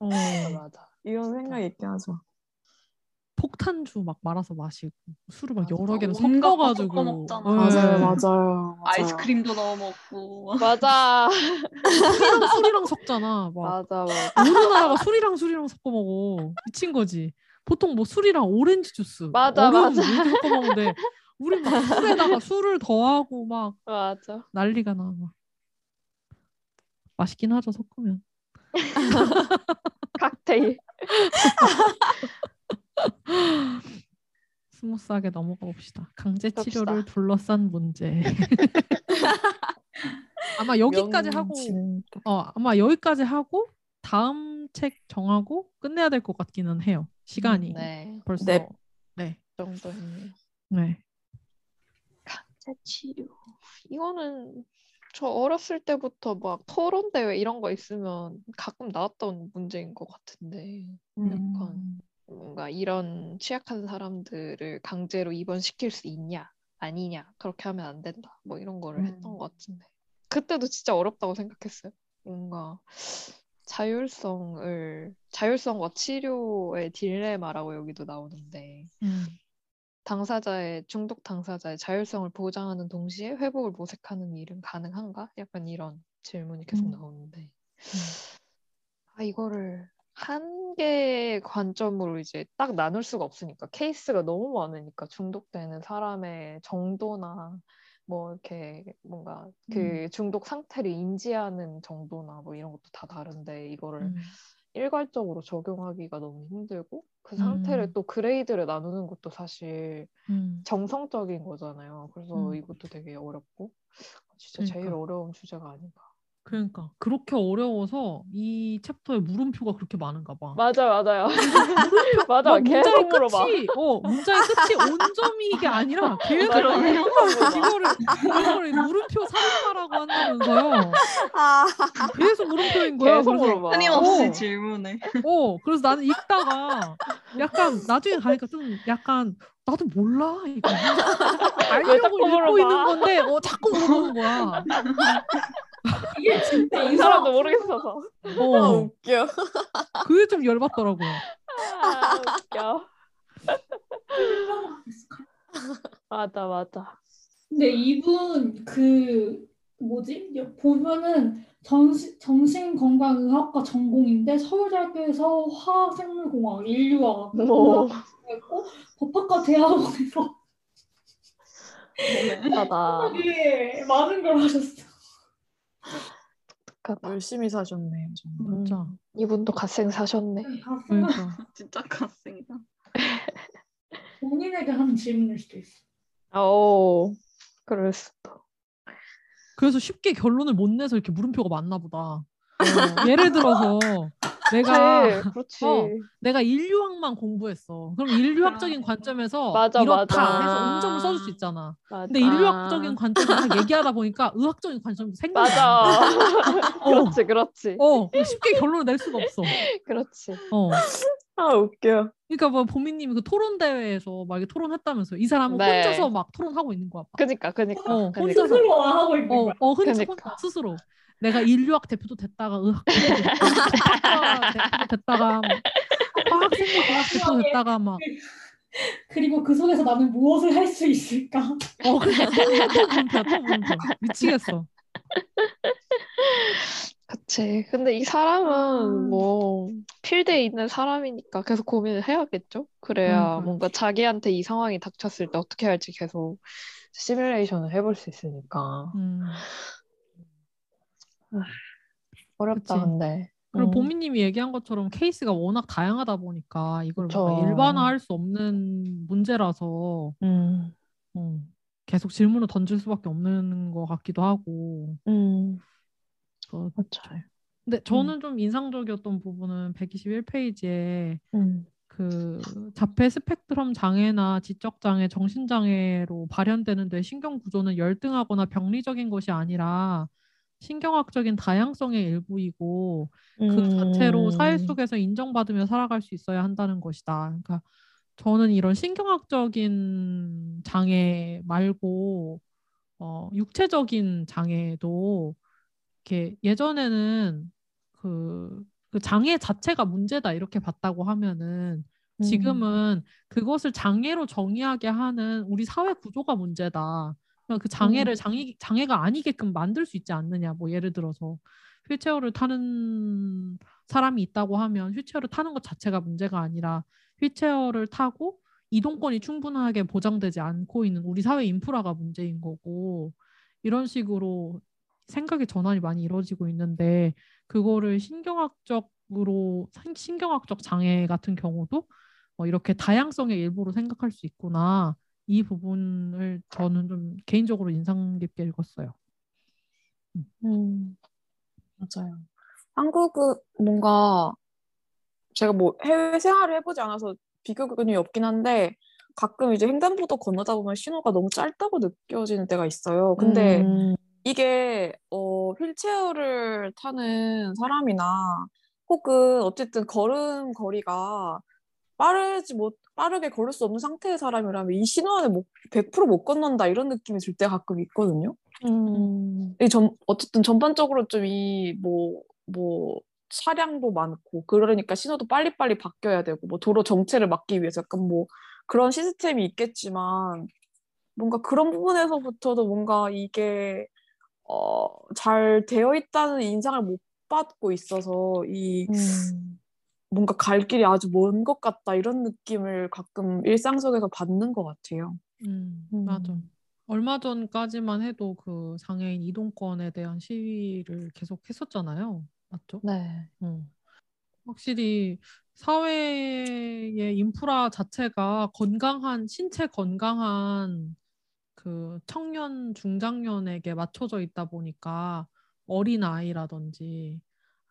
Speaker 4: 어,
Speaker 2: 맞아. 맞아.
Speaker 5: 이런 생각이 있긴 하죠.
Speaker 4: 폭탄주 막 말아서 마시고 술을 막
Speaker 2: 맞아.
Speaker 4: 여러 개를 섞어가지고. 네.
Speaker 5: 맞아요, 맞아요, 맞아요.
Speaker 3: 아이스크림도 넣어 먹고.
Speaker 2: 맞아.
Speaker 4: 술이랑 술이랑 섞잖아. 막
Speaker 2: 맞아. 맞아.
Speaker 4: 우리나라가 술이랑 술이랑 섞어 먹어. 미친 거지. 보통 뭐 술이랑 오렌지 주스,
Speaker 2: 맞아, 맞아.
Speaker 4: 섞어 먹는데 우리 막 술에다가 술을 더하고 막
Speaker 2: 맞아.
Speaker 4: 난리가 나. 막. 맛있긴 하죠 섞으면.
Speaker 2: 칵테일.
Speaker 4: 스무스하게 넘어가 봅시다. 강제 치료를. 둘러싼 문제. 아마 여기까지 하고 어 아마 여기까지 하고 다음 책 정하고 끝내야 될 것 같기는 해요. 시간이
Speaker 2: 네.
Speaker 4: 벌써
Speaker 5: 네.
Speaker 4: 네.
Speaker 2: 그 정도였네요.
Speaker 4: 네.
Speaker 2: 강제 치료. 이거는 저 어렸을 때부터 막 토론 대회 이런 거 있으면 가끔 나왔던 문제인 것 같은데
Speaker 5: 음.
Speaker 2: 뭔가 이런 취약한 사람들을 강제로 입원시킬 수 있냐 아니냐 그렇게 하면 안 된다 뭐 이런 거를 했던
Speaker 5: 음.
Speaker 2: 것 같은데 그때도 진짜 어렵다고 생각했어요. 뭔가 자율성을 자율성과 치료의 딜레마라고 여기도 나오는데
Speaker 4: 음.
Speaker 2: 당사자의 중독 당사자의 자율성을 보장하는 동시에 회복을 모색하는 일은 가능한가? 약간 이런 질문이 계속
Speaker 5: 음.
Speaker 2: 나오는데 아 이거를 한 개의 관점으로 이제 딱 나눌 수가 없으니까 케이스가 너무 많으니까 중독되는 사람의 정도나 뭐 이렇게 뭔가 그 중독 상태를 인지하는 정도나 뭐 이런 것도 다 다른데 이거를
Speaker 4: 음.
Speaker 2: 일괄적으로 적용하기가 너무 힘들고 그 상태를
Speaker 4: 음.
Speaker 2: 또 그레이드를 나누는 것도 사실
Speaker 4: 음.
Speaker 2: 정성적인 거잖아요. 그래서
Speaker 4: 음.
Speaker 2: 이것도 되게 어렵고 진짜 제일
Speaker 4: 그러니까.
Speaker 2: 어려운 주제가 아닌가.
Speaker 4: 그러니까 그렇게 어려워서 이 챕터에 물음표가 그렇게 많은가 봐.
Speaker 2: 맞아 맞아요. 맞아 계속 물어봐.
Speaker 4: 끝이 어 문장의 끝이 온점이 이게 아니라 계속. 이거를 이거를 물음표 살인마라고 한다면서요.
Speaker 5: 아,
Speaker 4: 계속 물음표인 거야.
Speaker 2: 계속
Speaker 4: 그래서
Speaker 2: 물어봐.
Speaker 3: 끊임없이
Speaker 4: 어.
Speaker 3: 질문해.
Speaker 4: 어 그래서 나는 읽다가 약간 나중에 가니까 좀 약간 나도 몰라 이거 알려고 읽고
Speaker 2: 물어봐?
Speaker 4: 있는 건데 어 자꾸 물어보는 거야.
Speaker 1: 이게 진짜
Speaker 2: 이 사람도 모르겠어서.
Speaker 5: 아,
Speaker 4: 어
Speaker 5: 웃겨.
Speaker 4: 그게 좀 열받더라고요.
Speaker 2: 아 웃겨. 맞아 맞아.
Speaker 1: 근데 이분 그 뭐지? 여- 보면은 정신 정신건강의학과 전공인데 서울대학교에서 화학생물공학, 인류학,
Speaker 2: 뭐
Speaker 1: 의학고 법학과 대학원에서
Speaker 2: 하다.
Speaker 1: 되게 많은 걸 하셨어.
Speaker 5: 열심히 사셨네요, 정말.
Speaker 4: 진짜.
Speaker 2: 이분도 갓생 사셨네.
Speaker 1: 다 생각
Speaker 4: 그러니까.
Speaker 3: 진짜 갓생이다.
Speaker 1: 본인에게 하는 질문일 수도 있어.
Speaker 2: 오 그럴 수도.
Speaker 4: 그래서 쉽게 결론을 못 내서 이렇게 물음표가 많나 보다. 예를 들어서 내가
Speaker 2: 그치, 그렇지.
Speaker 4: 어, 내가 인류학만 공부했어. 그럼 인류학적인 관점에서
Speaker 2: 맞아,
Speaker 4: 이렇다
Speaker 2: 맞아.
Speaker 4: 해서 음점을 써줄 수 있잖아.
Speaker 2: 맞아.
Speaker 4: 근데 인류학적인 관점에서 막 얘기하다 보니까 의학적인 관점도 생각나.
Speaker 2: 맞아.
Speaker 4: 어,
Speaker 2: 그렇지, 그렇지,
Speaker 4: 어, 쉽게 결론을 낼 수가 없어.
Speaker 2: 그렇지.
Speaker 4: 어.
Speaker 5: 아, 웃겨.
Speaker 4: 그러니까 뭐 보미님이 그 토론 대회에서 막 토론했다면서 이 사람은
Speaker 2: 네.
Speaker 4: 혼자서 막 토론하고 있는 거야. 막.
Speaker 2: 그니까, 그니까.
Speaker 4: 어,
Speaker 2: 그니까.
Speaker 4: 혼자서.
Speaker 1: 스스로 하고 있는
Speaker 4: 어,
Speaker 1: 거야.
Speaker 4: 어, 흔
Speaker 2: 그러니까.
Speaker 4: 혼자 스스로. 내가 인류학 대표도 됐다가 의학 대표도 됐다가 법학과 대표도 됐다가 막 화학생물공학 대표도 됐다가 막
Speaker 1: 그리고 그 속에서 나는 무엇을 할 수 있을까?
Speaker 4: 어, 그래. 또, 또 물음표. 미치겠어.
Speaker 2: 그치. 근데 이 사람은
Speaker 1: 아.
Speaker 2: 뭐 필드에 있는 사람이니까 계속 고민을 해야겠죠? 그래야
Speaker 4: 그러니까.
Speaker 2: 뭔가 자기한테 이 상황이 닥쳤을 때 어떻게 할지 계속 시뮬레이션을 해볼 수 있으니까.
Speaker 4: 음.
Speaker 2: 어렵다,
Speaker 4: 그치.
Speaker 2: 근데.
Speaker 4: 그리고
Speaker 2: 음.
Speaker 4: 보미님이 얘기한 것처럼 케이스가 워낙 다양하다 보니까 이걸
Speaker 2: 그쵸.
Speaker 4: 일반화할 수 없는 문제라서
Speaker 2: 음,
Speaker 4: 어, 계속 질문을 던질 수밖에 없는 것 같기도 하고.
Speaker 2: 음,
Speaker 4: 어,
Speaker 2: 맞아요.
Speaker 4: 근데 저는 좀 인상적이었던 부분은 121페이지에
Speaker 2: 음,
Speaker 4: 그 자폐 스펙트럼 장애나 지적 장애, 정신 장애로 발현되는 뇌 신경 구조는 열등하거나 병리적인 것이 아니라 신경학적인 다양성의 일부이고 그 자체로 사회
Speaker 2: 음,
Speaker 4: 속에서 인정받으며 살아갈 수 있어야 한다는 것이다. 그러니까 저는 이런 신경학적인 장애 말고 어, 육체적인 장애도 이렇게 예전에는 그, 그 장애 자체가 문제다 이렇게 봤다고 하면은
Speaker 2: 음.
Speaker 4: 지금은 그것을 장애로 정의하게 하는 우리 사회 구조가 문제다. 그러니까 그 장애를 장애, 장애가 아니게끔 만들 수 있지 않느냐. 뭐 예를 들어서 휠체어를 타는 사람이 있다고 하면 휠체어를 타는 것 자체가 문제가 아니라 휠체어를 타고 이동권이 충분하게 보장되지 않고 있는 우리 사회 인프라가 문제인 거고 이런 식으로 생각의 전환이 많이 이루어지고 있는데 그거를 신경학적으로 신- 신경학적 장애 같은 경우도 어, 이렇게 다양성의 일부로 생각할 수 있구나 이 부분을 저는 좀 개인적으로 인상 깊게 읽었어요.
Speaker 2: 음,
Speaker 5: 맞아요. 한국은 뭔가 제가 뭐 해외 생활을 해보지 않아서 비교군이 없긴 한데 가끔 이제 횡단보도 건너다 보면 신호가 너무 짧다고 느껴지는 때가 있어요. 근데
Speaker 2: 음,
Speaker 5: 이게 어, 휠체어를 타는 사람이나 혹은 어쨌든 걸음 거리가 빠르지 못 빠르게 걸을 수 없는 상태의 사람이라면 이 신호 안에 못, 100%못 건넌다 이런 느낌이 들 때가 가끔 있거든요.
Speaker 2: 음,
Speaker 5: 이 전, 어쨌든 전반적으로 좀이뭐뭐 차량도 많고 그러니까 신호도 빨리빨리 바뀌어야 되고 뭐 도로 정체를 막기 위해서 약간 뭐 그런 시스템이 있겠지만 뭔가 그런 부분에서부터도 뭔가 이게 어, 잘 되어 있다는 인상을 못 받고 있어서 이
Speaker 2: 음,
Speaker 5: 뭔가 갈 길이 아주 먼 것 같다 이런 느낌을 가끔 일상 속에서 받는 것 같아요.
Speaker 4: 음,
Speaker 2: 음.
Speaker 4: 맞아. 얼마 전까지만 해도 그 장애인 이동권에 대한 시위를 계속 했었잖아요. 맞죠?
Speaker 2: 네.
Speaker 4: 어. 확실히 사회의 인프라 자체가 건강한 신체 건강한 그 청년 중장년에게 맞춰져 있다 보니까 어린 아이라든지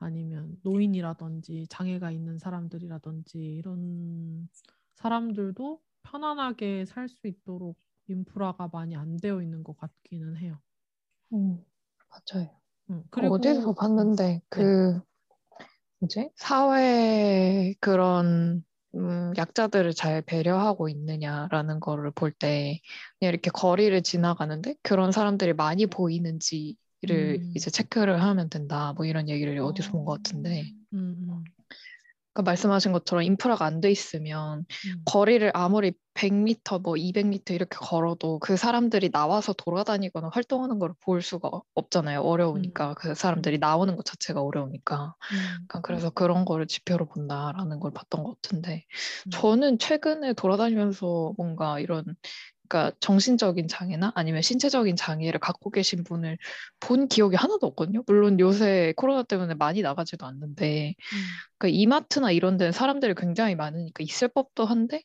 Speaker 4: 아니면 노인이라든지 장애가 있는 사람들이라든지 이런 사람들도 편안하게 살 수 있도록 인프라가 많이 안 되어 있는 것 같기는 해요.
Speaker 2: 음, 맞아요.
Speaker 4: 음, 그리고
Speaker 2: 어디서 봤는데 그 뭐지? 사회 그런 음, 약자들을 잘 배려하고 있느냐라는 거를 볼 때 그냥 이렇게 거리를 지나가는데 그런 사람들이 많이 보이는지 를
Speaker 4: 음.
Speaker 2: 이제 체크를 하면 된다. 뭐 이런 얘기를 어디서 본 것 같은데.
Speaker 4: 음, 음,
Speaker 2: 그러니까 말씀하신 것처럼 인프라가 안 돼 있으면
Speaker 4: 음.
Speaker 2: 거리를 아무리 100m, 뭐 200m 이렇게 걸어도 그 사람들이 나와서 돌아다니거나 활동하는 걸 볼 수가 없잖아요. 어려우니까 그 사람들이 나오는 것 자체가 어려우니까.
Speaker 4: 음,
Speaker 2: 그러니까 그래서 그런 거를 지표로 본다라는 걸 봤던 것 같은데
Speaker 4: 음.
Speaker 2: 저는 최근에 돌아다니면서 뭔가 이런 그러니까 정신적인 장애나 아니면 신체적인 장애를 갖고 계신 분을 본 기억이 하나도 없거든요. 물론 요새 코로나 때문에 많이 나가지도 않는데
Speaker 4: 음.
Speaker 2: 그러니까 이마트나 이런 데는 사람들이 굉장히 많으니까 있을 법도 한데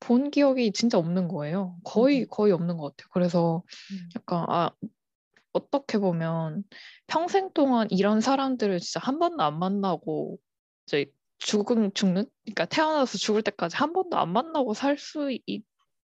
Speaker 2: 본 기억이 진짜 없는 거예요. 거의 거의 없는 것 같아요. 그래서
Speaker 4: 음.
Speaker 2: 약간 아 어떻게 보면 평생 동안 이런 사람들을 진짜 한 번도 안 만나고 이제 죽음 죽는 그러니까 태어나서 죽을 때까지 한 번도 안 만나고 살 수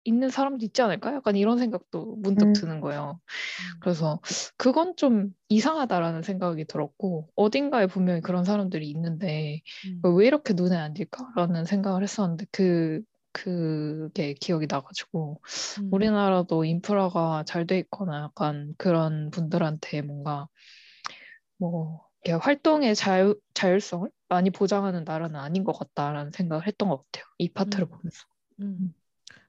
Speaker 2: 있는 사람도 있지 않을까? 약간 이런 생각도 문득
Speaker 5: 음.
Speaker 2: 드는 거예요.
Speaker 4: 음.
Speaker 2: 그래서 그건 좀 이상하다라는 생각이 들었고 어딘가에 분명히 그런 사람들이 있는데
Speaker 4: 음.
Speaker 2: 왜 이렇게 눈에 안 띌까라는 생각을 했었는데 그 그게 기억이 나가지고
Speaker 4: 음.
Speaker 2: 우리나라도 인프라가 잘 돼 있거나 약간 그런 분들한테 뭔가 뭐 이렇게 활동의 자유, 자율성을 많이 보장하는 나라는 아닌 것 같다라는 생각을 했던 것 같아요. 이 파트를
Speaker 4: 음.
Speaker 2: 보면서.
Speaker 4: 음.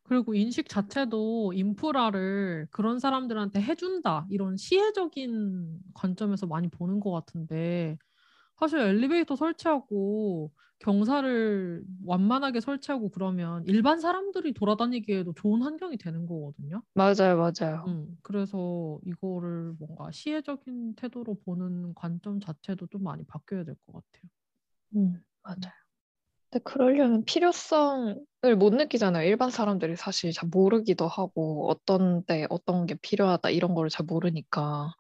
Speaker 4: 그리고 인식 자체도 인프라를 그런 사람들한테 해준다 이런 시혜적인 관점에서 많이 보는 것 같은데 사실 엘리베이터 설치하고 경사를 완만하게 설치하고 그러면 일반 사람들이 돌아다니기에도 좋은 환경이 되는 거거든요.
Speaker 2: 맞아요, 맞아요.
Speaker 4: 음, 그래서 이거를 뭔가 시혜적인 태도로 보는 관점 자체도 좀 많이 바뀌어야 될 것 같아요.
Speaker 2: 음, 맞아요. 근데 그러려면 필요성을 못 느끼잖아요. 일반 사람들이 사실 잘 모르기도 하고 어떤 때 어떤 게 필요하다 이런 거를 잘 모르니까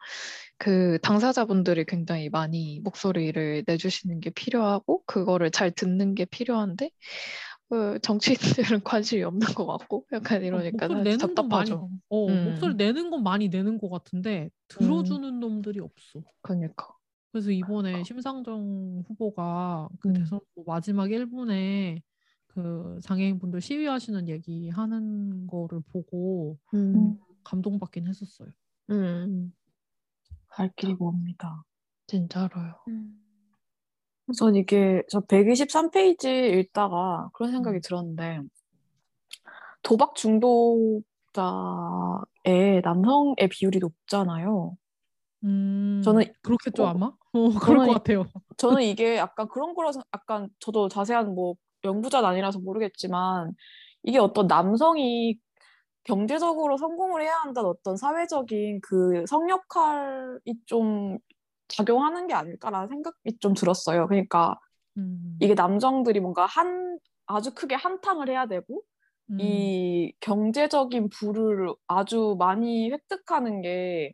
Speaker 2: 그 당사자분들이 굉장히 많이 목소리를 내주시는 게 필요하고 그거를 잘 듣는 게 필요한데 그 정치인들은 관심이 없는 것 같고 약간 이러니까
Speaker 4: 목소리
Speaker 2: 사실
Speaker 4: 내는 건 많이
Speaker 2: 답답하죠.
Speaker 4: 어,
Speaker 2: 음.
Speaker 4: 목소리 내는 건 많이 내는 것 같은데 들어주는 놈들이 없어.
Speaker 2: 그러니까.
Speaker 4: 그래서 이번에 심상정 후보가 그
Speaker 2: 음.
Speaker 4: 대선 후보 마지막 1분에 그 장애인분들 시위하시는 얘기 하는 거를 보고
Speaker 2: 음,
Speaker 4: 감동받긴 했었어요.
Speaker 2: 음,
Speaker 5: 갈 길이 멉니다.
Speaker 2: 진짜로요.
Speaker 5: 우선 이게 저 123페이지 읽다가 그런 생각이
Speaker 4: 음.
Speaker 5: 들었는데 도박 중독자의 남성의 비율이 높잖아요.
Speaker 4: 음,
Speaker 5: 저는
Speaker 4: 그렇겠죠
Speaker 5: 어,
Speaker 4: 아마? 어, 그럴 것
Speaker 5: 이-
Speaker 4: 같아요.
Speaker 5: 저는 이게 약간 그런 거라서 약간 저도 자세한 뭐 연구자는 아니라서 모르겠지만 이게 어떤 남성이 경제적으로 성공을 해야 한다는 어떤 사회적인 그 성역할이 좀 작용하는 게 아닐까라는 생각이 좀 들었어요. 그러니까
Speaker 4: 음,
Speaker 5: 이게 남성들이 뭔가 한 아주 크게 한탕을 해야 되고
Speaker 4: 음,
Speaker 5: 이 경제적인 부를 아주 많이 획득하는 게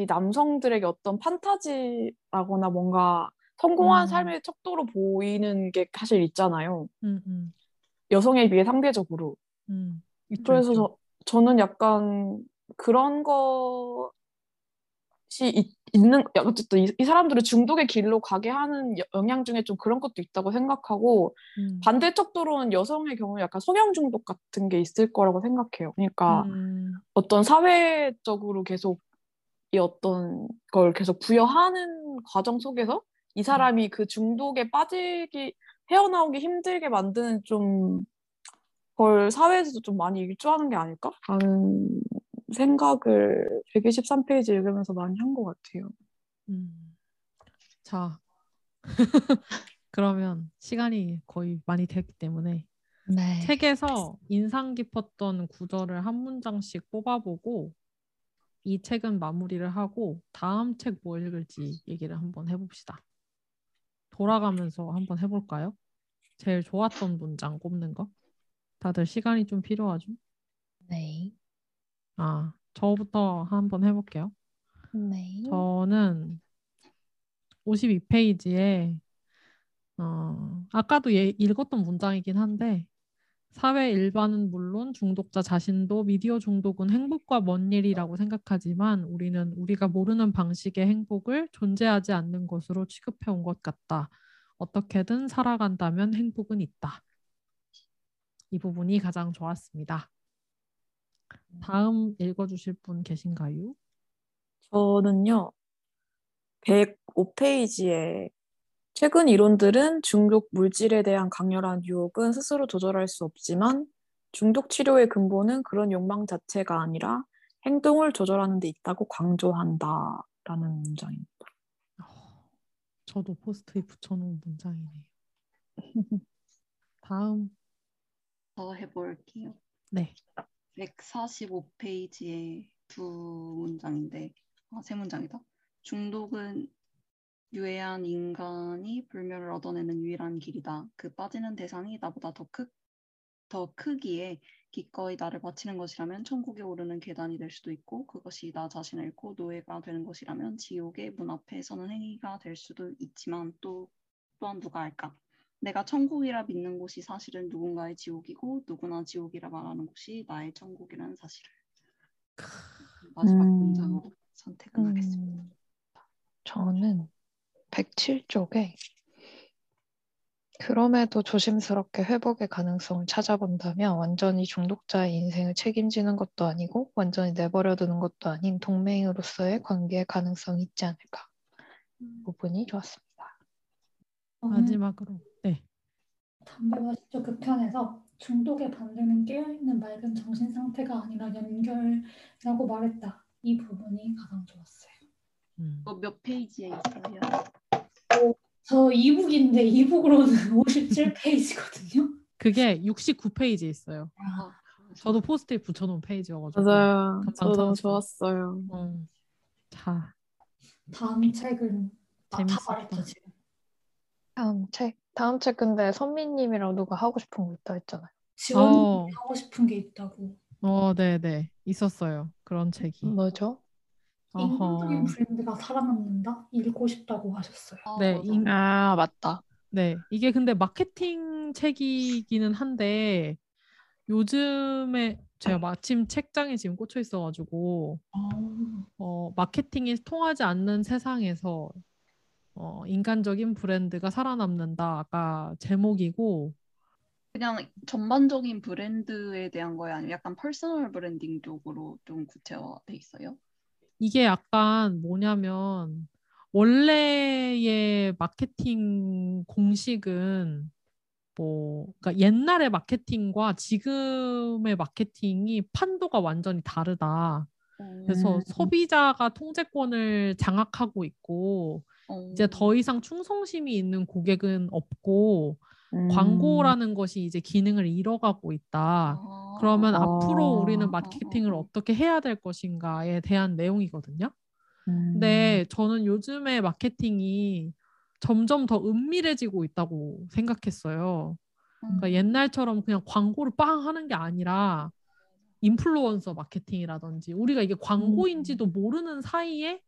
Speaker 5: 이 남성들에게 어떤 판타지라거나 뭔가 성공한
Speaker 4: 음.
Speaker 5: 삶의 척도로 보이는 게 사실 있잖아요.
Speaker 4: 음, 음,
Speaker 5: 여성에 비해 상대적으로.
Speaker 4: 음.
Speaker 5: 그래서
Speaker 4: 있죠.
Speaker 5: 저, 저는 약간 그런 것이 있, 있는 어쨌든 이, 이 사람들을 중독의 길로 가게 하는 여- 영향 중에 좀 그런 것도 있다고 생각하고
Speaker 4: 음,
Speaker 5: 반대 척도로는 여성의 경우에 약간 성형 중독 같은 게 있을 거라고 생각해요. 그러니까
Speaker 4: 음,
Speaker 5: 어떤 사회적으로 계속 이 어떤 걸 계속 부여하는 과정 속에서 이 사람이 그 중독에 빠지기 헤어나오기 힘들게 만드는 좀 걸 사회에서도 좀 많이 일조하는 게 아닐까? 라는 생각을 123페이지 읽으면서 많이 한 것 같아요.
Speaker 4: 음. 자, 그러면 시간이 거의 많이 됐기 때문에
Speaker 2: 네.
Speaker 4: 책에서 인상 깊었던 구절을 한 문장씩 뽑아보고 이 책은 마무리를 하고 다음 책 뭐 읽을지 얘기를 한번 해봅시다. 돌아가면서 한번 해볼까요? 제일 좋았던 문장 꼽는 거. 다들 시간이 좀 필요하죠?
Speaker 8: 네.
Speaker 4: 아, 저부터 한번 해볼게요.
Speaker 8: 네.
Speaker 4: 저는 52페이지에 어, 아까도 예, 읽었던 문장이긴 한데 사회 일반은 물론 중독자 자신도 미디어 중독은 행복과 먼 일이라고 생각하지만 우리는 우리가 모르는 방식의 행복을 존재하지 않는 것으로 취급해 온 것 같다. 어떻게든 살아간다면 행복은 있다. 이 부분이 가장 좋았습니다. 다음 읽어주실 분 계신가요?
Speaker 5: 저는요, 105페이지에 최근 이론들은 중독 물질에 대한 강렬한 유혹은 스스로 조절할 수 없지만 중독 치료의 근본은 그런 욕망 자체가 아니라 행동을 조절하는 데 있다고 강조한다라는 문장입니다.
Speaker 4: 저도 포스트잇 붙여놓은 문장이네요. 다음.
Speaker 3: 더 해볼게요.
Speaker 4: 네.
Speaker 3: 145페이지에 두 문장인데, 아, 세 문장이다. 중독은 유한한 인간이 불멸을 얻어내는 유일한 길이다. 그 빠지는 대상이 나보다 더, 크, 더 크기에 기꺼이 나를 바치는 것이라면 천국에 오르는 계단이 될 수도 있고 그것이 나 자신을 잃고 노예가 되는 것이라면 지옥의 문 앞에 서는 행위가 될 수도 있지만 또 또한 누가 알까? 내가 천국이라 믿는 곳이 사실은 누군가의 지옥이고 누구나 지옥이라 말하는 곳이 나의 천국이라는 사실을 마지막
Speaker 5: 음.
Speaker 3: 문장으로 선택을 하겠습니다.
Speaker 8: 음, 저는 107쪽에 그럼에도 조심스럽게 회복의 가능성을 찾아본다면 완전히 중독자의 인생을 책임지는 것도 아니고 완전히 내버려두는 것도 아닌 동맹으로서의 관계의 가능성이 있지 않을까. 부분이 좋았습니다.
Speaker 4: 마지막으로. 네.
Speaker 1: 담배 마시죠 그 편에서 중독의 반대는 깨어있는 맑은 정신 상태가 아니라 연결이라고 말했다. 이 부분이 가장 좋았어요.
Speaker 4: 음.
Speaker 3: 이거 몇 페이지에 있어요?
Speaker 1: 저 이북인데 이북으로는 57페이지거든요.
Speaker 4: 그게 69페이지에 있어요.
Speaker 3: 아,
Speaker 4: 저도 포스트잇 붙여놓은 페이지여가지고.
Speaker 5: 맞아요.
Speaker 4: 금방
Speaker 5: 저 너무
Speaker 4: 찾았어요.
Speaker 5: 좋았어요.
Speaker 4: 음. 자,
Speaker 1: 다음 책은 아, 다
Speaker 4: 재밌었다.
Speaker 1: 말했죠 지금.
Speaker 8: 다음 책. 다음 책 근데 선미님이랑 누가 하고 싶은 거 있다 했잖아요.
Speaker 1: 지원이
Speaker 4: 어.
Speaker 1: 하고 싶은 게 있다고.
Speaker 4: 어, 네 네. 있었어요. 그런 책이.
Speaker 8: 뭐죠?
Speaker 1: 인간적인
Speaker 4: 어허.
Speaker 1: 브랜드가 살아남는다. 읽고 싶다고 하셨어요.
Speaker 3: 아,
Speaker 4: 네,
Speaker 3: 맞아.
Speaker 4: 인-
Speaker 8: 아 맞다.
Speaker 4: 네, 이게 근데 마케팅 책이기는 한데 요즘에 제가 마침 책장에 지금 꽂혀 있어가지고 어, 마케팅이 통하지 않는 세상에서 어, 인간적인 브랜드가 살아남는다가 제목이고
Speaker 3: 그냥 전반적인 브랜드에 대한 거에 아니면 약간 personal branding 쪽으로 좀 구체화돼 있어요?
Speaker 4: 이게 약간 뭐냐면 원래의 마케팅 공식은 뭐 그러니까 옛날의 마케팅과 지금의 마케팅이 판도가 완전히 다르다. 그래서
Speaker 5: 음.
Speaker 4: 소비자가 통제권을 장악하고 있고
Speaker 3: 어.
Speaker 4: 이제 더 이상 충성심이 있는 고객은 없고
Speaker 5: 음.
Speaker 4: 광고라는 것이 이제 기능을 잃어가고 있다.
Speaker 3: 아.
Speaker 4: 그러면
Speaker 5: 아.
Speaker 4: 앞으로 우리는
Speaker 3: 어,
Speaker 4: 마케팅을
Speaker 3: 어, 어.
Speaker 4: 어떻게 해야 될 것인가에 대한 내용이거든요.
Speaker 5: 음.
Speaker 4: 근데 저는 요즘에 마케팅이 점점 더 은밀해지고 있다고 생각했어요. 그러니까
Speaker 3: 음.
Speaker 4: 옛날처럼 그냥 광고를 빵 하는 게 아니라 인플루언서 마케팅이라든지 우리가 이게 광고인지도 모르는 사이에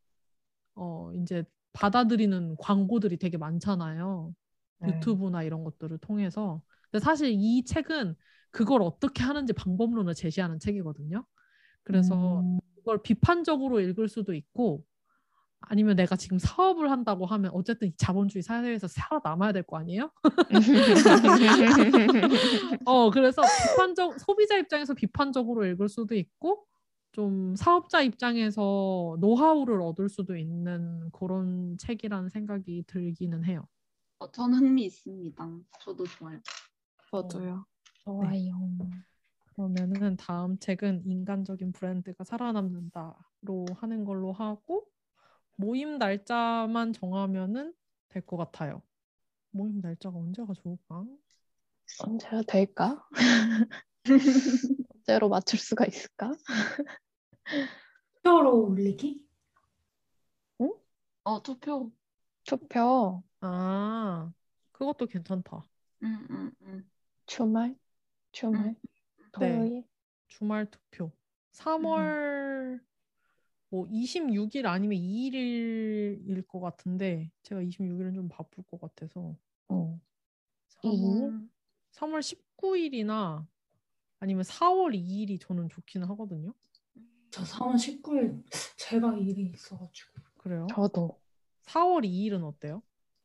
Speaker 4: 어 이제 받아들이는 광고들이 되게 많잖아요.
Speaker 5: 네.
Speaker 4: 유튜브나 이런 것들을 통해서. 근데 사실 이 책은 그걸 어떻게 하는지 방법론을 제시하는 책이거든요. 그래서
Speaker 5: 음.
Speaker 4: 그걸 비판적으로 읽을 수도 있고 아니면 내가 지금 사업을 한다고 하면 어쨌든 이 자본주의 사회에서 살아남아야 될 거 아니에요? 어, 그래서 비판적 소비자 입장에서 비판적으로 읽을 수도 있고 좀 사업자 입장에서 노하우를 얻을 수도 있는 그런 책이라는 생각이 들기는 해요.
Speaker 3: 어, 전 흥미 있습니다. 저도 좋아요.
Speaker 5: 저도요.
Speaker 8: 좋아요.
Speaker 4: 그러면은 다음 책은 인간적인 브랜드가 살아남는다로 하는 걸로 하고 모임 날짜만 정하면은 될 것 같아요. 모임 날짜가 언제가 좋을까?
Speaker 8: 언제가 될까? 언제로 맞출 수가 있을까?
Speaker 1: 투표로 올리기?
Speaker 3: 어 투표.
Speaker 2: 투표
Speaker 4: 아, 그것도 괜찮다.
Speaker 3: 음, 음, 음.
Speaker 2: 주말 주말
Speaker 3: 음.
Speaker 2: 토요일
Speaker 4: 주말 투표. 3월 뭐 26일 아니면 2일일 것 같은데 제가 26일은 좀 바쁠 것 같아서
Speaker 2: 응.
Speaker 4: 3월, 3월 19일이나 아니면 4월 2일이 저는 좋기는 하거든요.
Speaker 1: 저 3월 19일 제가 일이 있어가지고.
Speaker 4: 그래요?
Speaker 2: 저도
Speaker 4: 4월 2일은 어때요?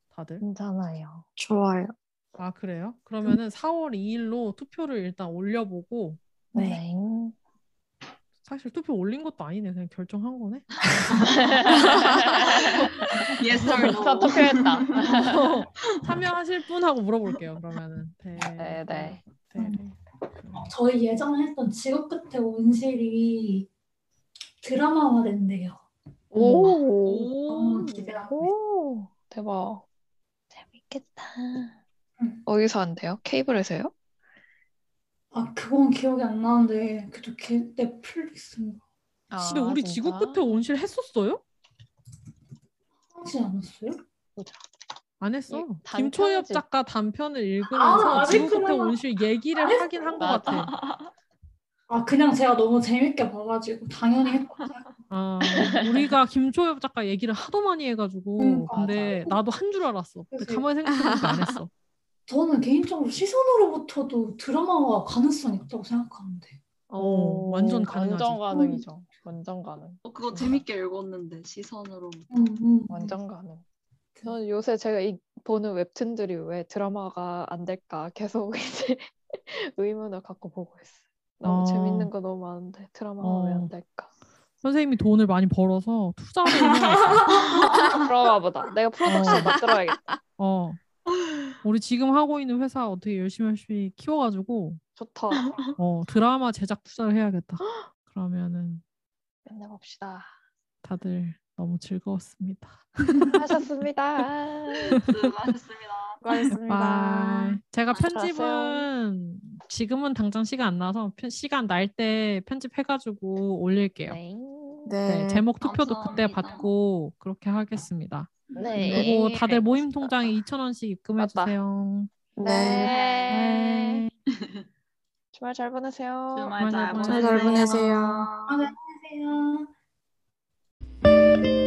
Speaker 4: 다들?
Speaker 2: 괜찮아요.
Speaker 5: 좋아요.
Speaker 4: 아, 그래요? 그러면은 4월 2일로 투표를 일단 올려보고
Speaker 2: 네.
Speaker 4: 사실 투표 올린 것도 아니네. 그냥 결정한 거네.
Speaker 3: yes or
Speaker 2: 저
Speaker 3: no.
Speaker 2: 투표했다.
Speaker 4: 참여하실 분 하고 물어볼게요. 그러면은. 네,
Speaker 2: 네, 네.
Speaker 4: 네.
Speaker 1: 저희 예전에 했던 직업 끝에 온실이 드라마화 된대요.
Speaker 2: 오.
Speaker 1: 기대하고.
Speaker 2: 대박. 재밌겠다.
Speaker 1: 응.
Speaker 2: 어디서 한대요? 케이블에서요?
Speaker 1: 아 그건 기억이 안 나는데 그래도 게- 넷플릭스인가
Speaker 4: 근데 우리 지구 끝에 온실 했었어요?
Speaker 1: 하지 않았어요?
Speaker 4: 안 했어.
Speaker 2: 이
Speaker 4: 김초엽
Speaker 2: 단편집.
Speaker 4: 작가 단편을 읽으면서
Speaker 1: 아,
Speaker 4: 지구 끝에
Speaker 1: 그랬구나.
Speaker 4: 온실 얘기를
Speaker 1: 안
Speaker 4: 하긴 한 것 같아.
Speaker 1: 아 그냥 제가 너무 재밌게 봐가지고 당연히 했거든요.
Speaker 4: 아, 우리가 김초엽 작가 얘기를 하도 많이 해가지고
Speaker 1: 응,
Speaker 4: 근데 나도 한 줄 알았어. 근데
Speaker 1: 그치.
Speaker 4: 가만히 생각해보니까 안 했어.
Speaker 1: 저는 개인적으로 시선으로부터도 드라마가 가능성이 있다고 생각하는데
Speaker 4: 어, 완전 가능하지.
Speaker 2: 완전 가능이죠. 완전 가능.
Speaker 3: 어, 그거 재밌게 읽었는데 시선으로.
Speaker 1: 음, 음.
Speaker 2: 완전 가능. 저는 요새 제가 이, 보는 웹툰들이 왜 드라마가 안 될까 계속 이제 의문을 갖고 보고 있어요. 너무
Speaker 4: 어.
Speaker 2: 재밌는 거 너무 많은데 드라마가 왜
Speaker 4: 어.
Speaker 2: 안 될까?
Speaker 4: 선생님이 돈을 많이 벌어서 투자를 해야겠다.
Speaker 2: 그런가 보다. 내가 프로덕션
Speaker 4: 어.
Speaker 2: 만들어야겠다.
Speaker 4: 어. 우리 지금 하고 있는 회사 어떻게 열심히 열심히 키워가지고
Speaker 2: 좋다.
Speaker 4: 어, 드라마 제작 투자를 해야겠다. 그러면은
Speaker 2: 맨날 봅시다.
Speaker 4: 다들 너무 즐거웠습니다.
Speaker 2: 하셨습니다.
Speaker 3: 수고하셨습니다.
Speaker 4: bye. 제가. 편집은 지금은 당장 시간 안 나서 편- 시간 날 때 편집해가지고 올릴게요.
Speaker 2: 네.
Speaker 5: 네.
Speaker 4: 네, 제목 투표도 그때
Speaker 3: 감사합니다.
Speaker 4: 받고 그렇게 하겠습니다.
Speaker 2: 네.
Speaker 4: 그리고 다들 모임 통장에 2,000원씩 입금해
Speaker 2: 맞다.
Speaker 4: 주세요.
Speaker 2: 네.
Speaker 4: 네.
Speaker 2: 주말 잘 보내세요.
Speaker 3: 주말 잘
Speaker 4: 주말
Speaker 5: 잘 보내세요.
Speaker 1: 안녕하세요.